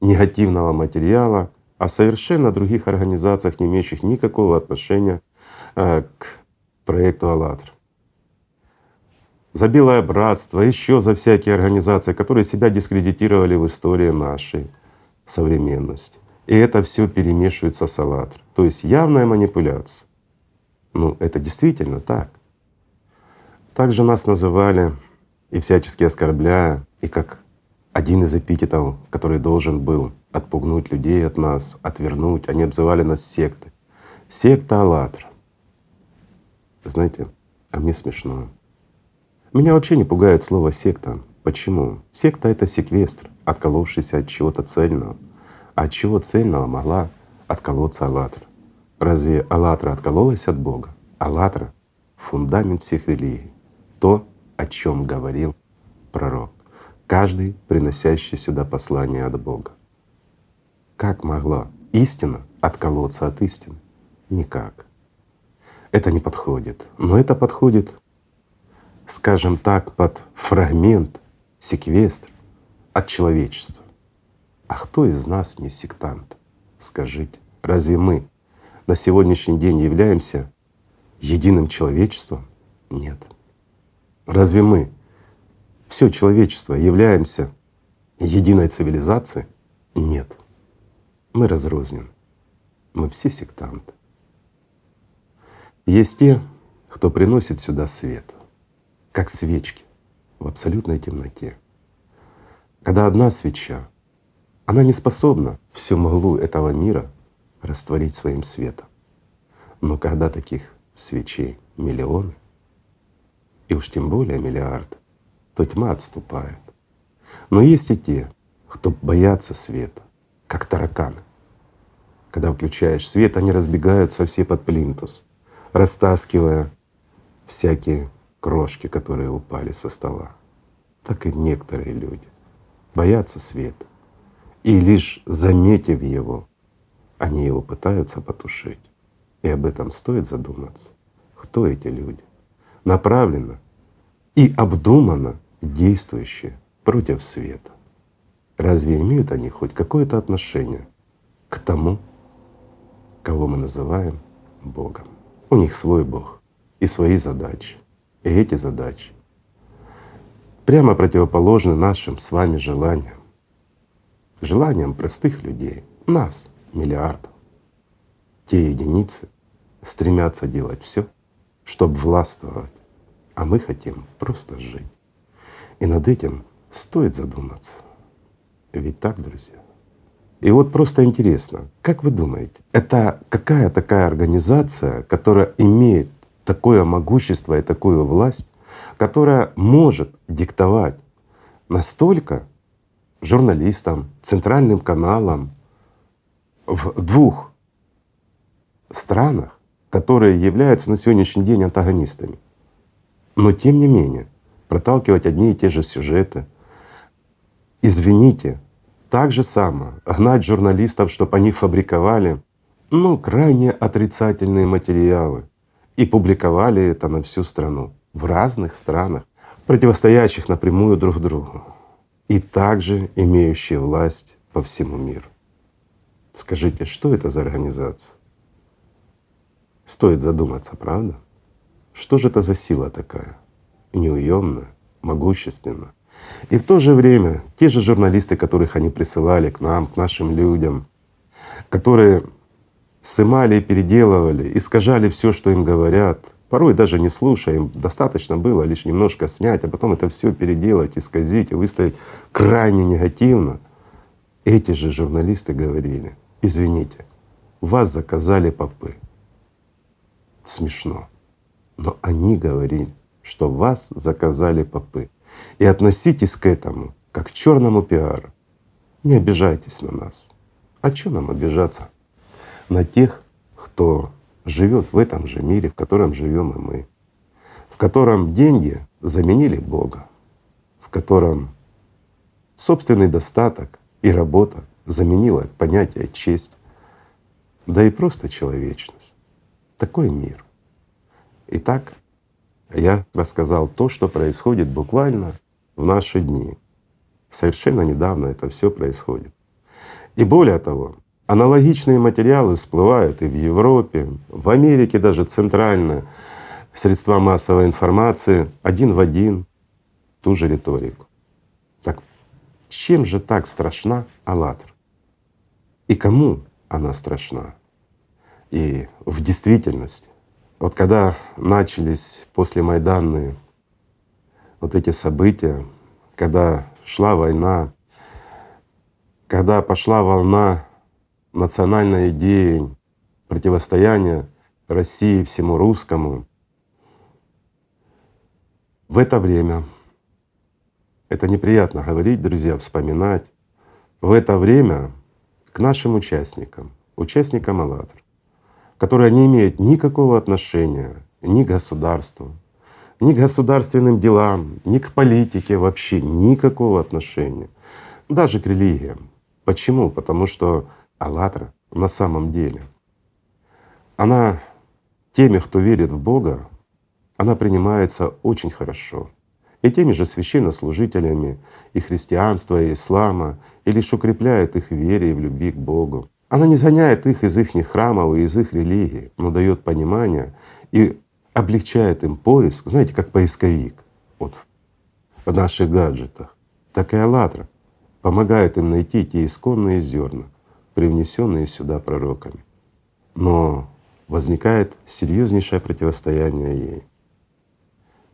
негативного материала о совершенно других организациях, не имеющих никакого отношения э, к проекту АЛЛАТРА за Белое Братство, еще за всякие организации, которые себя дискредитировали в истории нашей современности. И это все перемешивается с «АЛЛАТРА». То есть явная манипуляция. Ну, это действительно так. Также нас называли и всячески оскорбляя, и как один из эпитетов, который должен был отпугнуть людей от нас, отвернуть, они обзывали нас сектой. Секта «АЛЛАТРА». Знаете, а мне смешно. Меня вообще не пугает слово «секта». Почему? Секта — это секвестр, отколовшийся от чего-то цельного. А от чего цельного могла отколоться «АЛЛАТРА». Разве «АЛЛАТРА» откололась от Бога? «АЛЛАТРА» — фундамент всех религий. То, о чем говорил пророк. Каждый, приносящий сюда послание от Бога. Как могла истина отколоться от истины? Никак. Это не подходит. Но это подходит скажем так, под фрагмент, секвестр от человечества. А кто из нас не сектант? Скажите, разве мы на сегодняшний день являемся единым человечеством? Нет. Разве мы, все человечество, являемся единой цивилизацией? Нет. Мы разрознены. Мы все сектанты. Есть те, кто приносит сюда свет — как свечки в абсолютной темноте. Когда одна свеча, она не способна всю мглу этого мира растворить своим светом. Но когда таких свечей миллионы, и уж тем более миллиард, то тьма отступает. Но есть и те, кто боятся света, как тараканы. Когда включаешь свет, они разбегаются все под плинтус, растаскивая всякие крошки, которые упали со стола, так и некоторые люди боятся света. И лишь заметив его, они его пытаются потушить. И об этом стоит задуматься. Кто эти люди? Направленно и обдуманно действующие против света. Разве имеют они хоть какое-то отношение к тому, кого мы называем Богом? У них свой Бог и свои задачи. Эти задачи прямо противоположны нашим с вами желаниям, желаниям простых людей, нас, миллиардов. Те единицы стремятся делать все, чтобы властвовать, а мы хотим просто жить. И над этим стоит задуматься. Ведь так, друзья? И вот просто интересно, как вы думаете, это какая такая организация, которая имеет такое могущество и такую власть, которая может диктовать настолько журналистам, центральным каналам в двух странах, которые являются на сегодняшний день антагонистами. Но тем не менее проталкивать одни и те же сюжеты. Извините, так же само гнать журналистов, чтобы они фабриковали ну, крайне отрицательные материалы, и публиковали это на всю страну в разных странах, противостоящих напрямую друг другу и также имеющие власть по всему миру. Скажите, что это за организация? Стоит задуматься, правда? Что же это за сила такая? Неуемная, могущественная. И в то же время те же журналисты, которых они присылали к нам, к нашим людям, которые сымали и переделывали, искажали все, что им говорят, порой даже не слушая, им достаточно было лишь немножко снять, а потом это все переделать, исказить и выставить крайне негативно. Эти же журналисты говорили, извините, вас заказали попы. Смешно. Но они говорили, что вас заказали попы. И относитесь к этому как к черному пиару. Не обижайтесь на нас. А что нам обижаться? На тех, кто живет в этом же мире, в котором живем и мы, в котором деньги заменили Бога, в котором собственный достаток и работа заменила понятие честь, да и просто человечность. Такой мир. Итак, я рассказал то, что происходит буквально в наши дни. Совершенно недавно это все происходит. И более того, аналогичные материалы всплывают и в Европе, в Америке даже центрально, средства массовой информации один в один ту же риторику. Так чем же так страшна «АЛЛАТРА»? И кому она страшна? И в действительности, вот когда начались после Майданные вот эти события, когда шла война, когда пошла волна национальной идеи, противостояния России всему русскому, в это время, это неприятно говорить, друзья, вспоминать, в это время к нашим участникам, участникам «АЛЛАТРА», которые не имеют никакого отношения ни к государству, ни к государственным делам, ни к политике вообще никакого отношения, даже к религиям. Почему? Потому что «АЛЛАТРА» на самом деле, она теми, кто верит в Бога, она принимается очень хорошо. И теми же священнослужителями и христианства, и ислама, и лишь укрепляет их вере и в любви к Богу. Она не загоняет их из их храмов и из их религии, но дает понимание и облегчает им поиск, знаете, как поисковик вот в наших гаджетах, так и «АЛЛАТРА» помогает им найти те исконные зерна, привнесенные сюда пророками. Но возникает серьезнейшее противостояние ей.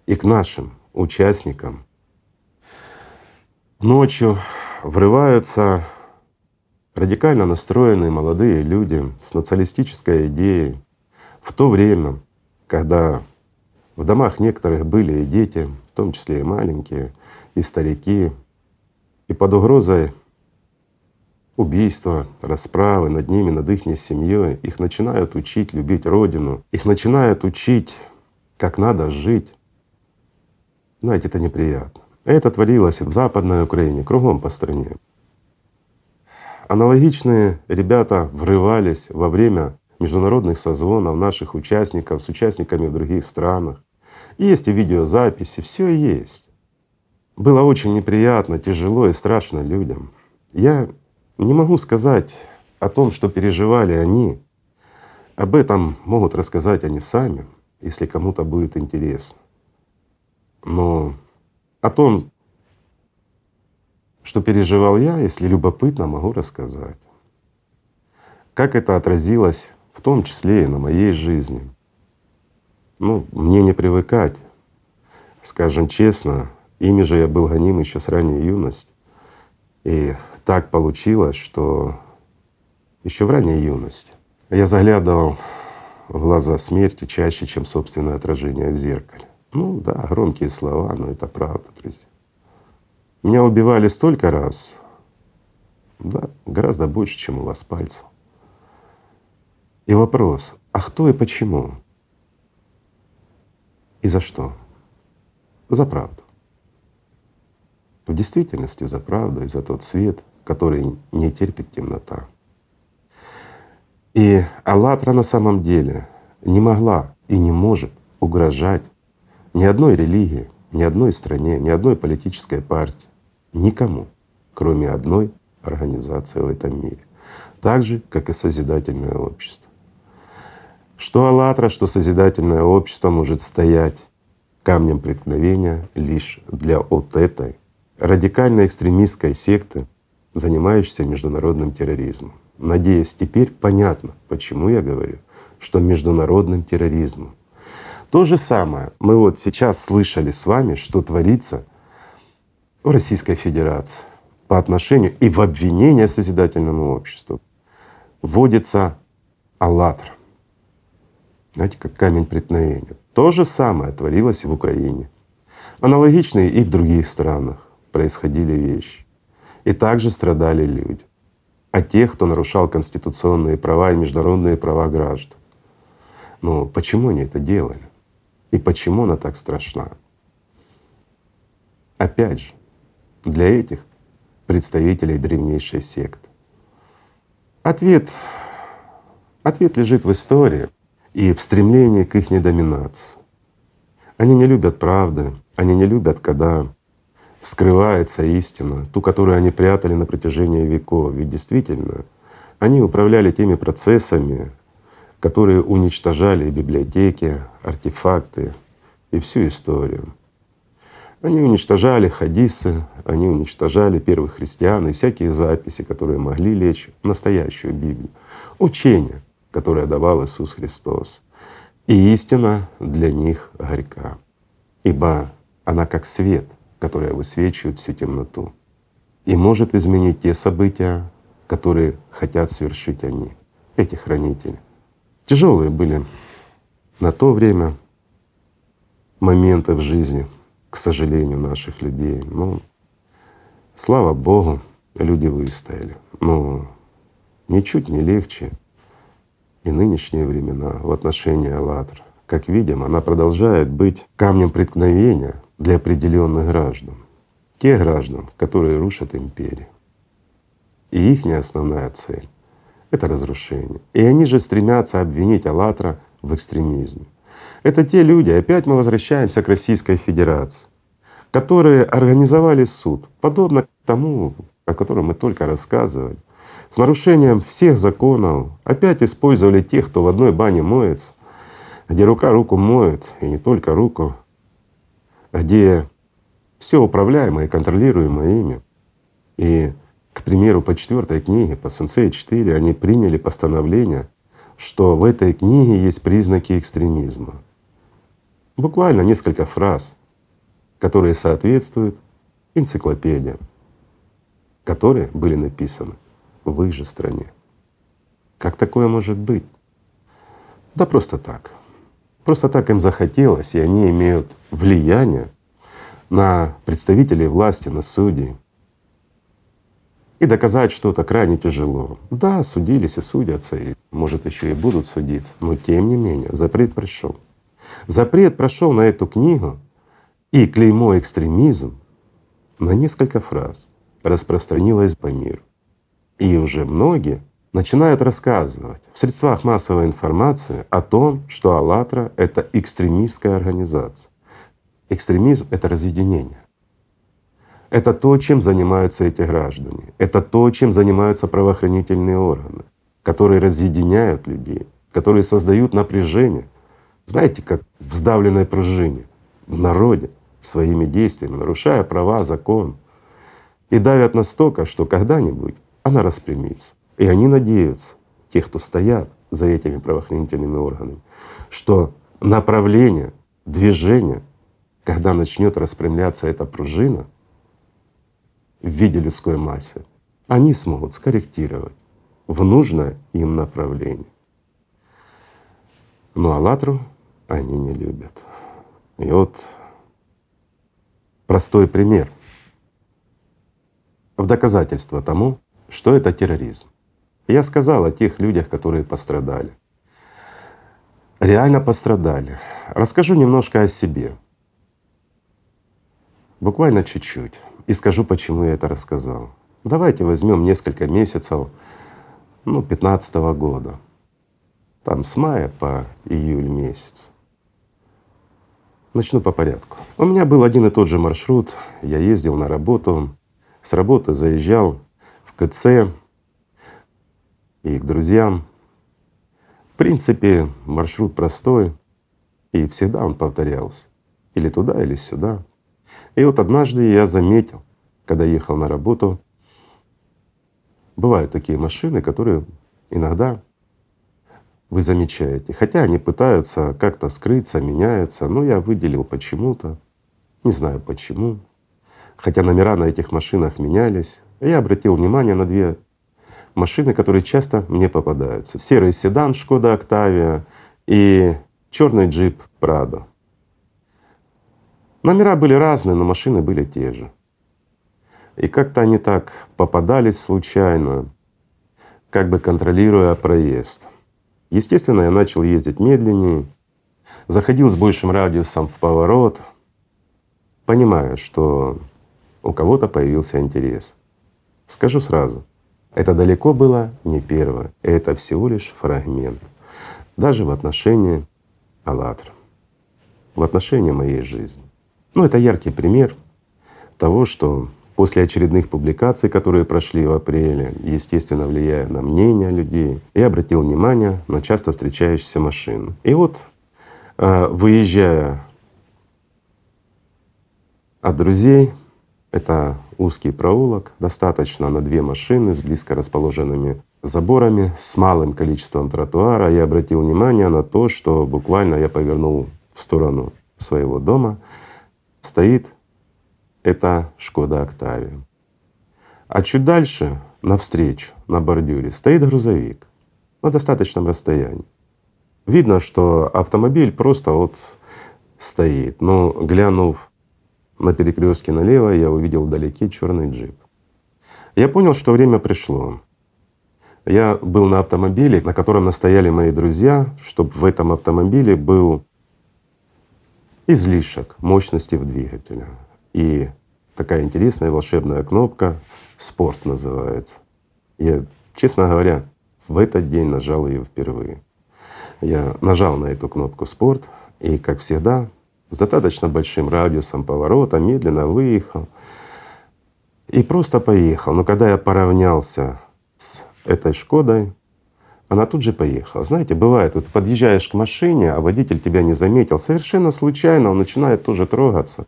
И к нашим участникам ночью врываются радикально настроенные молодые люди с националистической идеей в то время, когда в домах некоторых были и дети, в том числе и маленькие, и старики, и под угрозой убийства, расправы над ними, над их семьей, их начинают учить любить Родину, их начинают учить, как надо жить. Знаете, это неприятно. Это творилось в Западной Украине, кругом по стране. Аналогичные ребята врывались во время международных созвонов наших участников с участниками в других странах. Есть и видеозаписи, все есть. Было очень неприятно, тяжело и страшно людям. Я не могу сказать о том, что переживали они. Об этом могут рассказать они сами, если кому-то будет интересно. Но о том, что переживал я, если любопытно, могу рассказать. Как это отразилось в том числе и на моей жизни. Ну, мне не привыкать. Скажем честно, ими же я был гоним еще с ранней юности. И так получилось, что еще в ранней юности я заглядывал в глаза смерти чаще, чем собственное отражение в зеркале. Ну да, громкие слова, но это правда, друзья. Меня убивали столько раз, да, гораздо больше, чем у вас пальцев. И вопрос, а кто и почему? И за что? За правду. В действительности за правду и за тот свет, который не терпит темнота. И «АЛЛАТРА» на самом деле не могла и не может угрожать ни одной религии, ни одной стране, ни одной политической партии. Никому, кроме одной организации в этом мире. Так же, как и Созидательное общество. Что «АЛЛАТРА», что Созидательное общество может стоять камнем преткновения лишь для вот этой радикальной экстремистской секты, занимающейся международным терроризмом. Надеюсь, теперь понятно, почему я говорю, что международным терроризмом. То же самое мы вот сейчас слышали с вами, что творится в Российской Федерации по отношению и в обвинение Созидательному обществу. Вводится «АЛЛАТРА». Знаете, как камень преткновения. То же самое творилось и в Украине. Аналогичные и в других странах происходили вещи. И также страдали люди. А тех, кто нарушал конституционные права и международные права граждан. Но почему они это делали? И почему она так страшна? Опять же, для этих представителей древнейшей секты. Ответ, ответ лежит в истории и в стремлении к их недоминации. Они не любят правды, они не любят, когда вскрывается истина, ту, которую они прятали на протяжении веков. Ведь действительно, они управляли теми процессами, которые уничтожали библиотеки, артефакты и всю историю. Они уничтожали хадисы, они уничтожали первых христиан и всякие записи, которые могли лечь в настоящую Библию. Учение, которое давал Иисус Христос. И истина для них горька, ибо она как свет, который высвечивает всю темноту и может изменить те события, которые хотят совершить они, эти хранители. Тяжелые были на то время моменты в жизни — к сожалению, наших людей. Ну, слава Богу, люди выстояли. Но ничуть не легче и нынешние времена в отношении «АЛЛАТРА». Как видим, она продолжает быть камнем преткновения для определенных граждан. Тех граждан, которые рушат империи. И их основная цель — это разрушение. И они же стремятся обвинить «АЛЛАТРА» в экстремизме. Это те люди, опять мы возвращаемся к Российской Федерации, которые организовали суд, подобно тому, о котором мы только рассказывали, с нарушением всех законов, опять использовали тех, кто в одной бане моется, где рука руку моет, и не только руку, где все управляемое и контролируемое ими. И, к примеру, по четвертой книге, по Сенсей 4, они приняли постановление, что в этой книге есть признаки экстремизма. Буквально несколько фраз, которые соответствуют энциклопедиям, которые были написаны в их же стране. Как такое может быть? Да просто так. Просто так им захотелось, и они имеют влияние на представителей власти, на судей. И доказать что-то крайне тяжело. Да, судились и судятся, и может еще и будут судиться, но тем не менее запрет пришел. Запрет прошел на эту книгу и клеймо экстремизм на несколько фраз распространилось по миру. И уже многие начинают рассказывать в средствах массовой информации о том, что «АЛЛАТРА» — это экстремистская организация. Экстремизм — это разъединение. Это то, чем занимаются эти граждане. Это то, чем занимаются правоохранительные органы, которые разъединяют людей, которые создают напряжение — знаете, как в сдавленной пружине в народе своими действиями, нарушая права, закон. И давят настолько, что когда-нибудь она распрямится. И они надеются, те, кто стоят за этими правоохранительными органами, что направление, движение, когда начнет распрямляться эта пружина в виде людской массы, они смогут скорректировать в нужное им направление. А «АЛЛАТРУ» они не любят. И вот простой пример в доказательство тому, что это терроризм. Я сказал о тех людях, которые пострадали. Реально пострадали. Расскажу немножко о себе. Буквально чуть-чуть. И скажу, почему я это рассказал. Давайте возьмем несколько месяцев, ну, 15 -го года. Там с мая по июль месяц. Начну по порядку. У меня был один и тот же маршрут. Я ездил на работу, с работы заезжал в КЦ и к друзьям. В принципе, маршрут простой, и всегда он повторялся. Или туда, или сюда. И вот однажды я заметил, когда ехал на работу, бывают такие машины, которые иногда вы замечаете. Хотя они пытаются как-то скрыться, меняются, но я выделил почему-то, не знаю почему. Хотя номера на этих машинах менялись. Я обратил внимание на две машины, которые часто мне попадаются. Серый седан Шкода Октавия и черный джип Прадо. Номера были разные, но машины были те же. И как-то они так попадались случайно, как бы контролируя проезд. Естественно, я начал ездить медленнее, заходил с большим радиусом в поворот, понимая, что у кого-то появился интерес. Скажу сразу, Это далеко было не первое, это всего лишь фрагмент. Даже в отношении «АЛЛАТРА», в отношении моей жизни. Ну, это яркий пример того, что после очередных публикаций, которые прошли в апреле, естественно, влияя на мнение людей, я обратил внимание на часто встречающиеся машины. И вот, а, выезжая от друзей, это узкий проулок, достаточно на две машины с близко расположенными заборами, с малым количеством тротуара. Я обратил внимание на то, что буквально я повернул в сторону своего дома, стоит эта Шкода Октавия. А чуть дальше, навстречу, на бордюре, стоит грузовик на достаточном расстоянии. Видно, что автомобиль просто вот стоит. Но глянув на перекрестке налево, я увидел вдалеке черный джип. Я понял, что время пришло. Я был на автомобиле, на котором настояли мои друзья, чтобы в этом автомобиле был излишек мощности в двигателе. И такая интересная волшебная кнопка «Спорт» называется. Я, честно говоря, в этот день нажал ее впервые. Я нажал на эту кнопку «Спорт» и, как всегда, достаточно большим радиусом поворота медленно выехал и просто поехал. Но когда я поравнялся с этой «Шкодой», она тут же поехала. Знаете, бывает, вот подъезжаешь к машине, а водитель тебя не заметил, совершенно случайно он начинает тоже трогаться.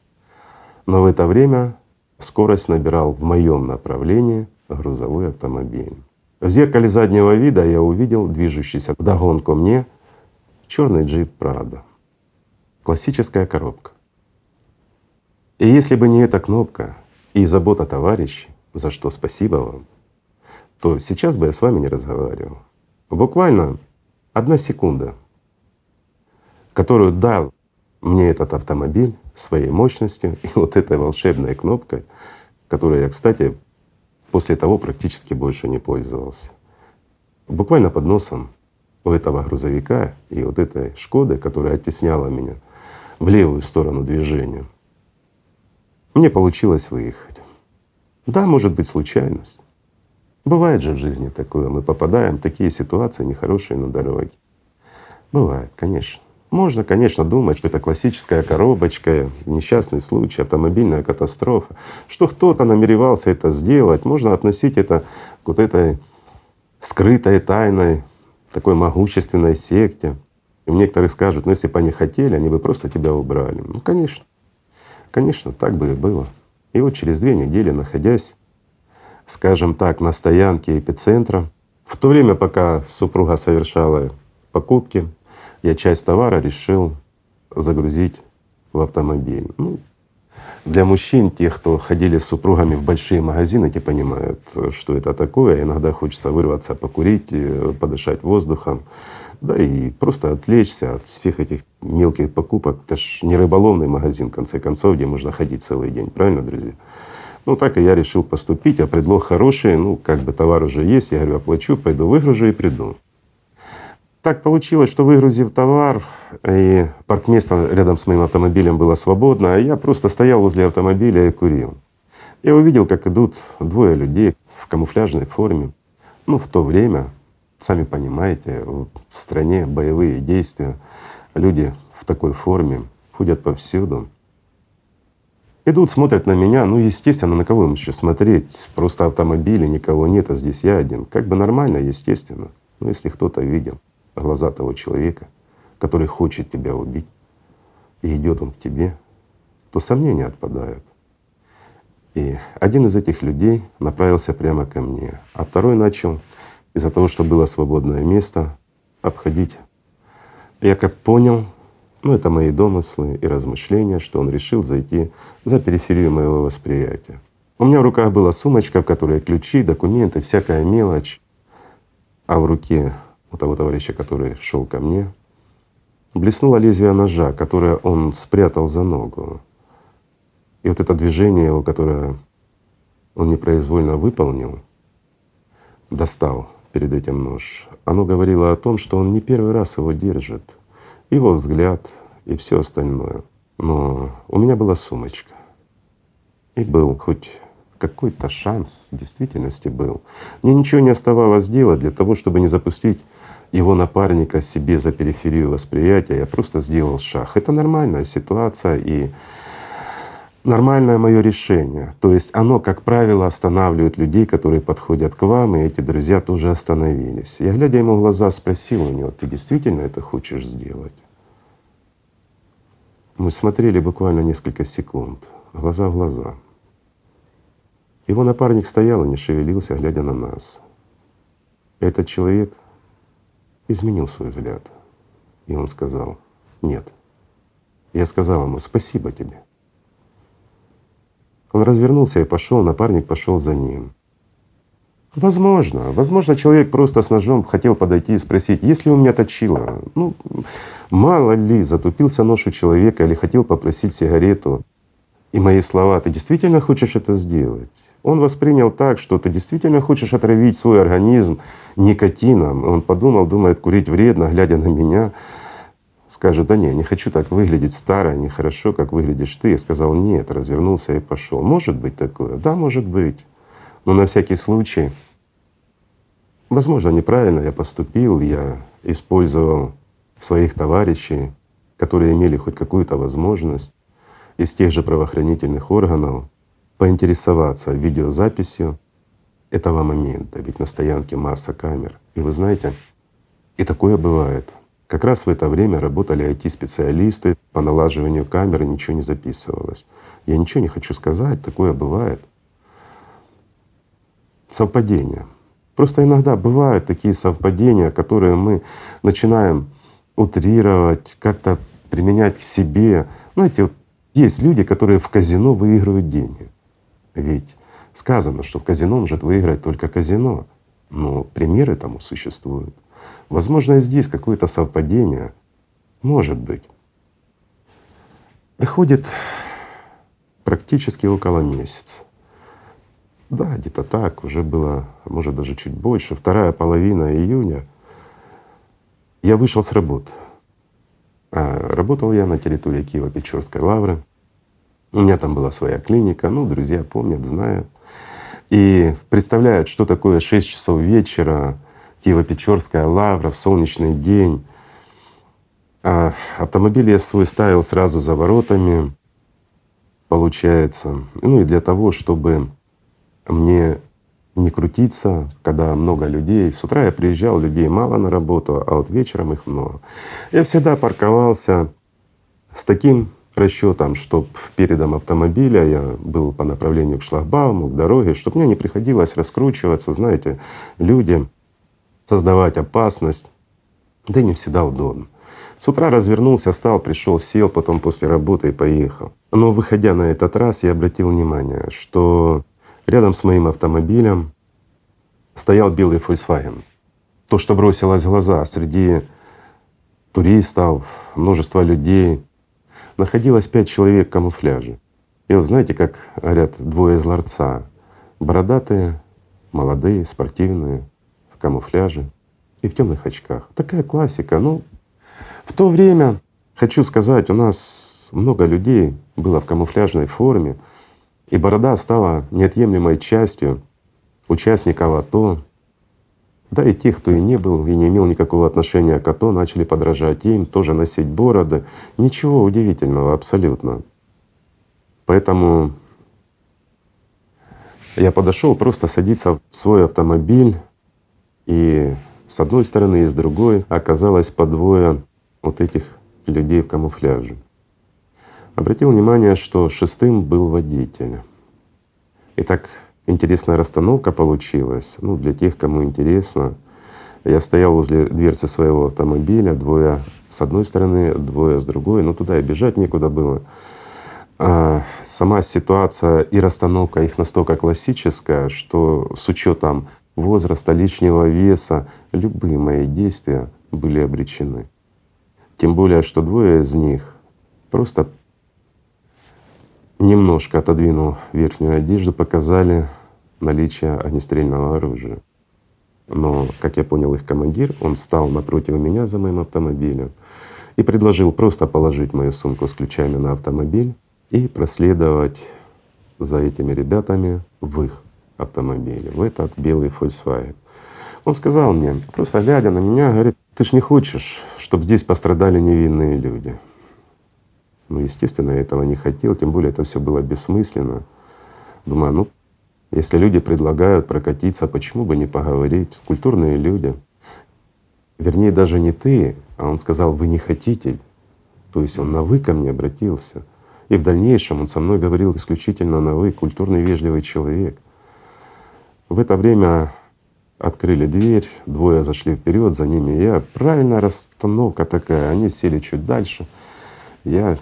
Но в это время скорость набирал в моем направлении грузовой автомобиль. В зеркале заднего вида я увидел движущийся вдогонку мне черный джип Прада. Классическая коробка. И если бы не эта кнопка и забота товарищей, за что спасибо вам, то сейчас бы я с вами не разговаривал. Буквально одна секунда, которую дал мне этот автомобиль своей мощностью и <laughs> вот этой волшебной кнопкой, которой я, кстати, после того практически больше не пользовался. Буквально под носом у этого грузовика и вот этой Шкоды, которая оттесняла меня в левую сторону движения, мне получилось выехать. Да, может быть случайность, Бывает же в жизни такое, мы попадаем в такие ситуации нехорошие на дороге. Бывает, конечно. Можно, конечно, думать, что это классическая коробочка, несчастный случай, автомобильная катастрофа, что кто-то намеревался это сделать. Можно относить это к вот этой скрытой, тайной, такой могущественной секте. Некоторые скажут, ну если бы они хотели, они бы просто тебя убрали. Ну конечно, конечно, так бы и было. И вот через две недели, находясь скажем так, на стоянке эпицентра. В то время, пока супруга совершала покупки, я часть товара решил загрузить в автомобиль. Ну, для мужчин, тех, кто ходили с супругами в большие магазины, те понимают, что это такое. Иногда хочется вырваться, покурить, подышать воздухом, да и просто отвлечься от всех этих мелких покупок. Это ж не рыболовный магазин, в конце концов, где можно ходить целый день, правильно, друзья? Ну так и я решил поступить, а предлог хороший, ну как бы товар уже есть, я говорю, оплачу, пойду выгружу и приду. Так получилось, что выгрузив товар, и паркместо рядом с моим автомобилем было свободно, а я просто стоял возле автомобиля и курил. Я увидел, как идут двое людей в камуфляжной форме. Ну, в то время, сами понимаете, в стране боевые действия, люди в такой форме ходят повсюду. Идут, смотрят на меня, ну естественно, на кого им еще смотреть? Просто автомобили, никого нет, а здесь я один. Как бы нормально, естественно. Но если кто-то видел глаза того человека, который хочет тебя убить, и идет он к тебе, то сомнения отпадают. И один из этих людей направился прямо ко мне, а второй начал из-за того, что было свободное место, обходить. Я как понял, ну, это мои домыслы и размышления, что он решил зайти за периферию моего восприятия. У меня в руках была сумочка, в которой ключи, документы, всякая мелочь, а в руке у того товарища, который шел ко мне, блеснуло лезвие ножа, которое он спрятал за ногу. И вот это движение его, которое он непроизвольно выполнил, достал перед этим нож, оно говорило о том, что он не первый раз его держит — его взгляд и все остальное. Но у меня была сумочка. И был хоть какой-то шанс в действительности был. Мне ничего не оставалось делать для того, чтобы не запустить его напарника себе за периферию восприятия. Я просто сделал шаг. Это нормальная ситуация и нормальное мое решение. То есть оно, как правило, останавливает людей, которые подходят к вам, и эти друзья тоже остановились. Я, глядя ему в глаза, спросил у него, ты действительно это хочешь сделать? Мы смотрели буквально несколько секунд, глаза в глаза. Его напарник стоял и не шевелился, глядя на нас. Этот человек изменил свой взгляд. И он сказал, нет. Я сказал ему, спасибо тебе. Он развернулся и пошел, напарник пошел за ним. Возможно, возможно, человек просто с ножом хотел подойти и спросить, есть ли у меня точила. Ну, мало ли, затупился нож у человека или хотел попросить сигарету. И мои слова, ты действительно хочешь это сделать? Он воспринял так, что ты действительно хочешь отравить свой организм никотином. Он подумал, думает, курить вредно, глядя на меня. Скажет, да не, не хочу так выглядеть старо, нехорошо, как выглядишь ты. Я сказал, нет, развернулся и пошел. Может быть такое? Да, может быть. Но на всякий случай, возможно, неправильно я поступил, я использовал своих товарищей, которые имели хоть какую-то возможность из тех же правоохранительных органов поинтересоваться видеозаписью этого момента, ведь на стоянке масса камер. И вы знаете, и такое бывает. Как раз в это время работали IT-специалисты по налаживанию камеры, ничего не записывалось. Я ничего не хочу сказать, такое бывает совпадения. Просто иногда бывают такие совпадения, которые мы начинаем утрировать, как-то применять к себе. Знаете, есть люди, которые в казино выигрывают деньги. Ведь сказано, что в казино может выиграть только казино. Но примеры тому существуют. Возможно, и здесь какое-то совпадение. Может быть. Приходит практически около месяца. Да, где-то так, уже было, может, даже чуть больше. Вторая половина июня я вышел с работы. А работал я на территории Киево-Печорской лавры. У меня там была своя клиника, ну, друзья помнят, знают. И представляют, что такое 6 часов вечера, Киево-Печорская лавра в солнечный день. А автомобиль я свой ставил сразу за воротами, получается. Ну и для того, чтобы мне не крутиться, когда много людей. С утра я приезжал, людей мало на работу, а вот вечером их много. Я всегда парковался с таким расчетом, чтобы передом автомобиля я был по направлению к шлагбауму, к дороге, чтобы мне не приходилось раскручиваться, знаете, людям создавать опасность. Да и не всегда удобно. С утра развернулся, встал, пришел, сел, потом после работы и поехал. Но выходя на этот раз, я обратил внимание, что Рядом с моим автомобилем стоял белый Volkswagen. То, что бросилось в глаза среди туристов, множество людей, находилось пять человек в камуфляже. И вот знаете, как говорят двое из ларца, бородатые, молодые, спортивные, камуфляже и в темных очках. Такая классика. Ну, в то время, хочу сказать, у нас много людей было в камуфляжной форме, и борода стала неотъемлемой частью участников АТО. Да и тех, кто и не был, и не имел никакого отношения к АТО, начали подражать им, тоже носить бороды. Ничего удивительного абсолютно. Поэтому я подошел просто садиться в свой автомобиль, и с одной стороны и с другой оказалось по двое вот этих людей в камуфляже. Обратил внимание, что шестым был водитель. И так интересная расстановка получилась. Ну, для тех, кому интересно. Я стоял возле дверцы своего автомобиля, двое с одной стороны, двое с другой, но туда и бежать некуда было. А сама ситуация и расстановка их настолько классическая, что с учетом возраста, лишнего веса, любые мои действия были обречены. Тем более, что двое из них просто немножко отодвинул верхнюю одежду, показали наличие огнестрельного оружия. Но, как я понял, их командир, он встал напротив меня за моим автомобилем и предложил просто положить мою сумку с ключами на автомобиль и проследовать за этими ребятами в их автомобиле, в этот белый Volkswagen. Он сказал мне, просто глядя на меня, говорит, ты ж не хочешь, чтобы здесь пострадали невинные люди. Ну, естественно, я этого не хотел, тем более это все было бессмысленно. Думаю, ну, если люди предлагают прокатиться, почему бы не поговорить? Культурные люди. Вернее, даже не ты, а он сказал, вы не хотите. То есть он на «вы» ко мне обратился. И в дальнейшем он со мной говорил исключительно на «вы», культурный, вежливый человек. В это время открыли дверь, двое зашли вперед, за ними я. Правильная расстановка такая, они сели чуть дальше. Я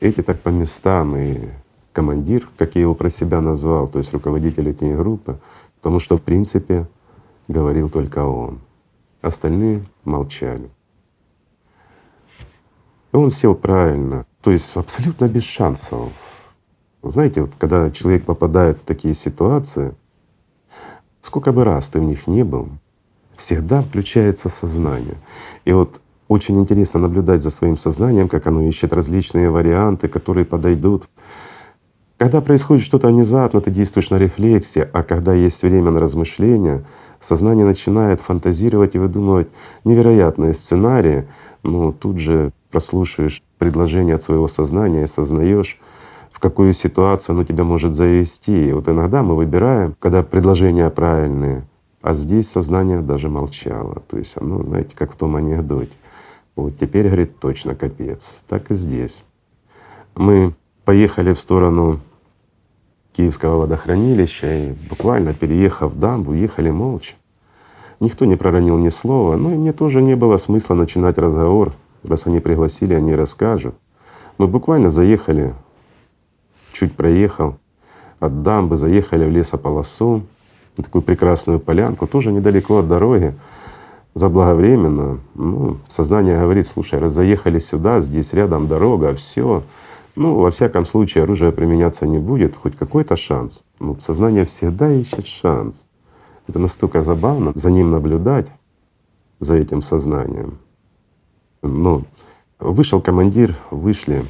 эти так по местам и командир, как я его про себя назвал, то есть руководитель этой группы, потому что в принципе говорил только он. Остальные молчали. И он сел правильно, то есть абсолютно без шансов. Знаете, вот когда человек попадает в такие ситуации, сколько бы раз ты в них не был, всегда включается сознание. И вот очень интересно наблюдать за своим сознанием, как оно ищет различные варианты, которые подойдут. Когда происходит что-то внезапно, ты действуешь на рефлексе, а когда есть время на размышления, сознание начинает фантазировать и выдумывать невероятные сценарии, ну тут же прослушиваешь предложение от своего сознания и осознаешь, какую ситуацию оно тебя может завести. И вот иногда мы выбираем, когда предложения правильные, а здесь сознание даже молчало. То есть оно, знаете, как в том анекдоте. Вот теперь, говорит, точно капец. Так и здесь. Мы поехали в сторону Киевского водохранилища и буквально переехав дамбу, ехали молча. Никто не проронил ни слова, ну и мне тоже не было смысла начинать разговор. Раз они пригласили, они расскажут. Мы буквально заехали, чуть проехал от дамбы, заехали в лесополосу, на такую прекрасную полянку, тоже недалеко от дороги, заблаговременно. Ну, сознание говорит, слушай, раз заехали сюда, здесь рядом дорога, все, ну, во всяком случае, оружие применяться не будет, хоть какой-то шанс. Ну, сознание всегда ищет шанс. Это настолько забавно за ним наблюдать, за этим сознанием. Ну, вышел командир, вышли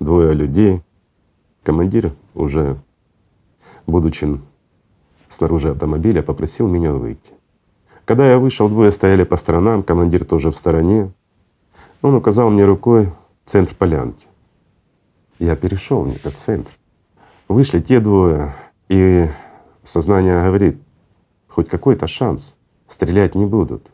двое людей. Командир уже, будучи снаружи автомобиля, попросил меня выйти. Когда я вышел, двое стояли по сторонам, командир тоже в стороне. Он указал мне рукой центр полянки. Я перешел в этот центр. Вышли те двое, и сознание говорит, хоть какой-то шанс, стрелять не будут.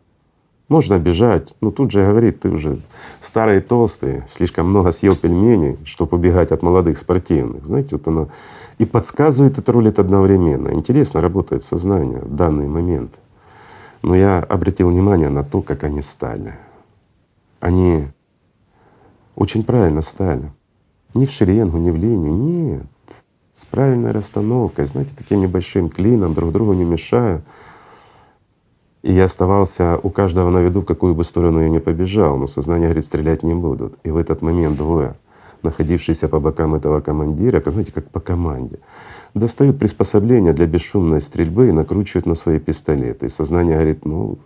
Можно бежать, но тут же говорит, ты уже старый толстый, слишком много съел пельменей, чтобы убегать от молодых спортивных. Знаете, вот оно и подсказывает это рулит одновременно. Интересно работает сознание в данный момент. Но я обратил внимание на то, как они стали. Они очень правильно стали. Не в шеренгу, не в линию, нет. С правильной расстановкой, знаете, таким небольшим клином, друг другу не мешая. И я оставался у каждого на виду, в какую бы сторону я ни побежал, но сознание говорит, стрелять не будут. И в этот момент двое, находившиеся по бокам этого командира, знаете, как по команде, достают приспособления для бесшумной стрельбы и накручивают на свои пистолеты. И сознание говорит, ну,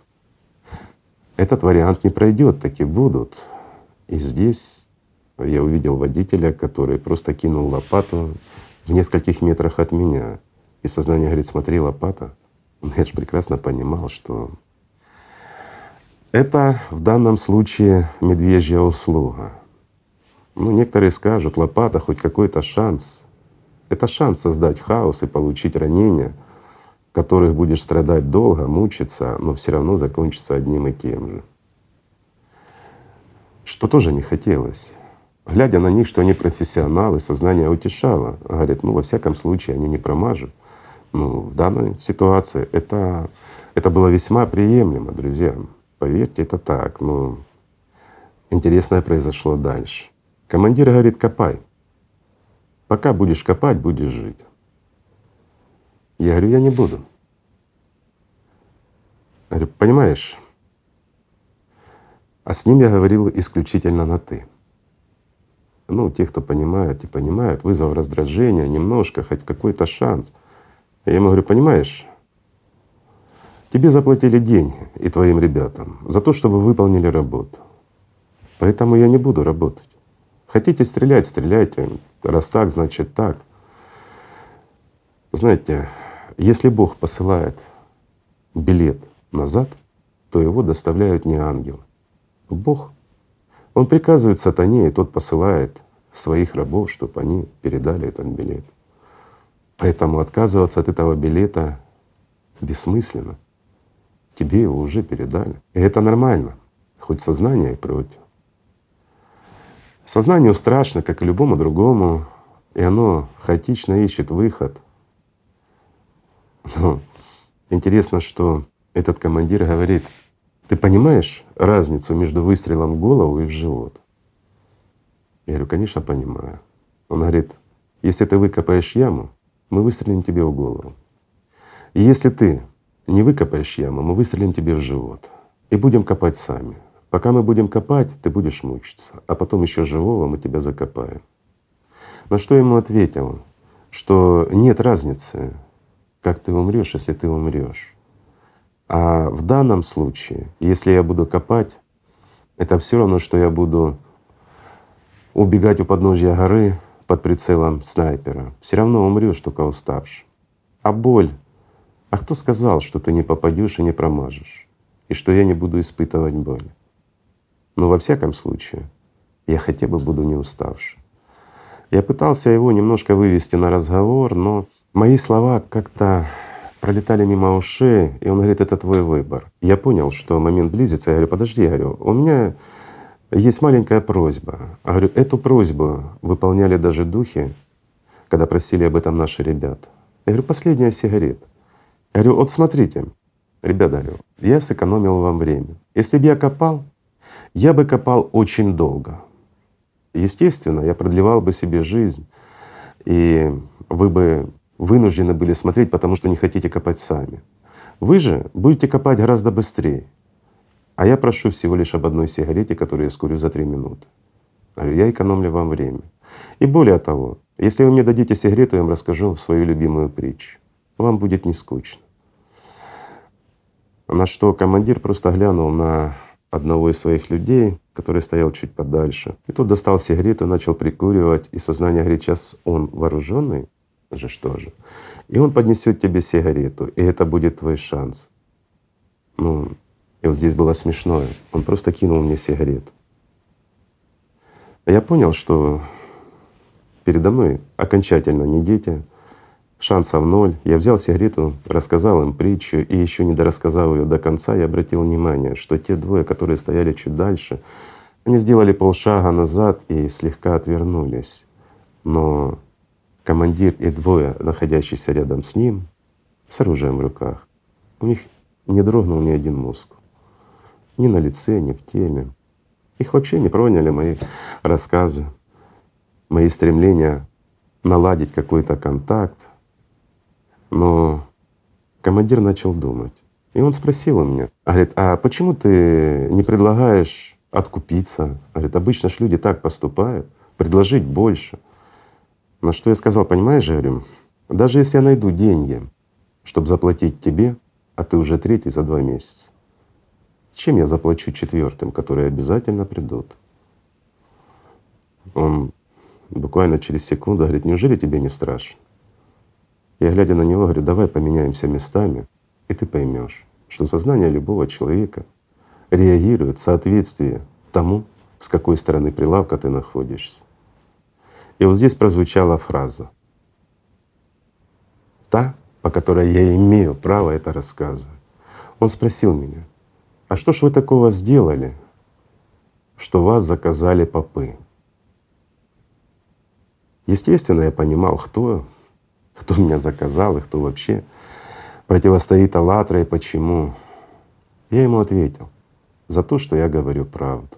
этот вариант не пройдет, таки будут. И здесь я увидел водителя, который просто кинул лопату в нескольких метрах от меня. И сознание говорит, смотри, лопата. Я же прекрасно понимал, что это в данном случае медвежья услуга. Ну, некоторые скажут, лопата хоть какой-то шанс. Это шанс создать хаос и получить ранения, которых будешь страдать долго, мучиться, но все равно закончится одним и тем же. Что тоже не хотелось. Глядя на них, что они профессионалы, сознание утешало. Говорит, ну во всяком случае они не промажут. Ну, в данной ситуации это, это было весьма приемлемо, друзья. Поверьте, это так. Ну, интересное произошло дальше. Командир говорит, копай. Пока будешь копать, будешь жить. Я говорю, я не буду. Я говорю, понимаешь, а с ним я говорил исключительно на «ты» ну, те, кто понимает и понимает, вызвал раздражение немножко, хоть какой-то шанс. Я ему говорю, понимаешь, тебе заплатили деньги и твоим ребятам за то, чтобы выполнили работу. Поэтому я не буду работать. Хотите стрелять, стреляйте. Раз так, значит так. Знаете, если Бог посылает билет назад, то его доставляют не ангелы. Бог, Он приказывает сатане, и тот посылает своих рабов, чтобы они передали этот билет. Поэтому отказываться от этого билета бессмысленно. Тебе его уже передали. И это нормально, хоть сознание и против. Сознанию страшно, как и любому другому, и оно хаотично ищет выход. Но интересно, что этот командир говорит, ты понимаешь разницу между выстрелом в голову и в живот? Я говорю, конечно, понимаю. Он говорит, если ты выкопаешь яму, мы выстрелим тебе в голову. И если ты не выкопаешь яму, мы выстрелим тебе в живот. И будем копать сами. Пока мы будем копать, ты будешь мучиться, а потом еще живого мы тебя закопаем. На что ему ответил, что нет разницы, как ты умрешь, если ты умрешь. А в данном случае, если я буду копать, это все равно, что я буду убегать у подножья горы под прицелом снайпера. Все равно умрешь, только уставший. А боль? А кто сказал, что ты не попадешь и не промажешь? И что я не буду испытывать боль? Но во всяком случае, я хотя бы буду не уставший. Я пытался его немножко вывести на разговор, но мои слова как-то пролетали мимо ушей, и он говорит, это твой выбор. Я понял, что момент близится, я говорю, подожди, я говорю, у меня есть маленькая просьба. Я говорю, эту просьбу выполняли даже духи, когда просили об этом наши ребята. Я говорю, последняя сигарета. Я говорю, вот смотрите, ребята, говорю, я сэкономил вам время. Если бы я копал, я бы копал очень долго. Естественно, я продлевал бы себе жизнь, и вы бы вынуждены были смотреть, потому что не хотите копать сами. Вы же будете копать гораздо быстрее. А я прошу всего лишь об одной сигарете, которую я скурю за три минуты. Я экономлю вам время. И более того, если вы мне дадите сигарету, я вам расскажу свою любимую притчу. Вам будет не скучно. На что командир просто глянул на одного из своих людей, который стоял чуть подальше. И тот достал сигарету, начал прикуривать, и сознание говорит, сейчас он вооруженный же что же. И он поднесет тебе сигарету, и это будет твой шанс. Ну, и вот здесь было смешное. Он просто кинул мне сигарету. Я понял, что передо мной окончательно не дети, шансов ноль. Я взял сигарету, рассказал им притчу, и еще не дорассказав ее до конца, я обратил внимание, что те двое, которые стояли чуть дальше, они сделали полшага назад и слегка отвернулись. Но командир и двое, находящиеся рядом с ним, с оружием в руках, у них не дрогнул ни один мускул. Ни на лице, ни в теле. Их вообще не проняли мои рассказы, мои стремления наладить какой-то контакт, но командир начал думать. И он спросил у меня, говорит, а почему ты не предлагаешь откупиться? Говорит, обычно ж люди так поступают, предложить больше. На что я сказал, понимаешь, говорю, даже если я найду деньги, чтобы заплатить тебе, а ты уже третий за два месяца, чем я заплачу четвертым, которые обязательно придут? Он буквально через секунду говорит, неужели тебе не страшно? Я, глядя на него, говорю, давай поменяемся местами, и ты поймешь, что сознание любого человека реагирует в соответствии тому, с какой стороны прилавка ты находишься. И вот здесь прозвучала фраза, та, по которой я имею право это рассказывать. Он спросил меня, а что ж вы такого сделали, что вас заказали попы? Естественно, я понимал, кто кто меня заказал и кто вообще противостоит Аллатра и почему. Я ему ответил за то, что я говорю правду,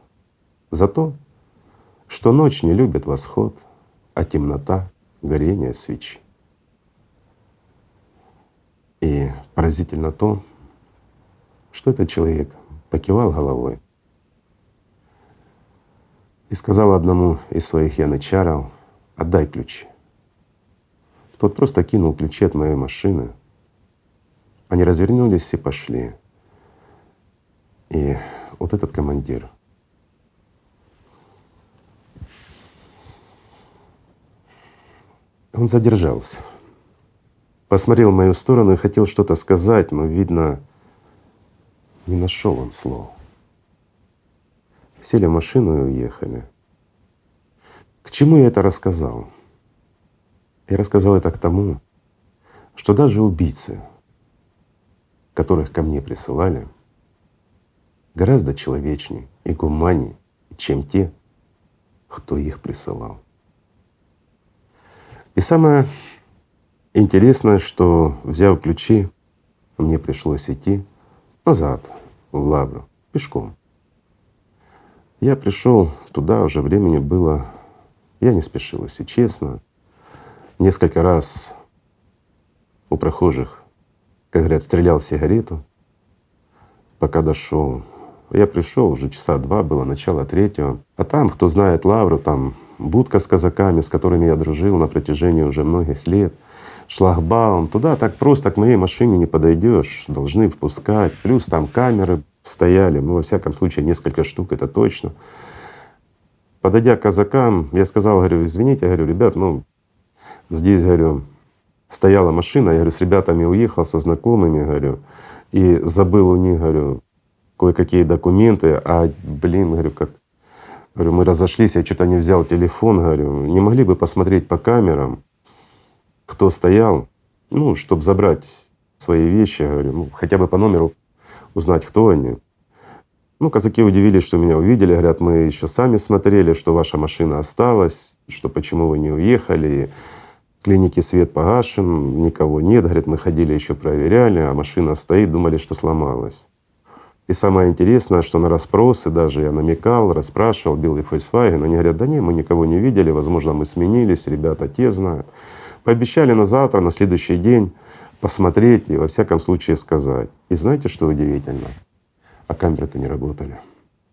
за то, что ночь не любит восход, а темнота — горение свечи. И поразительно то, что этот человек покивал головой и сказал одному из своих янычаров, отдай ключи. Тот просто кинул ключи от моей машины. Они развернулись и пошли. И вот этот командир, он задержался, посмотрел в мою сторону и хотел что-то сказать, но, видно, не нашел он слов. Сели в машину и уехали. К чему я это рассказал? Я рассказал это к тому, что даже убийцы, которых ко мне присылали, гораздо человечней и гуманней, чем те, кто их присылал. И самое интересное, что взяв ключи, мне пришлось идти назад, в Лавру, пешком. Я пришел туда, уже времени было, я не спешил, если честно. Несколько раз у прохожих, как говорят, стрелял сигарету, пока дошел. Я пришел, уже часа два было, начало третьего. А там, кто знает Лавру, там будка с казаками, с которыми я дружил на протяжении уже многих лет, шлагбаум. Туда так просто к моей машине не подойдешь, должны впускать. Плюс там камеры стояли, ну во всяком случае несколько штук, это точно. Подойдя к казакам, я сказал, говорю, извините, говорю, ребят, ну здесь, говорю, стояла машина, я говорю, с ребятами уехал, со знакомыми, говорю, и забыл у них, говорю, кое-какие документы, а, блин, говорю, как Говорю, мы разошлись, я что-то не взял телефон, говорю, не могли бы посмотреть по камерам, кто стоял, ну, чтобы забрать свои вещи, говорю, ну, хотя бы по номеру узнать, кто они. Ну, казаки удивились, что меня увидели, говорят, мы еще сами смотрели, что ваша машина осталась, что почему вы не уехали. В клинике свет погашен, никого нет. Говорят, мы ходили еще проверяли, а машина стоит, думали, что сломалась. И самое интересное, что на расспросы даже я намекал, расспрашивал, бил и Volkswagen, они говорят, да не, мы никого не видели, возможно, мы сменились, ребята те знают. Пообещали на завтра, на следующий день посмотреть и во всяком случае сказать. И знаете, что удивительно? А камеры-то не работали.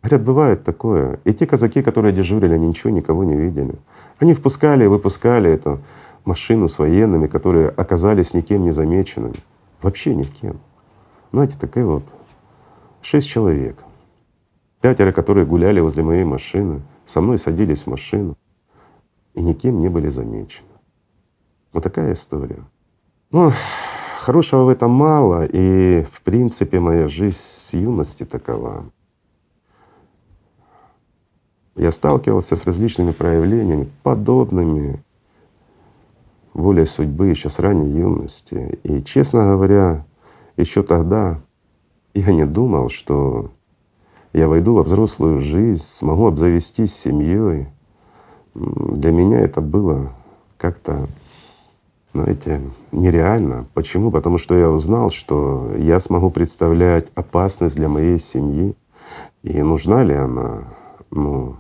Говорят, бывает такое. И те казаки, которые дежурили, они ничего, никого не видели. Они впускали и выпускали эту машину с военными, которые оказались никем не замеченными. Вообще никем. Знаете, такая вот Шесть человек. Пятеро, которые гуляли возле моей машины, со мной садились в машину и никем не были замечены. Вот такая история. Ну, хорошего в этом мало, и в принципе моя жизнь с юности такова. Я сталкивался с различными проявлениями, подобными воле судьбы еще с ранней юности. И, честно говоря, еще тогда я не думал, что я войду во взрослую жизнь, смогу обзавестись семьей. Для меня это было как-то, знаете, нереально. Почему? Потому что я узнал, что я смогу представлять опасность для моей семьи. И нужна ли она? Ну,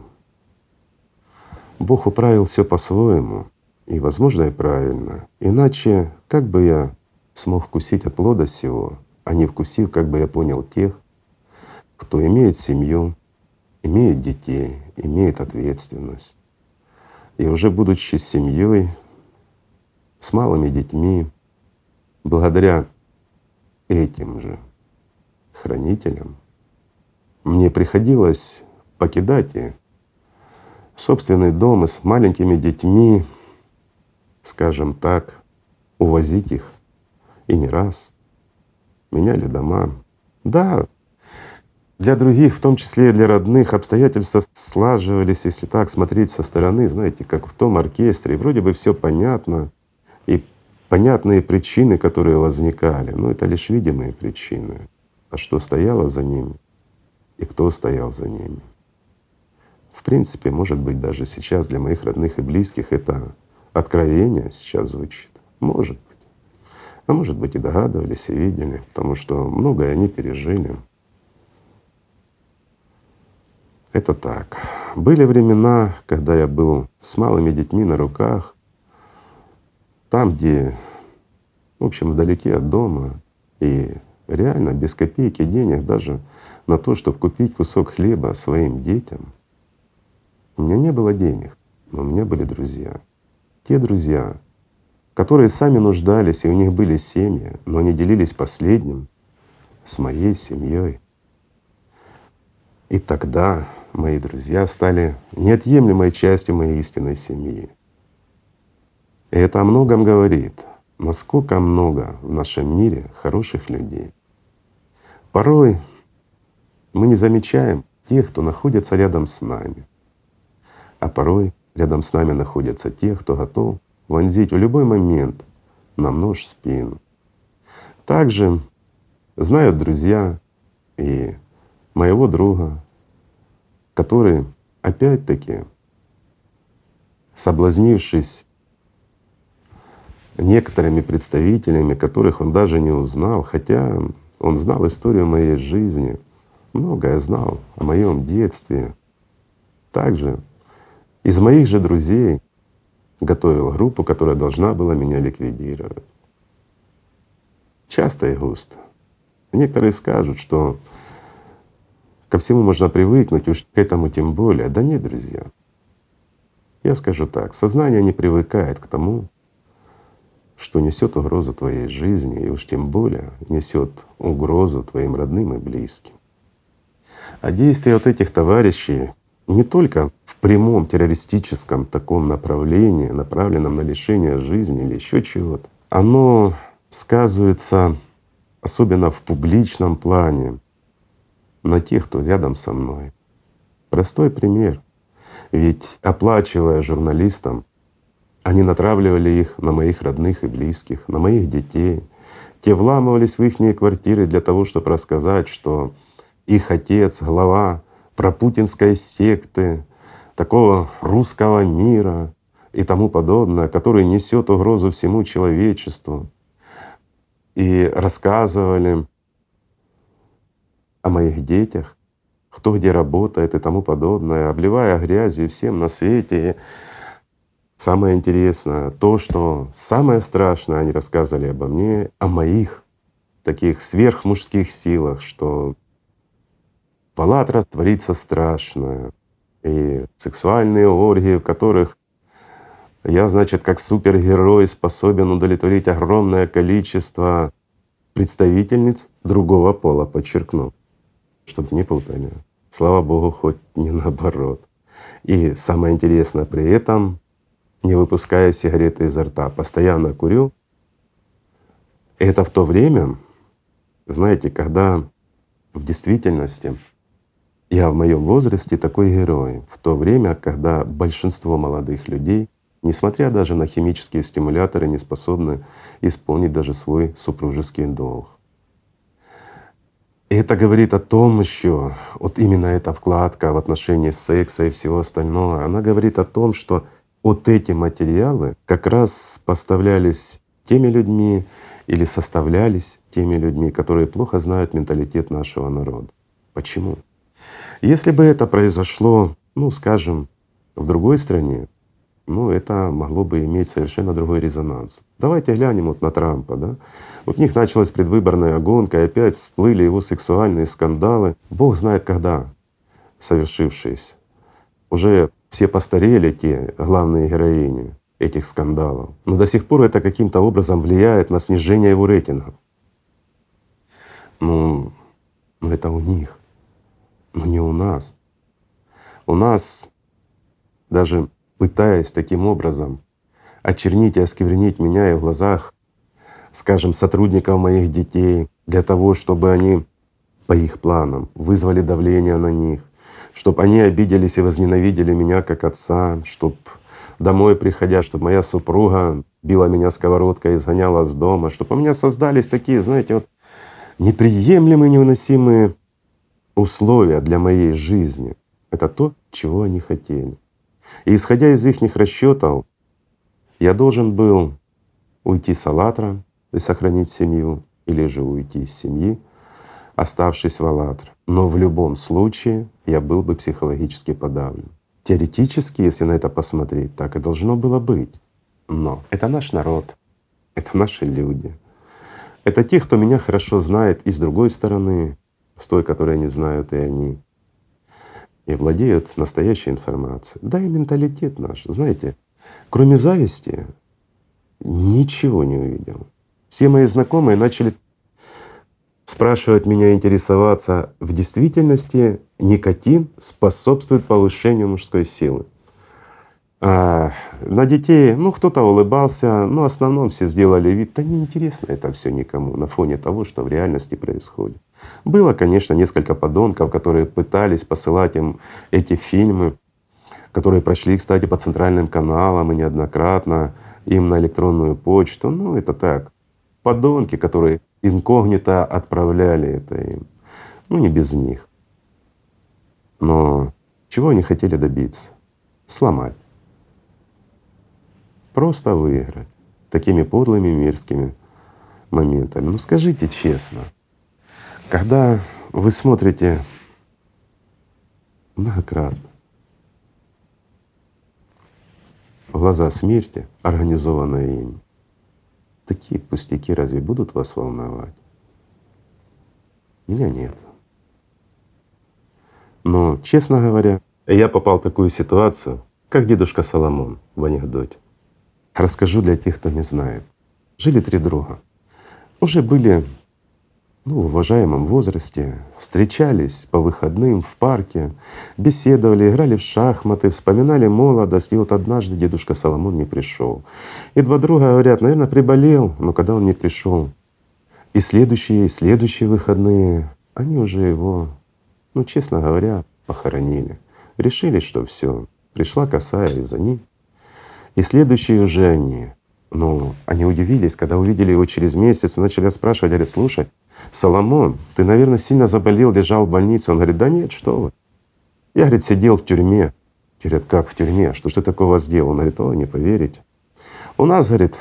Бог управил все по-своему. И, возможно, и правильно. Иначе как бы я смог вкусить от плода сего? а не вкусив, как бы я понял, тех, кто имеет семью, имеет детей, имеет ответственность. И уже будучи семьей, с малыми детьми, благодаря этим же хранителям, мне приходилось покидать и собственный дом и с маленькими детьми, скажем так, увозить их и не раз меняли дома. Да, для других, в том числе и для родных, обстоятельства слаживались, если так смотреть со стороны, знаете, как в том оркестре. вроде бы все понятно, понятные причины, которые возникали, но это лишь видимые причины. А что стояло за ними и кто стоял за ними? В принципе, может быть, даже сейчас для моих родных и близких это откровение сейчас звучит. Может быть. А может быть и догадывались, и видели, потому что многое они пережили. Это так. Были времена, когда я был с малыми детьми на руках, там, где, в общем, вдалеке от дома, и реально без копейки денег даже на то, чтобы купить кусок хлеба своим детям. У меня не было денег, но у меня были друзья. Те друзья, которые сами нуждались, и у них были семьи, но они делились последним с моей семьей. И тогда мои друзья стали неотъемлемой частью моей истинной семьи. И это о многом говорит. насколько много в нашем мире хороших людей. Порой мы не замечаем тех, кто находится рядом с нами, а порой рядом с нами находятся те, кто готов вонзить в любой момент нам нож в спину. Также знают друзья и моего друга, который опять-таки, соблазнившись некоторыми представителями, которых он даже не узнал, хотя он знал историю моей жизни, многое знал о моем детстве. Также из моих же друзей готовил группу, которая должна была меня ликвидировать. Часто и густо. Некоторые скажут, что ко всему можно привыкнуть, уж к этому тем более. Да нет, друзья. Я скажу так, сознание не привыкает к тому, что несет угрозу твоей жизни, и уж тем более несет угрозу твоим родным и близким. А действия вот этих товарищей не только в прямом террористическом таком направлении, направленном на лишение жизни или еще чего-то, оно сказывается особенно в публичном плане на тех, кто рядом со мной. Простой пример. Ведь оплачивая журналистам, они натравливали их на моих родных и близких, на моих детей. Те вламывались в их квартиры для того, чтобы рассказать, что их отец, глава пропутинской секты, такого русского мира и тому подобное, который несет угрозу всему человечеству. И рассказывали о моих детях, кто где работает и тому подобное, обливая грязью всем на свете. И самое интересное, то, что самое страшное, они рассказывали обо мне, о моих таких сверхмужских силах, что в «АЛЛАТРА» творится страшное. И сексуальные оргии, в которых я, значит, как супергерой способен удовлетворить огромное количество представительниц другого пола, подчеркну, чтобы не путали. Слава Богу, хоть не наоборот. И самое интересное, при этом не выпуская сигареты изо рта, постоянно курю. И это в то время, знаете, когда в действительности я в моем возрасте такой герой в то время, когда большинство молодых людей, несмотря даже на химические стимуляторы, не способны исполнить даже свой супружеский долг. И это говорит о том еще, вот именно эта вкладка в отношении секса и всего остального, она говорит о том, что вот эти материалы как раз поставлялись теми людьми или составлялись теми людьми, которые плохо знают менталитет нашего народа. Почему? Если бы это произошло, ну, скажем, в другой стране, ну, это могло бы иметь совершенно другой резонанс. Давайте глянем вот на Трампа, да. Вот у них началась предвыборная гонка, и опять всплыли его сексуальные скандалы. Бог знает когда совершившиеся. Уже все постарели те главные героини этих скандалов. Но до сих пор это каким-то образом влияет на снижение его рейтинга. Ну, ну это у них но не у нас. У нас, даже пытаясь таким образом очернить и осквернить меня и в глазах, скажем, сотрудников моих детей, для того, чтобы они по их планам вызвали давление на них, чтобы они обиделись и возненавидели меня как отца, чтобы домой приходя, чтобы моя супруга била меня сковородкой изгоняла с дома, чтобы у меня создались такие, знаете, вот неприемлемые, невыносимые условия для моей жизни — это то, чего они хотели. И исходя из их расчетов, я должен был уйти с «АЛЛАТРА» и сохранить семью, или же уйти из семьи, оставшись в «АЛЛАТРА». Но в любом случае я был бы психологически подавлен. Теоретически, если на это посмотреть, так и должно было быть. Но это наш народ, это наши люди. Это те, кто меня хорошо знает и с другой стороны, с той, которой они знают и они, и владеют настоящей информацией. Да и менталитет наш, знаете, кроме зависти ничего не увидел. Все мои знакомые начали спрашивать меня, интересоваться, в действительности никотин способствует повышению мужской силы. А, на детей, ну кто-то улыбался, но в основном все сделали вид, да неинтересно это все никому на фоне того, что в реальности происходит. Было, конечно, несколько подонков, которые пытались посылать им эти фильмы, которые прошли, кстати, по центральным каналам и неоднократно им на электронную почту. Ну это так, подонки, которые инкогнито отправляли это им. Ну не без них. Но чего они хотели добиться? Сломать. Просто выиграть такими подлыми мерзкими моментами. Ну скажите честно, когда вы смотрите многократно в глаза смерти, организованные им, такие пустяки разве будут вас волновать? Меня нет. Но, честно говоря, я попал в такую ситуацию, как дедушка Соломон в анекдоте. Расскажу для тех, кто не знает. Жили три друга. Уже были ну, в уважаемом возрасте, встречались по выходным в парке, беседовали, играли в шахматы, вспоминали молодость. И вот однажды дедушка Соломон не пришел. И два друга говорят, наверное, приболел, но когда он не пришел, и следующие, и следующие выходные, они уже его, ну, честно говоря, похоронили. Решили, что все, пришла косая из-за них. И следующие уже они. Ну, они удивились, когда увидели его через месяц, начали спрашивать, говорят, слушай, Соломон, ты, наверное, сильно заболел, лежал в больнице. Он говорит, да нет, что вы. Я, говорит, сидел в тюрьме. Говорят, как в тюрьме? Что ж ты такого сделал? Он говорит, о, не поверите. У нас, говорит,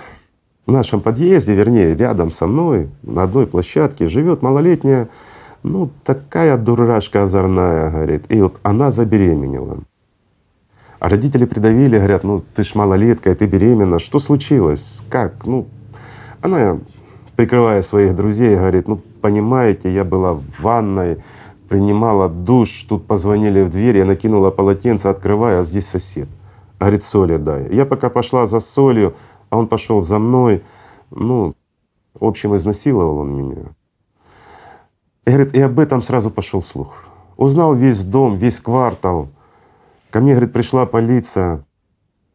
в нашем подъезде, вернее, рядом со мной, на одной площадке живет малолетняя, ну, такая дурашка озорная, говорит. И вот она забеременела. А родители придавили, говорят, ну ты ж малолетка, ты беременна, что случилось? Как? Ну, она, прикрывая своих друзей, говорит, ну понимаете, я была в ванной, принимала душ, тут позвонили в дверь, я накинула полотенце, открываю, а здесь сосед. Говорит, соли дай. Я пока пошла за солью, а он пошел за мной. Ну, в общем, изнасиловал он меня. И, говорит, и об этом сразу пошел слух. Узнал весь дом, весь квартал — Ко мне, говорит, пришла полиция,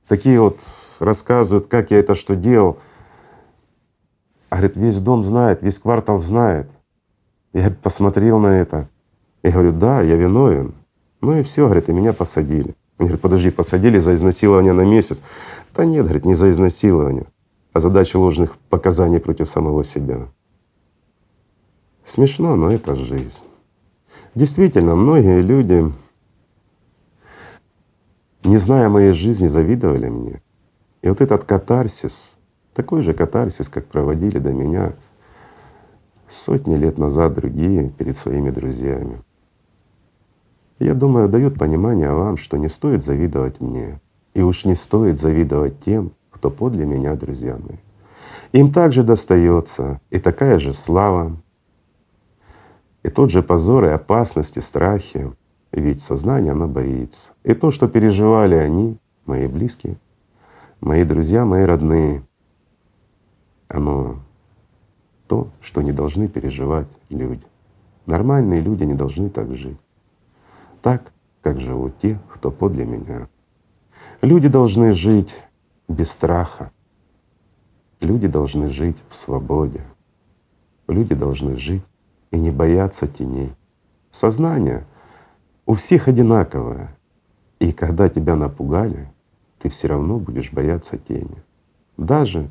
такие вот рассказывают, как я это что делал. А говорит, весь дом знает, весь квартал знает. Я говорит, посмотрел на это. Я говорю, да, я виновен. Ну и все, говорит, и меня посадили. Он говорит, подожди, посадили за изнасилование на месяц. Да нет, говорит, не за изнасилование, а за дачу ложных показаний против самого себя. Смешно, но это жизнь. Действительно, многие люди не зная моей жизни, завидовали мне. И вот этот катарсис, такой же катарсис, как проводили до меня сотни лет назад другие перед своими друзьями. Я думаю, дают понимание вам, что не стоит завидовать мне. И уж не стоит завидовать тем, кто подле меня, друзья мои. Им также достается и такая же слава, и тот же позор и опасности, страхи, ведь сознание, оно боится. И то, что переживали они, мои близкие, мои друзья, мои родные, оно то, что не должны переживать люди. Нормальные люди не должны так жить. Так, как живут те, кто подле меня. Люди должны жить без страха. Люди должны жить в свободе. Люди должны жить и не бояться теней. Сознание у всех одинаковое. И когда тебя напугали, ты все равно будешь бояться тени. Даже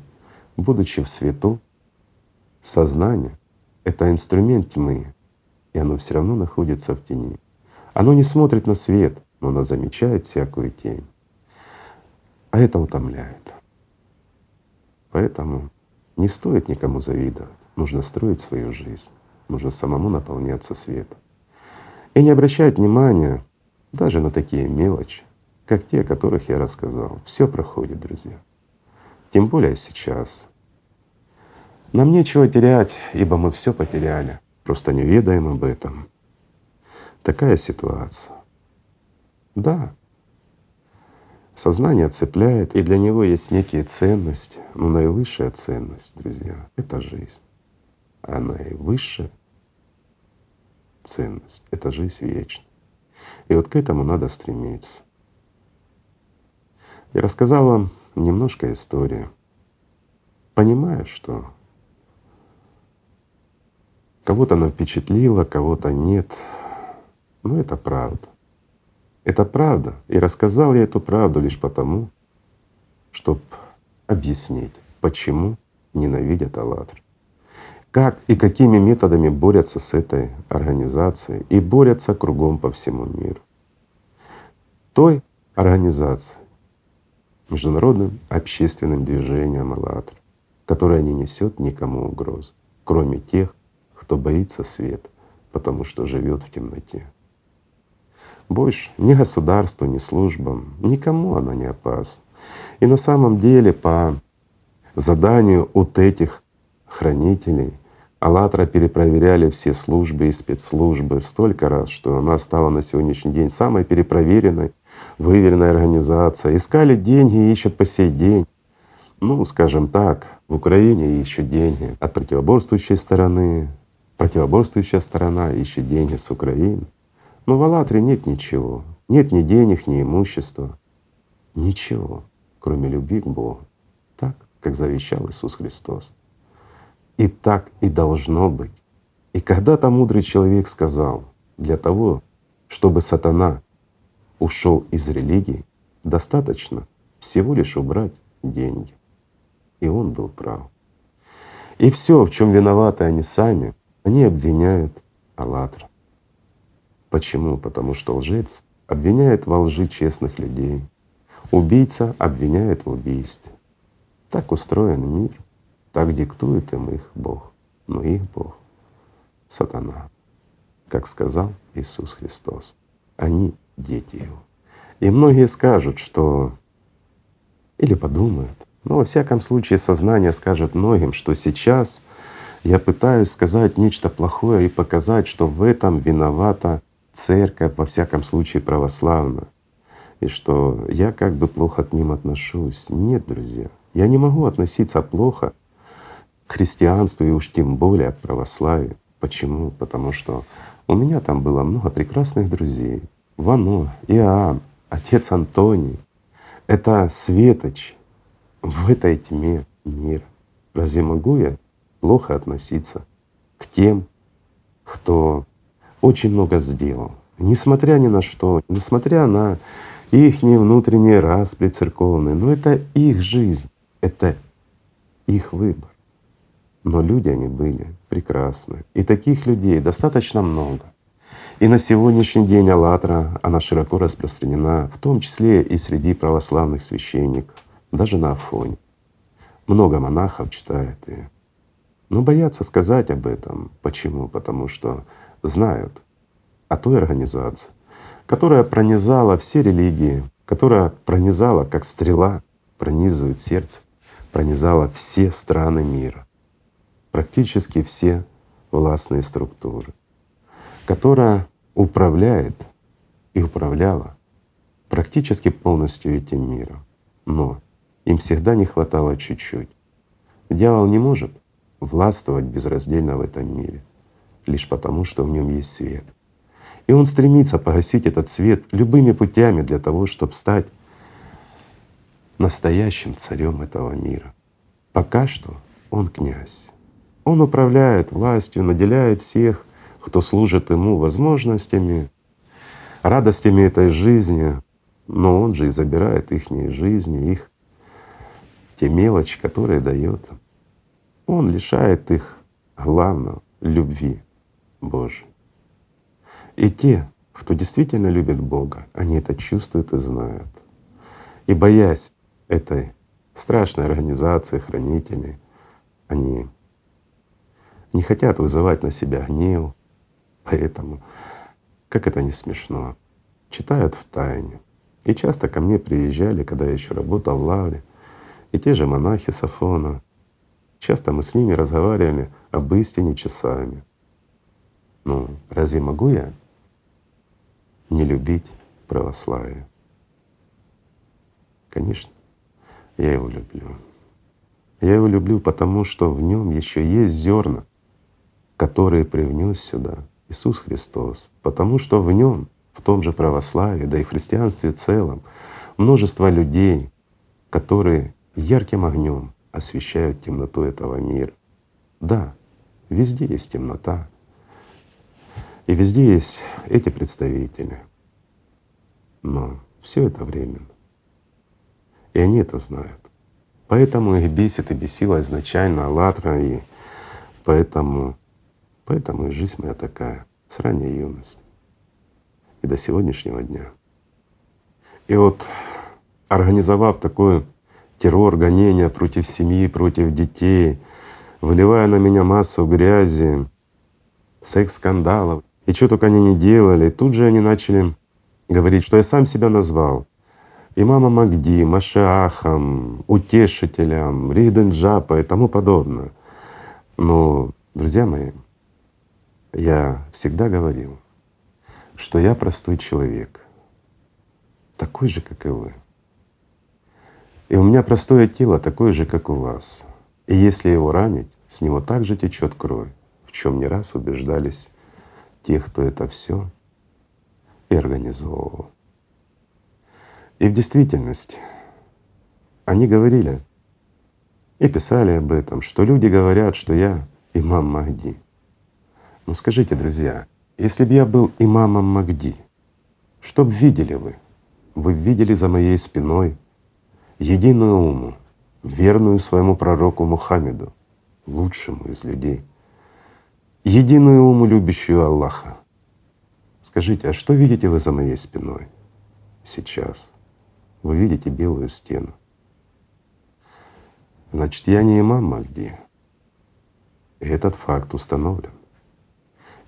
будучи в свету, сознание — это инструмент тьмы, и оно все равно находится в тени. Оно не смотрит на свет, но оно замечает всякую тень. А это утомляет. Поэтому не стоит никому завидовать. Нужно строить свою жизнь. Нужно самому наполняться светом и не обращать внимания даже на такие мелочи, как те, о которых я рассказал. Все проходит, друзья. Тем более сейчас. Нам нечего терять, ибо мы все потеряли, просто не ведаем об этом. Такая ситуация. Да, сознание цепляет, и для него есть некие ценности, но наивысшая ценность, друзья, — это жизнь. А наивысшая ценность — это жизнь вечная. И вот к этому надо стремиться. и рассказал вам немножко истории, понимая, что кого-то она впечатлила, кого-то нет. Но это правда. Это правда. И рассказал я эту правду лишь потому, чтобы объяснить, почему ненавидят «АЛЛАТРА» как и какими методами борются с этой организацией и борются кругом по всему миру. Той организации, международным общественным движением «АЛЛАТРА», которое не несет никому угроз, кроме тех, кто боится света, потому что живет в темноте. Больше ни государству, ни службам, никому она не опасна. И на самом деле по заданию вот этих хранителей — АЛЛАТРА перепроверяли все службы и спецслужбы столько раз, что она стала на сегодняшний день самой перепроверенной, выверенной организацией. Искали деньги и ищут по сей день. Ну, скажем так, в Украине ищут деньги от противоборствующей стороны, противоборствующая сторона ищет деньги с Украины. Но в «АЛЛАТРе» нет ничего. Нет ни денег, ни имущества. Ничего, кроме любви к Богу. Так, как завещал Иисус Христос. И так и должно быть. И когда-то мудрый человек сказал, для того, чтобы сатана ушел из религии, достаточно всего лишь убрать деньги. И он был прав. И все, в чем виноваты они сами, они обвиняют Аллатра. Почему? Потому что лжец обвиняет во лжи честных людей, убийца обвиняет в убийстве. Так устроен мир. Так диктует им их Бог. Но их Бог — сатана, как сказал Иисус Христос. Они — дети Его. И многие скажут, что или подумают, но во всяком случае сознание скажет многим, что сейчас я пытаюсь сказать нечто плохое и показать, что в этом виновата церковь, во всяком случае православная, и что я как бы плохо к ним отношусь. Нет, друзья, я не могу относиться плохо к христианству и уж тем более к православию. Почему? Потому что у меня там было много прекрасных друзей. Вано, Иоанн, отец Антоний. Это светоч в этой тьме мира. Разве могу я плохо относиться к тем, кто очень много сделал, несмотря ни на что, несмотря на их внутренние распри церковные, но это их жизнь, это их выбор. Но люди они были прекрасны. И таких людей достаточно много. И на сегодняшний день «АЛЛАТРА», она широко распространена, в том числе и среди православных священников, даже на Афоне. Много монахов читают ее. Но боятся сказать об этом. Почему? Потому что знают о той организации, которая пронизала все религии, которая пронизала, как стрела, пронизывает сердце, пронизала все страны мира практически все властные структуры, которая управляет и управляла практически полностью этим миром. Но им всегда не хватало чуть-чуть. Дьявол не может властвовать безраздельно в этом мире, лишь потому, что в нем есть свет. И он стремится погасить этот свет любыми путями для того, чтобы стать настоящим царем этого мира. Пока что он князь. Он управляет властью, наделяет всех, кто служит Ему, возможностями, радостями этой жизни, но Он же и забирает их жизни, их те мелочи, которые дает. Он лишает их главного — любви Божьей. И те, кто действительно любит Бога, они это чувствуют и знают. И боясь этой страшной организации хранителей, они не хотят вызывать на себя гнев. Поэтому, как это не смешно, читают в тайне. И часто ко мне приезжали, когда я еще работал в Лавре, и те же монахи Сафона. Часто мы с ними разговаривали об истине часами. Ну, разве могу я не любить православие? Конечно, я его люблю. Я его люблю, потому что в нем еще есть зерна которые привнес сюда Иисус Христос, потому что в нем, в том же православии, да и в христианстве целом, множество людей, которые ярким огнем освещают темноту этого мира. Да, везде есть темнота, и везде есть эти представители. Но все это временно. И они это знают. Поэтому их бесит и бесила изначально «АЛЛАТРА», и поэтому, поэтому и жизнь моя такая с ранней юности и до сегодняшнего дня. И вот организовав такой террор, гонения против семьи, против детей, выливая на меня массу грязи, секс-скандалов, и что только они не делали, тут же они начали говорить, что я сам себя назвал имама Магди, Машиахом, утешителем, Риденджапа и тому подобное. Но, друзья мои, я всегда говорил, что я простой человек, такой же, как и вы. И у меня простое тело такое же, как у вас. И если его ранить, с него также течет кровь, в чем не раз убеждались те, кто это все и организовывал. И в действительности они говорили и писали об этом, что люди говорят, что я имам Махди. Но скажите, друзья, если бы я был имамом Махди, что б видели вы? Вы видели за моей спиной единую уму, верную своему пророку Мухаммеду, лучшему из людей, единую уму, любящую Аллаха. Скажите, а что видите вы за моей спиной сейчас? вы видите белую стену. Значит, я не имам Махди. И этот факт установлен.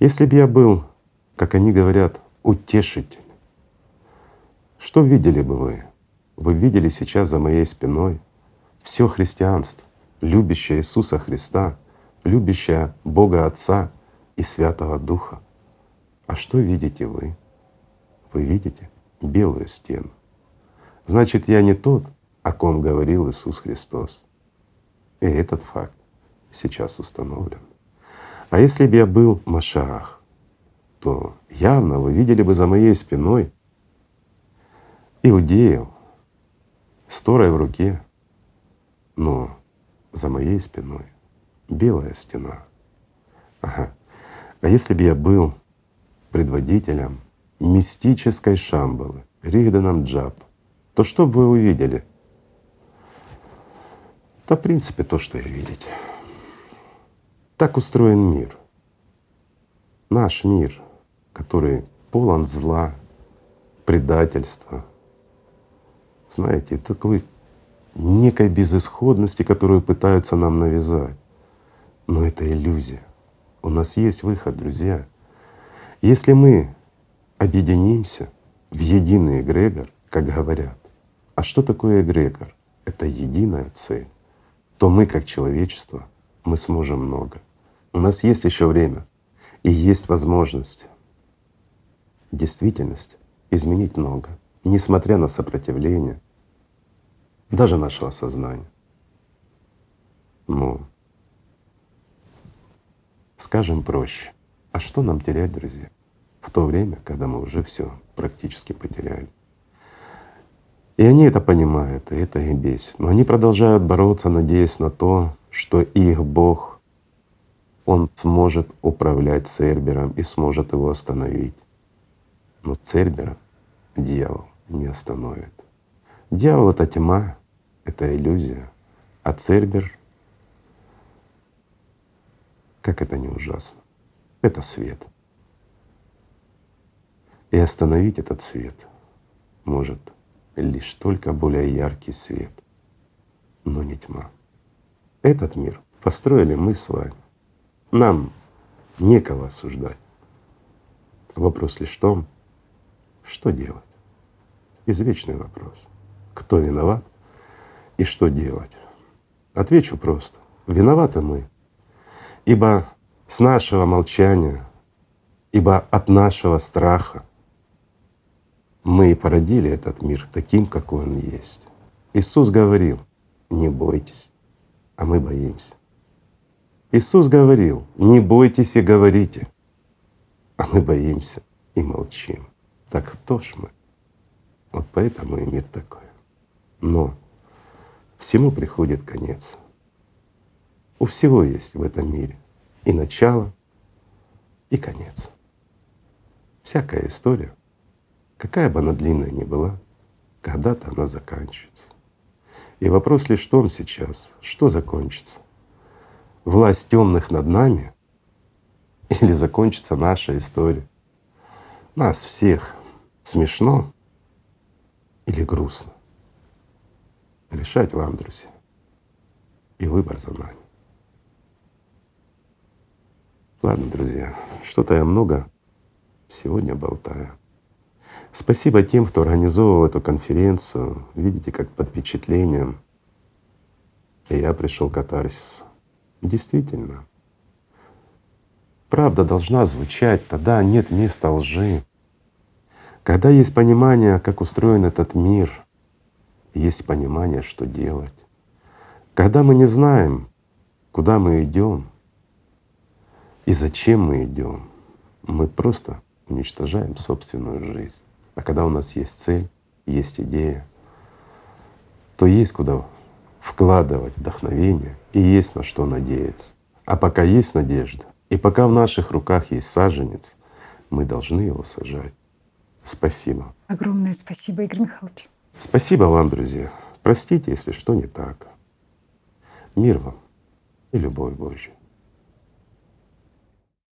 Если бы я был, как они говорят, утешитель, что видели бы вы? Вы видели сейчас за моей спиной все христианство, любящее Иисуса Христа, любящее Бога Отца и Святого Духа. А что видите вы? Вы видите белую стену. Значит, я не тот, о ком говорил Иисус Христос. И этот факт сейчас установлен. А если бы я был Машах, то явно вы видели бы за моей спиной иудеев с Торой в руке, но за моей спиной белая стена. Ага. А если бы я был предводителем мистической Шамбалы, Ригданом Джаб, то что бы вы увидели? Да, в принципе, то, что и видите. Так устроен мир. Наш мир, который полон зла, предательства. Знаете, такой некой безысходности, которую пытаются нам навязать. Но это иллюзия. У нас есть выход, друзья. Если мы объединимся в единый эгрегор, как говорят, а что такое эгрегор? Это единая цель. То мы, как человечество, мы сможем много. У нас есть еще время и есть возможность действительность изменить много, несмотря на сопротивление даже нашего сознания. Ну, скажем проще, а что нам терять, друзья, в то время, когда мы уже все практически потеряли? И они это понимают, и это их бесит. Но они продолжают бороться, надеясь на то, что их Бог, Он сможет управлять Цербером и сможет его остановить. Но Цербера дьявол не остановит. Дьявол — это тьма, это иллюзия, а Цербер, как это не ужасно, это свет. И остановить этот свет может лишь только более яркий свет, но не тьма. Этот мир построили мы с вами. Нам некого осуждать. Вопрос лишь в том, что делать. Извечный вопрос. Кто виноват и что делать? Отвечу просто. Виноваты мы. Ибо с нашего молчания, ибо от нашего страха, мы и породили этот мир таким, какой он есть. Иисус говорил, не бойтесь, а мы боимся. Иисус говорил, не бойтесь и говорите, а мы боимся и молчим. Так кто ж мы? Вот поэтому и мир такой. Но всему приходит конец. У всего есть в этом мире и начало, и конец. Всякая история, какая бы она длинная ни была, когда-то она заканчивается. И вопрос лишь в том сейчас, что закончится. Власть темных над нами или закончится наша история. Нас всех смешно или грустно. Решать вам, друзья. И выбор за нами. Ладно, друзья, что-то я много сегодня болтаю. Спасибо тем, кто организовывал эту конференцию. Видите, как под впечатлением и я пришел к катарсису. Действительно, правда должна звучать, тогда нет места лжи. Когда есть понимание, как устроен этот мир, есть понимание, что делать. Когда мы не знаем, куда мы идем и зачем мы идем, мы просто уничтожаем собственную жизнь. А когда у нас есть цель, есть идея, то есть куда вкладывать вдохновение и есть на что надеяться. А пока есть надежда, и пока в наших руках есть саженец, мы должны его сажать. Спасибо. Огромное спасибо, Игорь Михайлович. Спасибо вам, друзья. Простите, если что не так. Мир вам и любовь Божья.